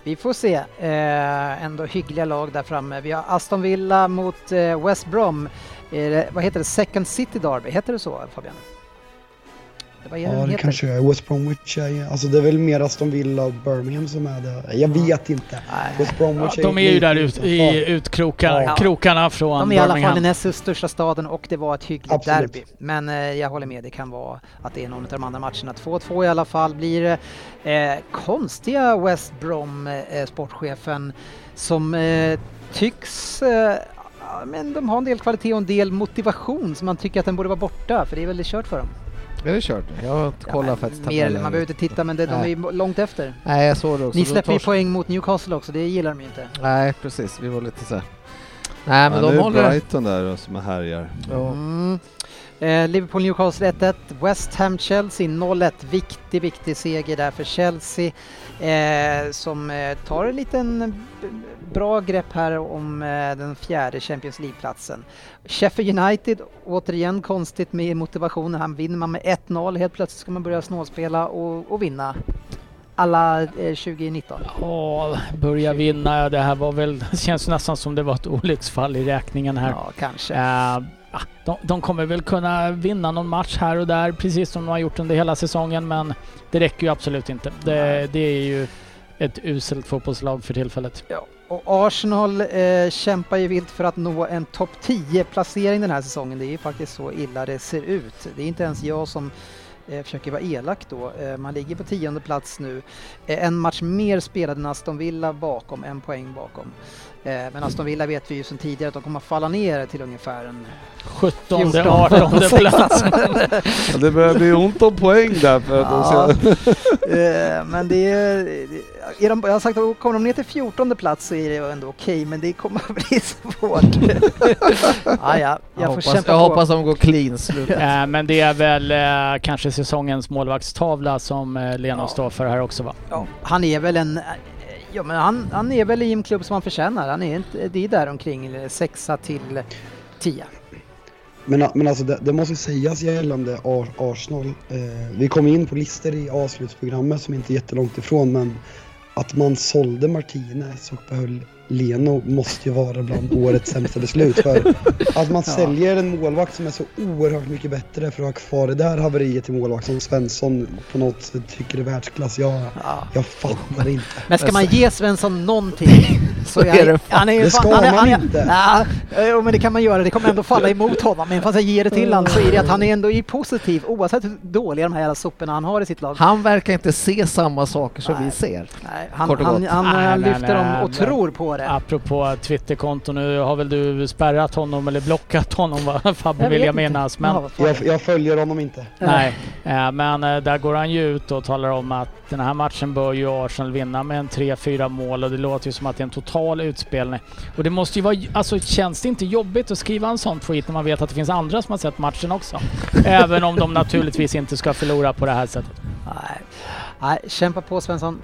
vi får se. Eh, ändå hyggliga lag där framme. Vi har Aston Villa mot eh, West Brom. Eh, det- vad heter det? Second City Derby, heter det så Fabian? Det, vad är Ja, det heter? kanske är. West Bromwich är ju- Alltså det är väl mer Aston Villa och Birmingham som är det. Jag vet inte. Nej. West Bromwich Ja, de är ju lite där ut, i utkrokarna Ja. krokarna från De är i alla fall Birmingham. den näst största staden och det var ett hyggligt Absolut. derby. Men eh, jag håller med, det kan vara att det är någon av de andra matcherna. 2-2 i alla fall blir det. Eh, konstiga West Brom, eh, sportchefen, som eh, tycks eh, ja, men de har en del kvalitet och en del motivation som man tycker att den borde vara borta för det är väl det kört för dem. Är det kört? Jag har inte Ja, kollat men faktiskt mer. Man behöver inte titta men det, de är Nej. långt efter. Nej, jag såg det också. Ni släpper ju poäng mot Newcastle också, det gillar de ju inte. Nej, precis. Vi var lite så här. Nej, men ja, de det är håller... Brighton där som härjar. Ja. Mm. Eh, Liverpool Newcastle 1-1, West Ham Chelsea 0-1. Viktig, viktig seger där för Chelsea eh, som eh, tar en liten bra grepp här om eh, den fjärde Champions League-platsen. Sheffield United, återigen konstigt med motivationen. Han vinner man med 1-0, helt plötsligt ska man börja snålspela och, och vinna. Alla eh, 2019. Ja, börja vinna. Det här var väl, det (laughs) känns nästan som det var ett olycksfall i räkningen här. Ja, kanske. Eh, ja, de, de kommer väl kunna vinna någon match här och där, precis som de har gjort under hela säsongen, men det räcker ju absolut inte. Det, det är ju ett uselt fotbollslag för tillfället. Ja, och Arsenal eh, kämpar ju vilt för att nå en topp 10-placering den här säsongen. Det är ju faktiskt så illa det ser ut. Det är inte ens jag som eh, försöker vara elak då. Eh, man ligger på tionde plats nu. Eh, en match mer spelad än Aston Villa bakom, en poäng bakom. Eh, men Aston Villa vet vi ju sedan tidigare att de kommer att falla ner till ungefär en 17, 14, 18 plats. Ja, det börjar bli ont om poäng där för att Ja. (laughs) Eh, men det är, är de, jag har sagt att kommer de ner till 14 plats så är det ändå okej, men det kommer att (laughs) bli svårt. ah, ja, jag, Jag, får hoppas, kämpa jag på. hoppas de går clean slut. Eh, men det är väl eh, kanske säsongens målvaktstavla som eh, Lena Ja. står för här också va? Ja, han är väl en... Ja, men han, han är väl i en klubb som han förtjänar. Han är inte, det är där omkring eh, sexa till tio. Men, men alltså det, det måste sägas gällande Ar- Arsenal. Eh, vi kom in på listor i avslutsprogrammet som inte är jättelångt ifrån men att man sålde Martinez och behöll Leno måste ju vara bland årets sämsta beslut. För att man (laughs) säljer en målvakt som är så oerhört mycket bättre för att ha kvar det där haveriet i målvakt som Svensson på något sätt tycker är världsklass. Jag, Ja. jag fattar inte. Men ska man ge Svensson någonting så (laughs) är det fan- han är Det fan- ska han är, man han är, inte. Ja, jo, men det kan man göra. Det kommer ändå falla emot honom. Men fast jag ger det till honom så är det att han är ändå positiv oavsett hur dåliga de här jävla soporna han har i sitt lag. Han verkar inte se samma saker som Nej. vi ser. Nej, han, han, han, Nej, han nej, lyfter dem nej, och tror på det. Apropå Twitterkonto, nu har väl du spärrat honom eller blockat honom va? (laughs) Fabbe Jag vill jag minnas. Men, Ja. Jag, jag följer honom inte. nej, Eh, men eh, där går han ju ut och talar om att den här matchen bör ju Arsenal vinna med en 3-4 mål och det låter ju som att det är en total utspelning. Och det måste ju vara, alltså känns det inte jobbigt att skriva en sån tweet när man vet att det finns andra som har sett matchen också? (laughs) Även om de naturligtvis inte ska förlora på det här sättet. Nej. Nej, kämpa på Svensson.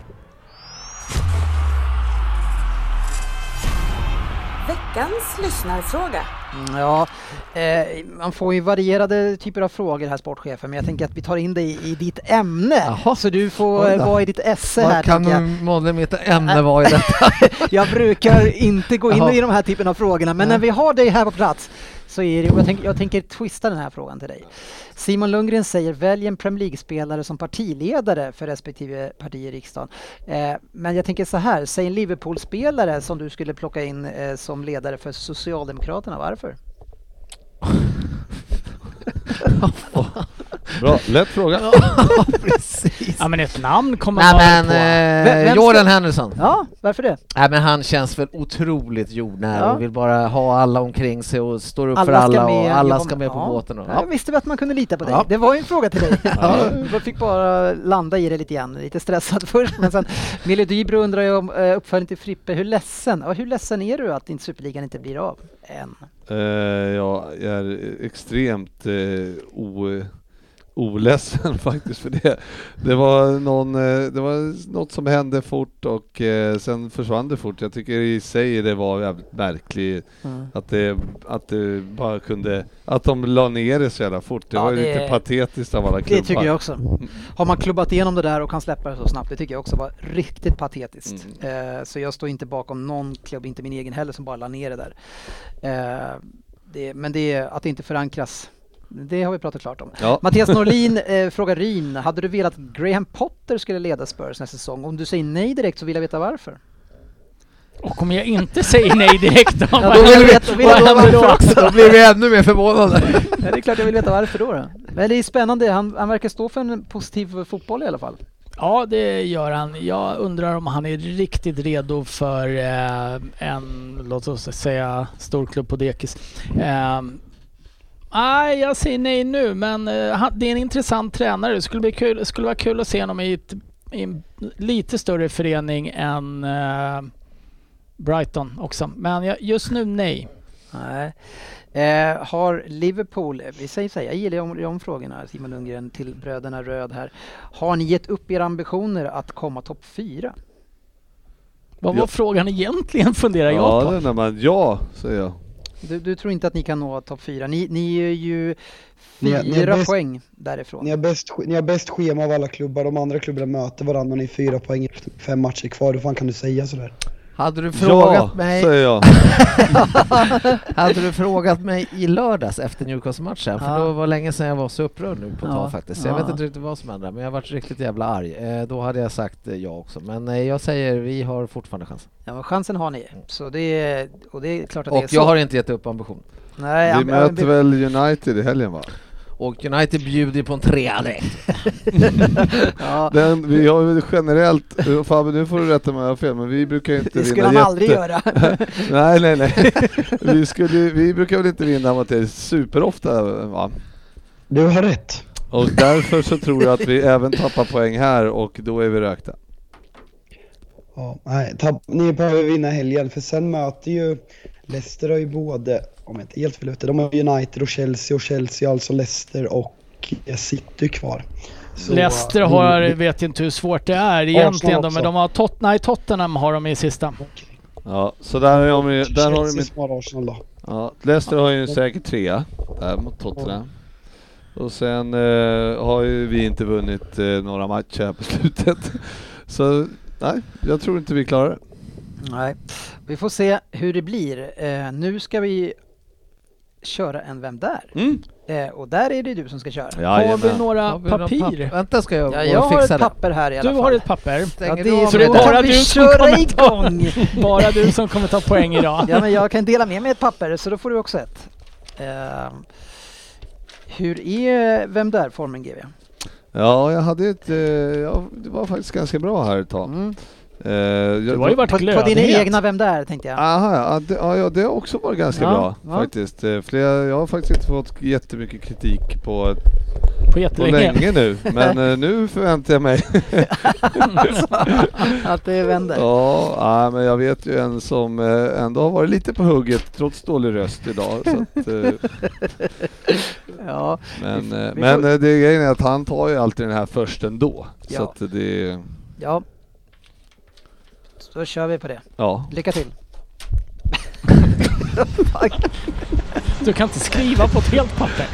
Veckans lyssnarfråga. Mm, Ja, eh, man får ju varierade typer av frågor här sportchefen, men jag tänker att vi tar in dig i ditt ämne. Jaha. Så du får vara i ditt esse här. Vad kan månne mitt ämne vara i (laughs) detta? jag brukar inte gå in Jaha. i de här typen av frågorna, men Nej. när vi har dig här på plats så är det, och jag, tänker, jag tänker twista den här frågan till dig. Simon Lundgren säger välj en Premier League-spelare som partiledare för respektive parti i riksdagen. Eh, men jag tänker så här, säg en Liverpool-spelare som du skulle plocka in eh, som ledare för Socialdemokraterna. Varför? (laughs) Bra, lätt fråga. (laughs) Precis. Ja men ett namn kommer Nej man men på. Vem- eh, vem Jordan ska- Henderson. Ja, varför det? Nej men han känns väl otroligt jordnära Ja. och vill bara ha alla omkring sig och står upp för Alla och alla ska med på ja. båten. Och, Jag visste att man kunde lita på dig. Ja. Det var ju en fråga till dig. (laughs) Jag fick bara landa i det lite grann. Lite stressad först, men sen Mille Dybro undrar ju om uh, uppföljning till Frippe. Hur ledsen, ja, hur ledsen är du att inte Superligan inte blir av än? Eh, ja, jag är extremt eh, o, oledsen (laughs) faktiskt för det. Det var, någon, eh, det var något som hände fort och eh, sen försvann det fort. Jag tycker i sig det var jävligt märkligt att det, att det bara kunde, att de la ner det så jävla fort. Det Ja, var ju det- lite patetiskt av alla Det klubbar. tycker jag också. Har man klubbat igenom det där och kan släppa det så snabbt, det tycker jag också var riktigt patetiskt. Eh, så jag står inte bakom någon klubb, inte min egen heller, som bara la ner det där. Det, men det är att det inte förankras, det har vi pratat klart om. Ja. Mattias (laughs) Norlin eh, frågar Ryn, hade du velat att Graham Potter skulle leda Spurs nästa säsong? Om du säger nej direkt så vill jag veta varför. Och om jag inte säger nej direkt då? Ja, då vill vi veta- vill då? också. Då blir vi ännu mer förvånade. (laughs) Ja, det är klart jag vill veta varför då. då. Men det är spännande, han, han verkar stå för en positiv fotboll i alla fall. Ja, det gör han. Jag undrar om han är riktigt redo för eh, en, låt oss säga, storklubb på dekis. Eh, nej, jag säger nej nu, men eh, det är en intressant tränare. Det skulle, bli kul, det skulle vara kul att se honom i, ett, i en lite större förening än eh, Brighton också. Men jag, just nu nej. Nej. Eh, har Liverpool, vi säger så här, jag gillar de, de frågorna Simon Lundgren till bröderna Röd här. Har ni gett upp era ambitioner att komma topp fyra? Vad var Ja. frågan egentligen (laughs) funderar jag Ja, på? ja, säger jag. Du, du tror inte att ni kan nå topp fyra? Ni, ni är ju fyra ni är bäst- poäng därifrån. Ni har, bäst, ni har bäst schema av alla klubbar, de andra klubbarna möter varandra och ni är fyra poäng efter fem matcher kvar. Hur fan kan du säga sådär? Hade du frågat Ja, mig säger jag. (laughs) Hade du frågat mig i lördags efter Newcastle-matchen, för Ja. då var länge sedan jag var så upprörd nu på ett Ja. tag faktiskt. Så Jag Ja. vet inte riktigt vad som hände, men jag varit riktigt jävla arg. Eh, då hade jag sagt eh, ja också. Men eh, jag säger, vi har fortfarande chans. Ja, men chansen har ni. Så det är, och det är klart att det är Och så. jag har inte gett upp ambition. Nej, Vi möter väl United i helgen va? Och United bjuder på en trea direkt. (laughs) ja, Den, vi har ju generellt, eh, Fabbe nu får du rätta mig om jag har fel, men vi brukar inte det skulle vinna han aldrig jätte- göra. (laughs) Nej, nej, nej. Vi, skulle, vi brukar väl inte vinna mot er superofta va? Du har rätt. Och därför så tror jag att vi även tappar poäng här och då är vi rökta. Ja, nej, tapp, ni behöver vinna helgen för sen möter ju Leicester har ju både, om jag inte helt fel ute, de har United och Chelsea och Chelsea alltså Leicester och City kvar. Så, Leicester eh, har, vi- vet inte hur svårt det är egentligen. De, men de har tot, nej, Tottenham har de i sista. Ja, så där har de, där har de har Arsenal då. Ja, Leicester har ju en säker trea där mot Tottenham. Och sen eh, har ju vi inte vunnit eh, några matcher här på (laughs) slutet. Så nej, jag tror inte vi klarar det. Nej, vi får se hur det blir. Eh, nu ska vi köra en Vem där? Mm. Eh, och där är det du som ska köra. Har vi några Har vi några papir? papper? Vänta ska jag Ja, gå jag och har fixa ett det. papper här i alla Du fall. har ett papper. Ja, det du är Så det är bara du som köra kommer ta- igång! (laughs) Bara du som kommer ta poäng idag. Ja, men jag kan dela med mig ett papper så då får du också ett. Eh, hur är Vem där-formen GV? Ja, jag hade ett, eh, ja, det var faktiskt ganska bra här ett tag. Mm. Eh, Du har ju varit På, på glödhet. dina egna Vem där tänkte jag. Aha, ja, det, ja, det har också varit ganska Ja, bra ja. faktiskt. Eh, Flera, jag har faktiskt inte fått jättemycket kritik på, På på jättelänge. länge nu, (laughs) men eh, nu förväntar jag mig (laughs) Att det vänder. Ja, ja, men jag vet ju en som ändå har varit lite på hugget trots dålig röst idag. Så att, (laughs) Ja, men Vi- vi men får- eh, det grejen är att han tar ju alltid den här först ändå. Så att det, ja. Så då kör vi på det. ja. Lycka till! Du kan inte skriva på ett helt papper.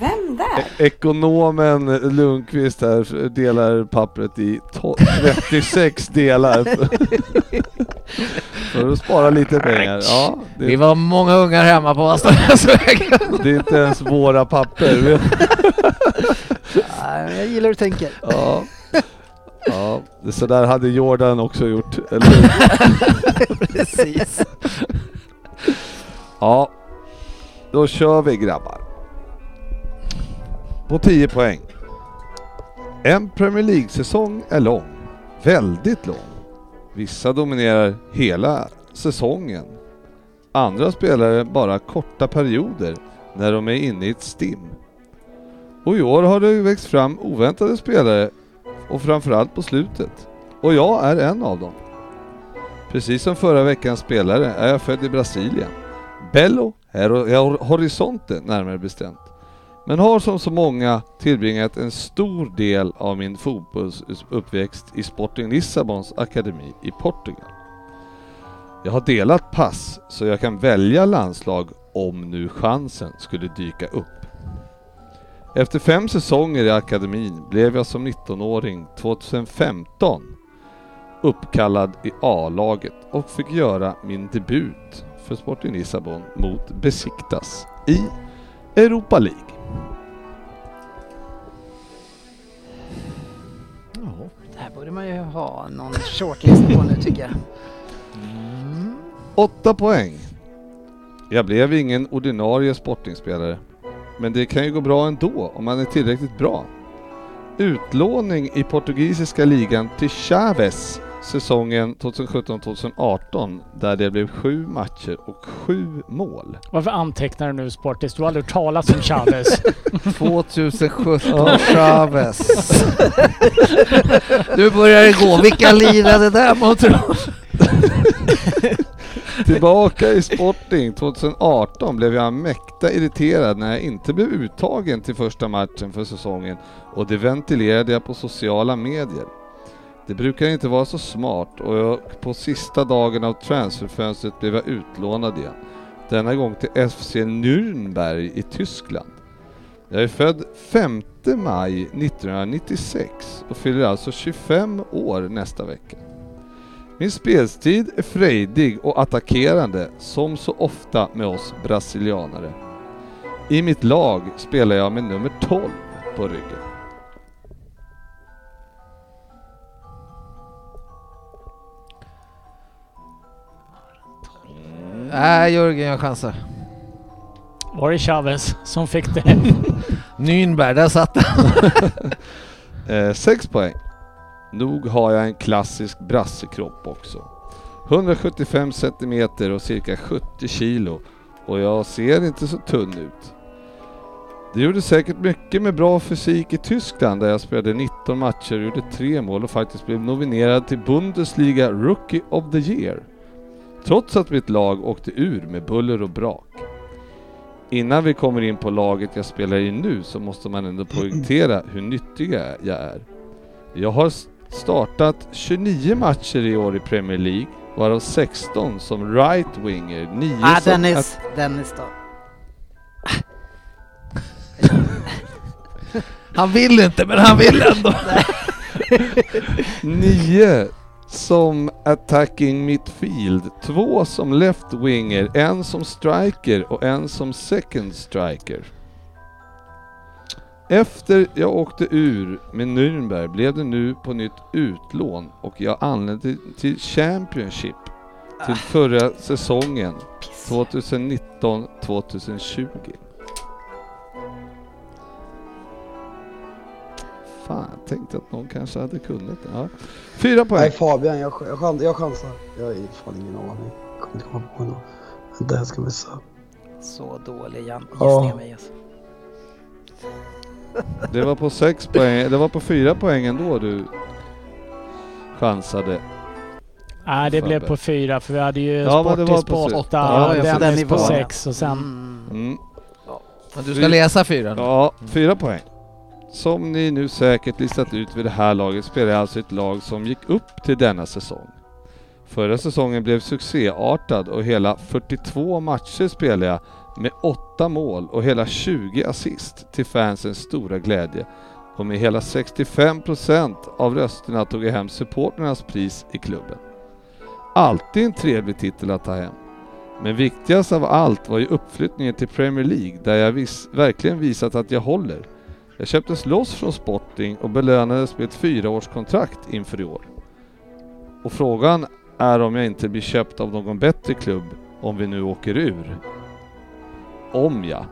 Vem där? Ekonomen Lundqvist här delar pappret i to- 36 delar för att spara lite pengar. Ja, Vi det, var många ungar hemma på Astronäsvägen. det är inte ens våra papper. Jag gillar hur du tänker. Ja. Ja, så där hade Jordan också gjort, eller? (laughs) Precis. Ja, då kör vi grabbar. På 10 poäng. En Premier League-säsong är lång. Väldigt lång. Vissa dominerar hela säsongen. Andra spelare bara korta perioder när de är inne i ett stim. Och i år har det ju växt fram oväntade spelare och framförallt på slutet. Och jag är en av dem. Precis som förra veckans spelare är jag född i Brasilien. Bello Hor- Horizonte närmare bestämt. Men har som så många tillbringat en stor del av min fotbollsuppväxt i Sporting Lissabons akademi i Portugal. Jag har delat pass så jag kan välja landslag om nu chansen skulle dyka upp. Efter fem säsonger i akademin blev jag som 19-åring 2015 uppkallad i A-laget och fick göra min debut för Sporting Lissabon mot Besiktas i Europa League. Det här borde man ju ha någon shortlist på nu tycker jag. Åtta poäng. Jag blev ingen ordinarie sportingspelare. Men det kan ju gå bra ändå om man är tillräckligt bra. Utlåning i portugisiska ligan till Chaves säsongen 2017-2018 där det blev sju matcher och sju mål. Varför antecknar du nu Sportis? Du har aldrig talat om Chavez. 2017 Chavez. Nu börjar det gå. Vilka lirade där mot? (laughs) Tillbaka i Sporting 2018 blev jag mäkta irriterad när jag inte blev uttagen till första matchen för säsongen och det ventilerade jag på sociala medier. Det brukar inte vara så smart och jag, på sista dagen av transferfönstret blev jag utlånad igen. Denna gång till FC Nürnberg i Tyskland. Jag är född 5 maj 1996 och fyller alltså 25 år nästa vecka. Min spelstid är frejdig och attackerande som så ofta med oss brasilianare. I mitt lag spelar jag med nummer 12 på ryggen. Nej, Jörgen jag chansar. Var det Chavez som fick det? (laughs) Nürnberg, där satt den. (laughs) Eh, sex poäng. Nog har jag en klassisk brassekropp också. 175 centimeter och cirka 70 kilo och jag ser inte så tunn ut. Det gjorde säkert mycket med bra fysik i Tyskland där jag spelade 19 matcher, gjorde tre mål och faktiskt blev nominerad till Bundesliga Rookie of the Year. Trots att mitt lag åkte ur med buller och brak. Innan vi kommer in på laget jag spelar i nu så måste man ändå poängtera hur nyttig jag är. Jag har startat 29 matcher i år i Premier League, varav 16 som right-winger, 9 Ah, som Dennis. Dennis då. (laughs) Han vill inte, men han vill ändå. (laughs) Nio som attacking midfield, två som left winger, en som striker och en som second striker. Efter jag åkte ur med Nürnberg blev det nu på nytt utlån och jag anlände till Championship till förra säsongen 2019-2020. Fan, jag tänkte att någon kanske hade kunnat det. Ja. Fyra poäng. Nej Fabian, jag, jag, chans, jag chansar. Jag har fan ingen aning. Jag kommer inte komma på något. Vänta, jag ska missa. Så dålig Jan- Ja. gissning av mig alltså. Det var på sex poäng, det var på fyra poäng ändå du chansade. Nej, det blev Fabbe. på fyra för vi hade ju Ja, Sportis var på åtta, Ja, ja, Dennis den på sex och sen... Mm. Mm. Men du ska läsa fyra nu. Ja, fyra poäng. Som ni nu säkert listat ut vid det här laget spelar jag alltså ett lag som gick upp till denna säsong. Förra säsongen blev succéartad och hela 42 matcher spelade jag med åtta mål och hela 20 assist till fansens stora glädje. Och med hela 65% av rösterna tog jag hem supporternas pris i klubben. Alltid en trevlig titel att ta hem. Men viktigast av allt var ju uppflyttningen till Premier League där jag vis verkligen visat att jag håller. Jag köptes loss från Sporting och belönades med ett fyraårskontrakt inför i år. Och frågan är om jag inte blir köpt av någon bättre klubb om vi nu åker ur. Om ja.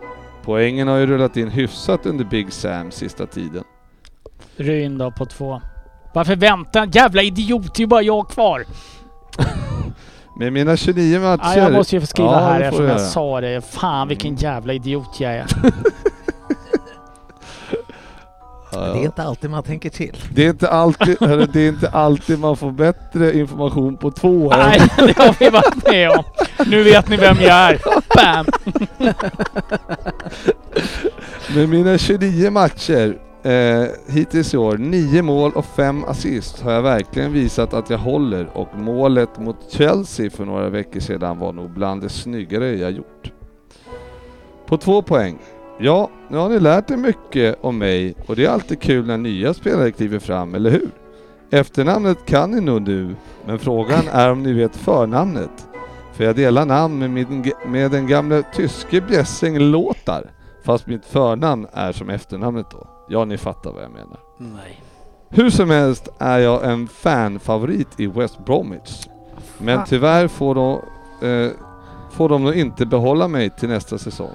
Poängen har ju rullat in hyfsat under Big Sam sista tiden. Ryn då på två. Varför vänta? Jävla idiot, det är ju bara jag kvar. (laughs) Med mina 29 matcher... Ja, jag måste ju få skriva Ja, här eftersom jag sa det. Fan vilken Mm. jävla idiot jag är. (laughs) Ja, Det är inte alltid man tänker till. Det är inte alltid, hörru, det är inte alltid man får bättre information på två än Nej, det har vi varit med om. Nu vet ni vem jag är. Bam! Med mina 29 matcher eh, hittills i år, 9 mål och 5 assist, har jag verkligen visat att jag håller och målet mot Chelsea för några veckor sedan var nog bland det snyggare jag gjort. På två poäng. Ja, nu har ni lärt er mycket om mig och det är alltid kul när nya spelare kliver fram, eller hur? Efternamnet kan ni nog nu, men frågan är om ni vet förnamnet. För jag delar namn med, min, med den gamla tyske bjässing Låtar. Fast mitt förnamn är som efternamnet då. Ja, ni fattar vad jag menar. Nej. Hur som helst är jag en fanfavorit i West Bromwich. Men tyvärr får de, eh, får de nog inte behålla mig till nästa säsong.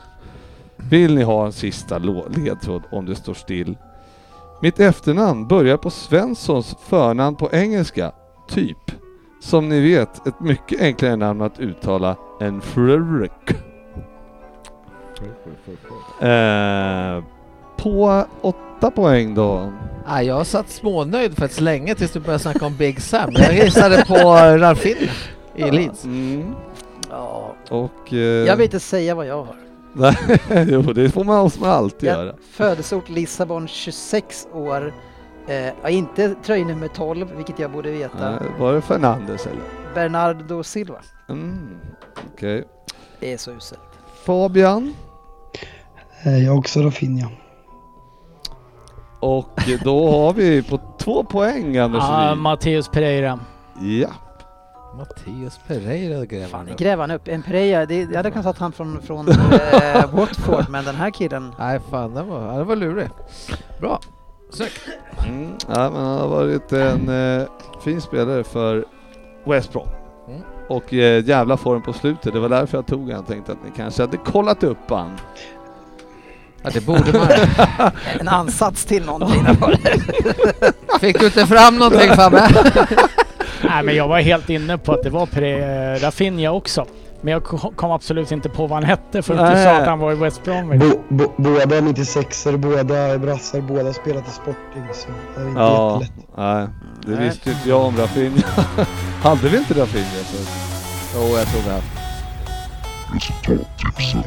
Vill ni ha en sista ledtråd om det står still? Mitt efternamn börjar på Svenssons förnamn på engelska, typ. Som ni vet, ett mycket enklare namn att uttala än Fredrik. Eh, på åtta poäng då. Ah, jag satt smånöjd faktiskt länge tills du började snacka om Big Sam. Jag gissade på Ralfinha i Leeds. Mm. Ja, Och... Eh, jag vill inte säga vad jag har. Nej, (laughs) jo, det får man, måste man alltid Ja, göra. födelseort Lissabon, 26 år. Eh, inte tröjnummer 12, vilket jag borde veta. Nej, var det Fernandes eller? Bernardo Silva. Mm, Okej. Det är så uselt. Fabian. Eh, Jag har också Rafinha. Och då har vi på två poäng Anders Ryd. Matteus Pereira. Ja. Mattias Pereira gräver Fan, han upp. gräver han upp. En Pereira, det, jag hade kunnat ta han från, från eh, (laughs) Watford, men den här killen. Nej fan, det var, var lurig. Bra. Snyggt. Mm, ja, men han har varit en eh, fin spelare för West Brom. Mm. Och eh, jävla form på slutet. Det var därför jag tog han. Tänkte att ni kanske hade kollat upp han. Ja, det borde man. (laughs) En ansats till någonting. (laughs) Fick du inte fram någonting Fabbe? Nej, men jag var helt inne på att det var Pere Rafinha också. Men jag ko- kom absolut inte på vad han hette för att du sa att han var i West Bromwich. Bo, bo, båda 96 er båda är brassar, båda spelat i Sporting så det är inte Ja, jättelätt. nej. Det Nej. visste ju inte jag om Rafinha. (laughs) Hade vi inte Rafinha? Jo, jag tror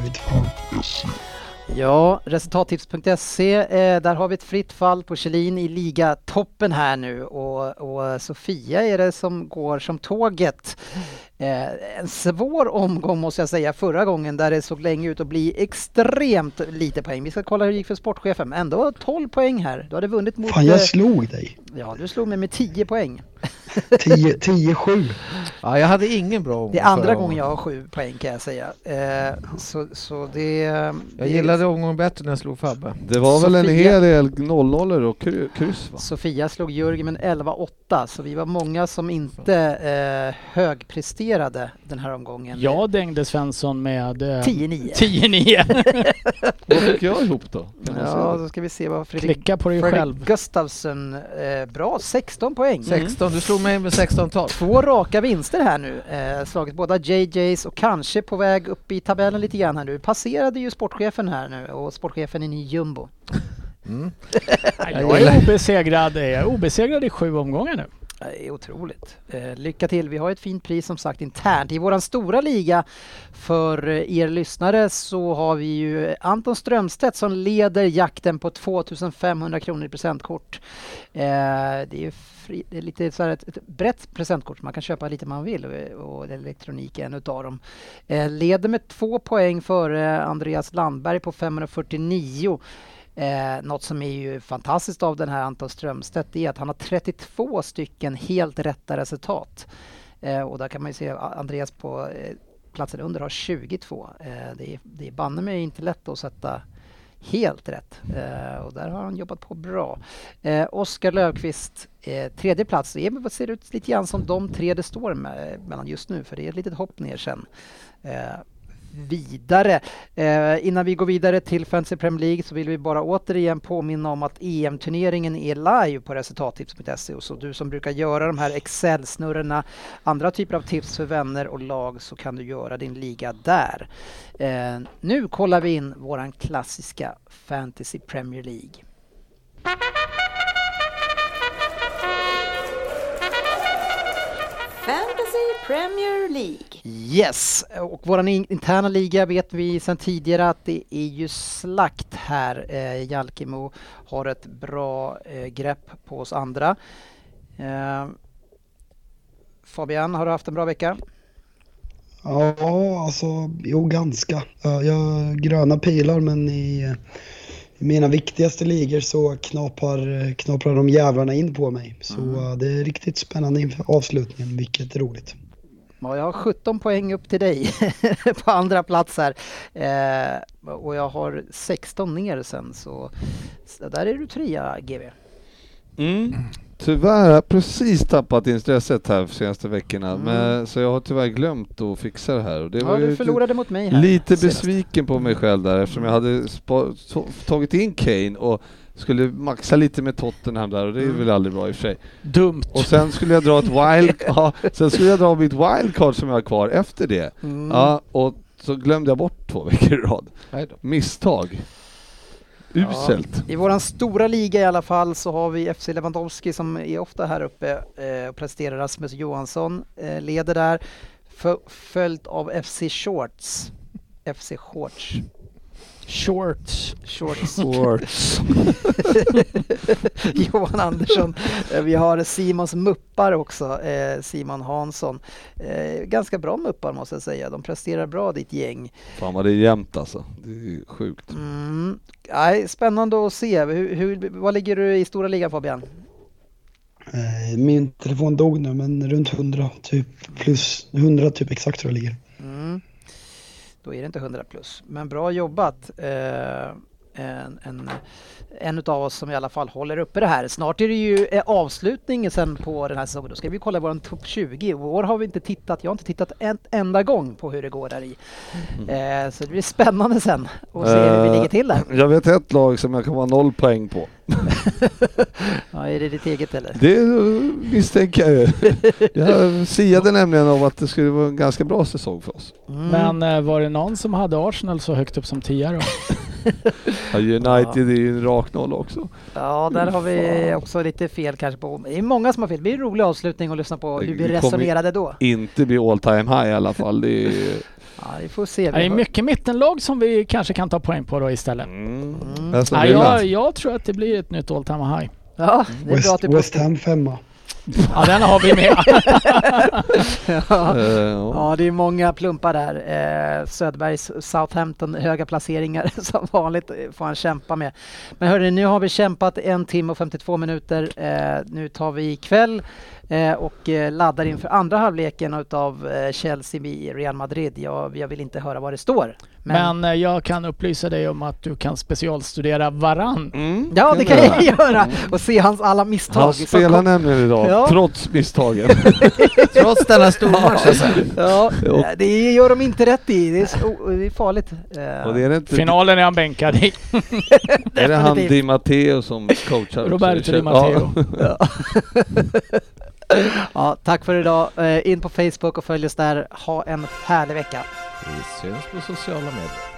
vet fan. Ja, resultattips.se, eh, där har vi ett fritt fall på Kjellin i ligatoppen här nu och, och Sofia är det som går som tåget. Eh, en svår omgång måste jag säga förra gången där det såg länge ut att bli extremt lite poäng. Vi ska kolla hur det gick för sportchefen, men ändå 12 poäng här. Du hade vunnit mot... Fan eh, jag slog dig. ja, du slog mig med 10 poäng. 10 10-7. Ja, jag hade ingen bra omgång Det är andra gången jag har 7 poäng kan jag säga. Eh, så, så det... Jag det- gillade omgången bättre när jag slog Fabbe. Det var väl en Sofia. hel del 0 och kry- kryss va? Sofia slog Jörgen med en 11-8 så vi var många som inte eh, högpresterade den här omgången. Jag dängde Svensson med eh, 10-9. 10-9. (laughs) Vad fick jag ihop då? Ja, då ska vi se vad Fredrik, Klicka på dig Fredrik själv. Gustafsson, eh, bra 16 poäng. 16, du slog mig med 16-12. Två raka vinster här nu. Eh, slagit båda JJs och kanske på väg upp i tabellen lite grann här nu. Passerade ju sportchefen här nu och sportchefen är ny jumbo. Mm. (laughs) Jag är obesegrad. Jag är obesegrad i sju omgångar nu. Det är otroligt. Eh, lycka till! Vi har ett fint pris som sagt internt. I våran stora liga för eh, er lyssnare så har vi ju Anton Strömstedt som leder jakten på 2500 kronor i presentkort. Det är fri, det är lite så här ett, ett brett presentkort, man kan köpa lite man vill och, och elektronik är en utav dem. Leder med två poäng före Andreas Landberg på 549. Eh, något som är ju fantastiskt av den här Anton Strömstedt är att han har 32 stycken helt rätta resultat. Eh, och där kan man ju se Andreas på eh, platsen under har 22. Eh, det är, det är banne mig inte lätt att sätta helt rätt. Eh, och där har han jobbat på bra. Eh, Oskar Löfqvist, eh, tredje plats. Det ser ut lite grann som de tre det står med, mellan just nu, för det är ett litet hopp ner sen. Eh, vidare. Eh, innan vi går vidare till Fantasy Premier League så vill vi bara återigen påminna om att EM-turneringen är live på resultattips.se och så du som brukar göra de här Excel-snurrorna, andra typer av tips för vänner och lag så kan du göra din liga där. Eh, nu kollar vi in våran klassiska Fantasy Premier League. Premier League. Yes, och våran interna liga vet vi sedan tidigare att det är ju slakt här. Eh, Jalkemo har ett bra eh, grepp på oss andra. Eh, Fabian, har du haft en bra vecka? Ja, alltså jo ganska. Jag har gröna pilar men i, i mina viktigaste ligor så knaprar, knaprar de jävlarna in på mig. Så mm. det är riktigt spännande inför avslutningen, vilket är roligt. Ja, jag har 17 poäng upp till dig (laughs) på andra plats här. Eh, och jag har 16 ner sen så, så där är du trea GB. Mm. Tyvärr har jag precis tappat intresset här för senaste veckorna, mm. men, så jag har tyvärr glömt att fixa det här. Och det ja, var du förlorade mot mig här. Lite besviken på mig själv där eftersom jag hade tagit in Kane och skulle maxa lite med Tottenham där och det är mm. väl aldrig bra i och för sig. Dumt. Och sen skulle jag dra ett wild, (laughs) ja, sen skulle jag dra mitt wildcard som jag har kvar efter det. Mm. Ja, och så glömde jag bort två veckor i rad. Misstag. Uselt. Ja, I våran stora liga i alla fall så har vi FC Lewandowski som är ofta här uppe eh, och presterar. Rasmus Johansson eh, leder där, följt av FC Shorts. FC Shorts. Shorts. Shorts. Shorts. (laughs) Johan Andersson. Eh, vi har Simons muppar också, eh, Simon Hansson. Eh, ganska bra muppar måste jag säga. De presterar bra ditt gäng. Fan vad det är jämnt alltså. Det är sjukt. Mm. Nej, spännande att se. Hur, hur, vad ligger du i stora ligan Fabian? Min telefon dog nu men runt 100 typ plus 100 typ exakt tror jag ligger. Då är det inte 100 plus. Men bra jobbat! Eh, en, en, en av oss som i alla fall håller uppe det här. Snart är det ju eh, avslutning sen på den här säsongen. Då ska vi kolla vår topp 20. I år har vi inte tittat, jag har inte tittat en enda gång på hur det går där i. Mm. Eh, så det blir spännande sen att se hur vi ligger till där. Eh, jag vet ett lag som jag kan vara noll poäng på. (laughs) ja, är det ditt eget eller? Det misstänker jag ju. Jag siade nämligen om att det skulle vara en ganska bra säsong för oss. Mm. Men eh, var det någon som hade Arsenal så högt upp som tia då? (laughs) (laughs) ja, United är ju en rak noll också. Ja, där har vi också lite fel kanske på. Det är många som har fel. Det blir en rolig avslutning att lyssna på hur vi resonerade då. inte bli all time high i alla fall. Det är... (laughs) Ja, vi får se. Det är mycket mittenlag som vi kanske kan ta poäng på då istället. Mm. Mm. Ja, jag, jag, tror att det blir ett nytt all time high. Ja, det är West, bra att du West Ham femma. Ja, den har vi med. (laughs) ja. ja, det är många plumpar där. Eh, Söderbergs Southampton, höga placeringar (laughs) som vanligt får han kämpa med. Men hörni, nu har vi kämpat en timme och 52 minuter. Eh, nu tar vi kväll eh, och eh, laddar inför andra halvleken av eh, Chelsea i Real Madrid. Jag, jag vill inte höra vad det står. Men, Men, eh, jag kan upplysa dig om att du kan specialstudera varann. Mm, ja, det kan jag göra och se hans alla misstag. Han spelar nämligen idag, ja. trots misstagen. (laughs) trots denna stormatch alltså. Ja, det gör de inte rätt i. Det är, så, det är farligt. Det är inte Finalen är han bänkad i. (laughs) är det han Di Matteo som coachar? Roberto Di Matteo. Ja. (laughs) ja, tack för idag. Eh, in på Facebook och följ oss där. Ha en härlig vecka. Vi syns på sociala medier.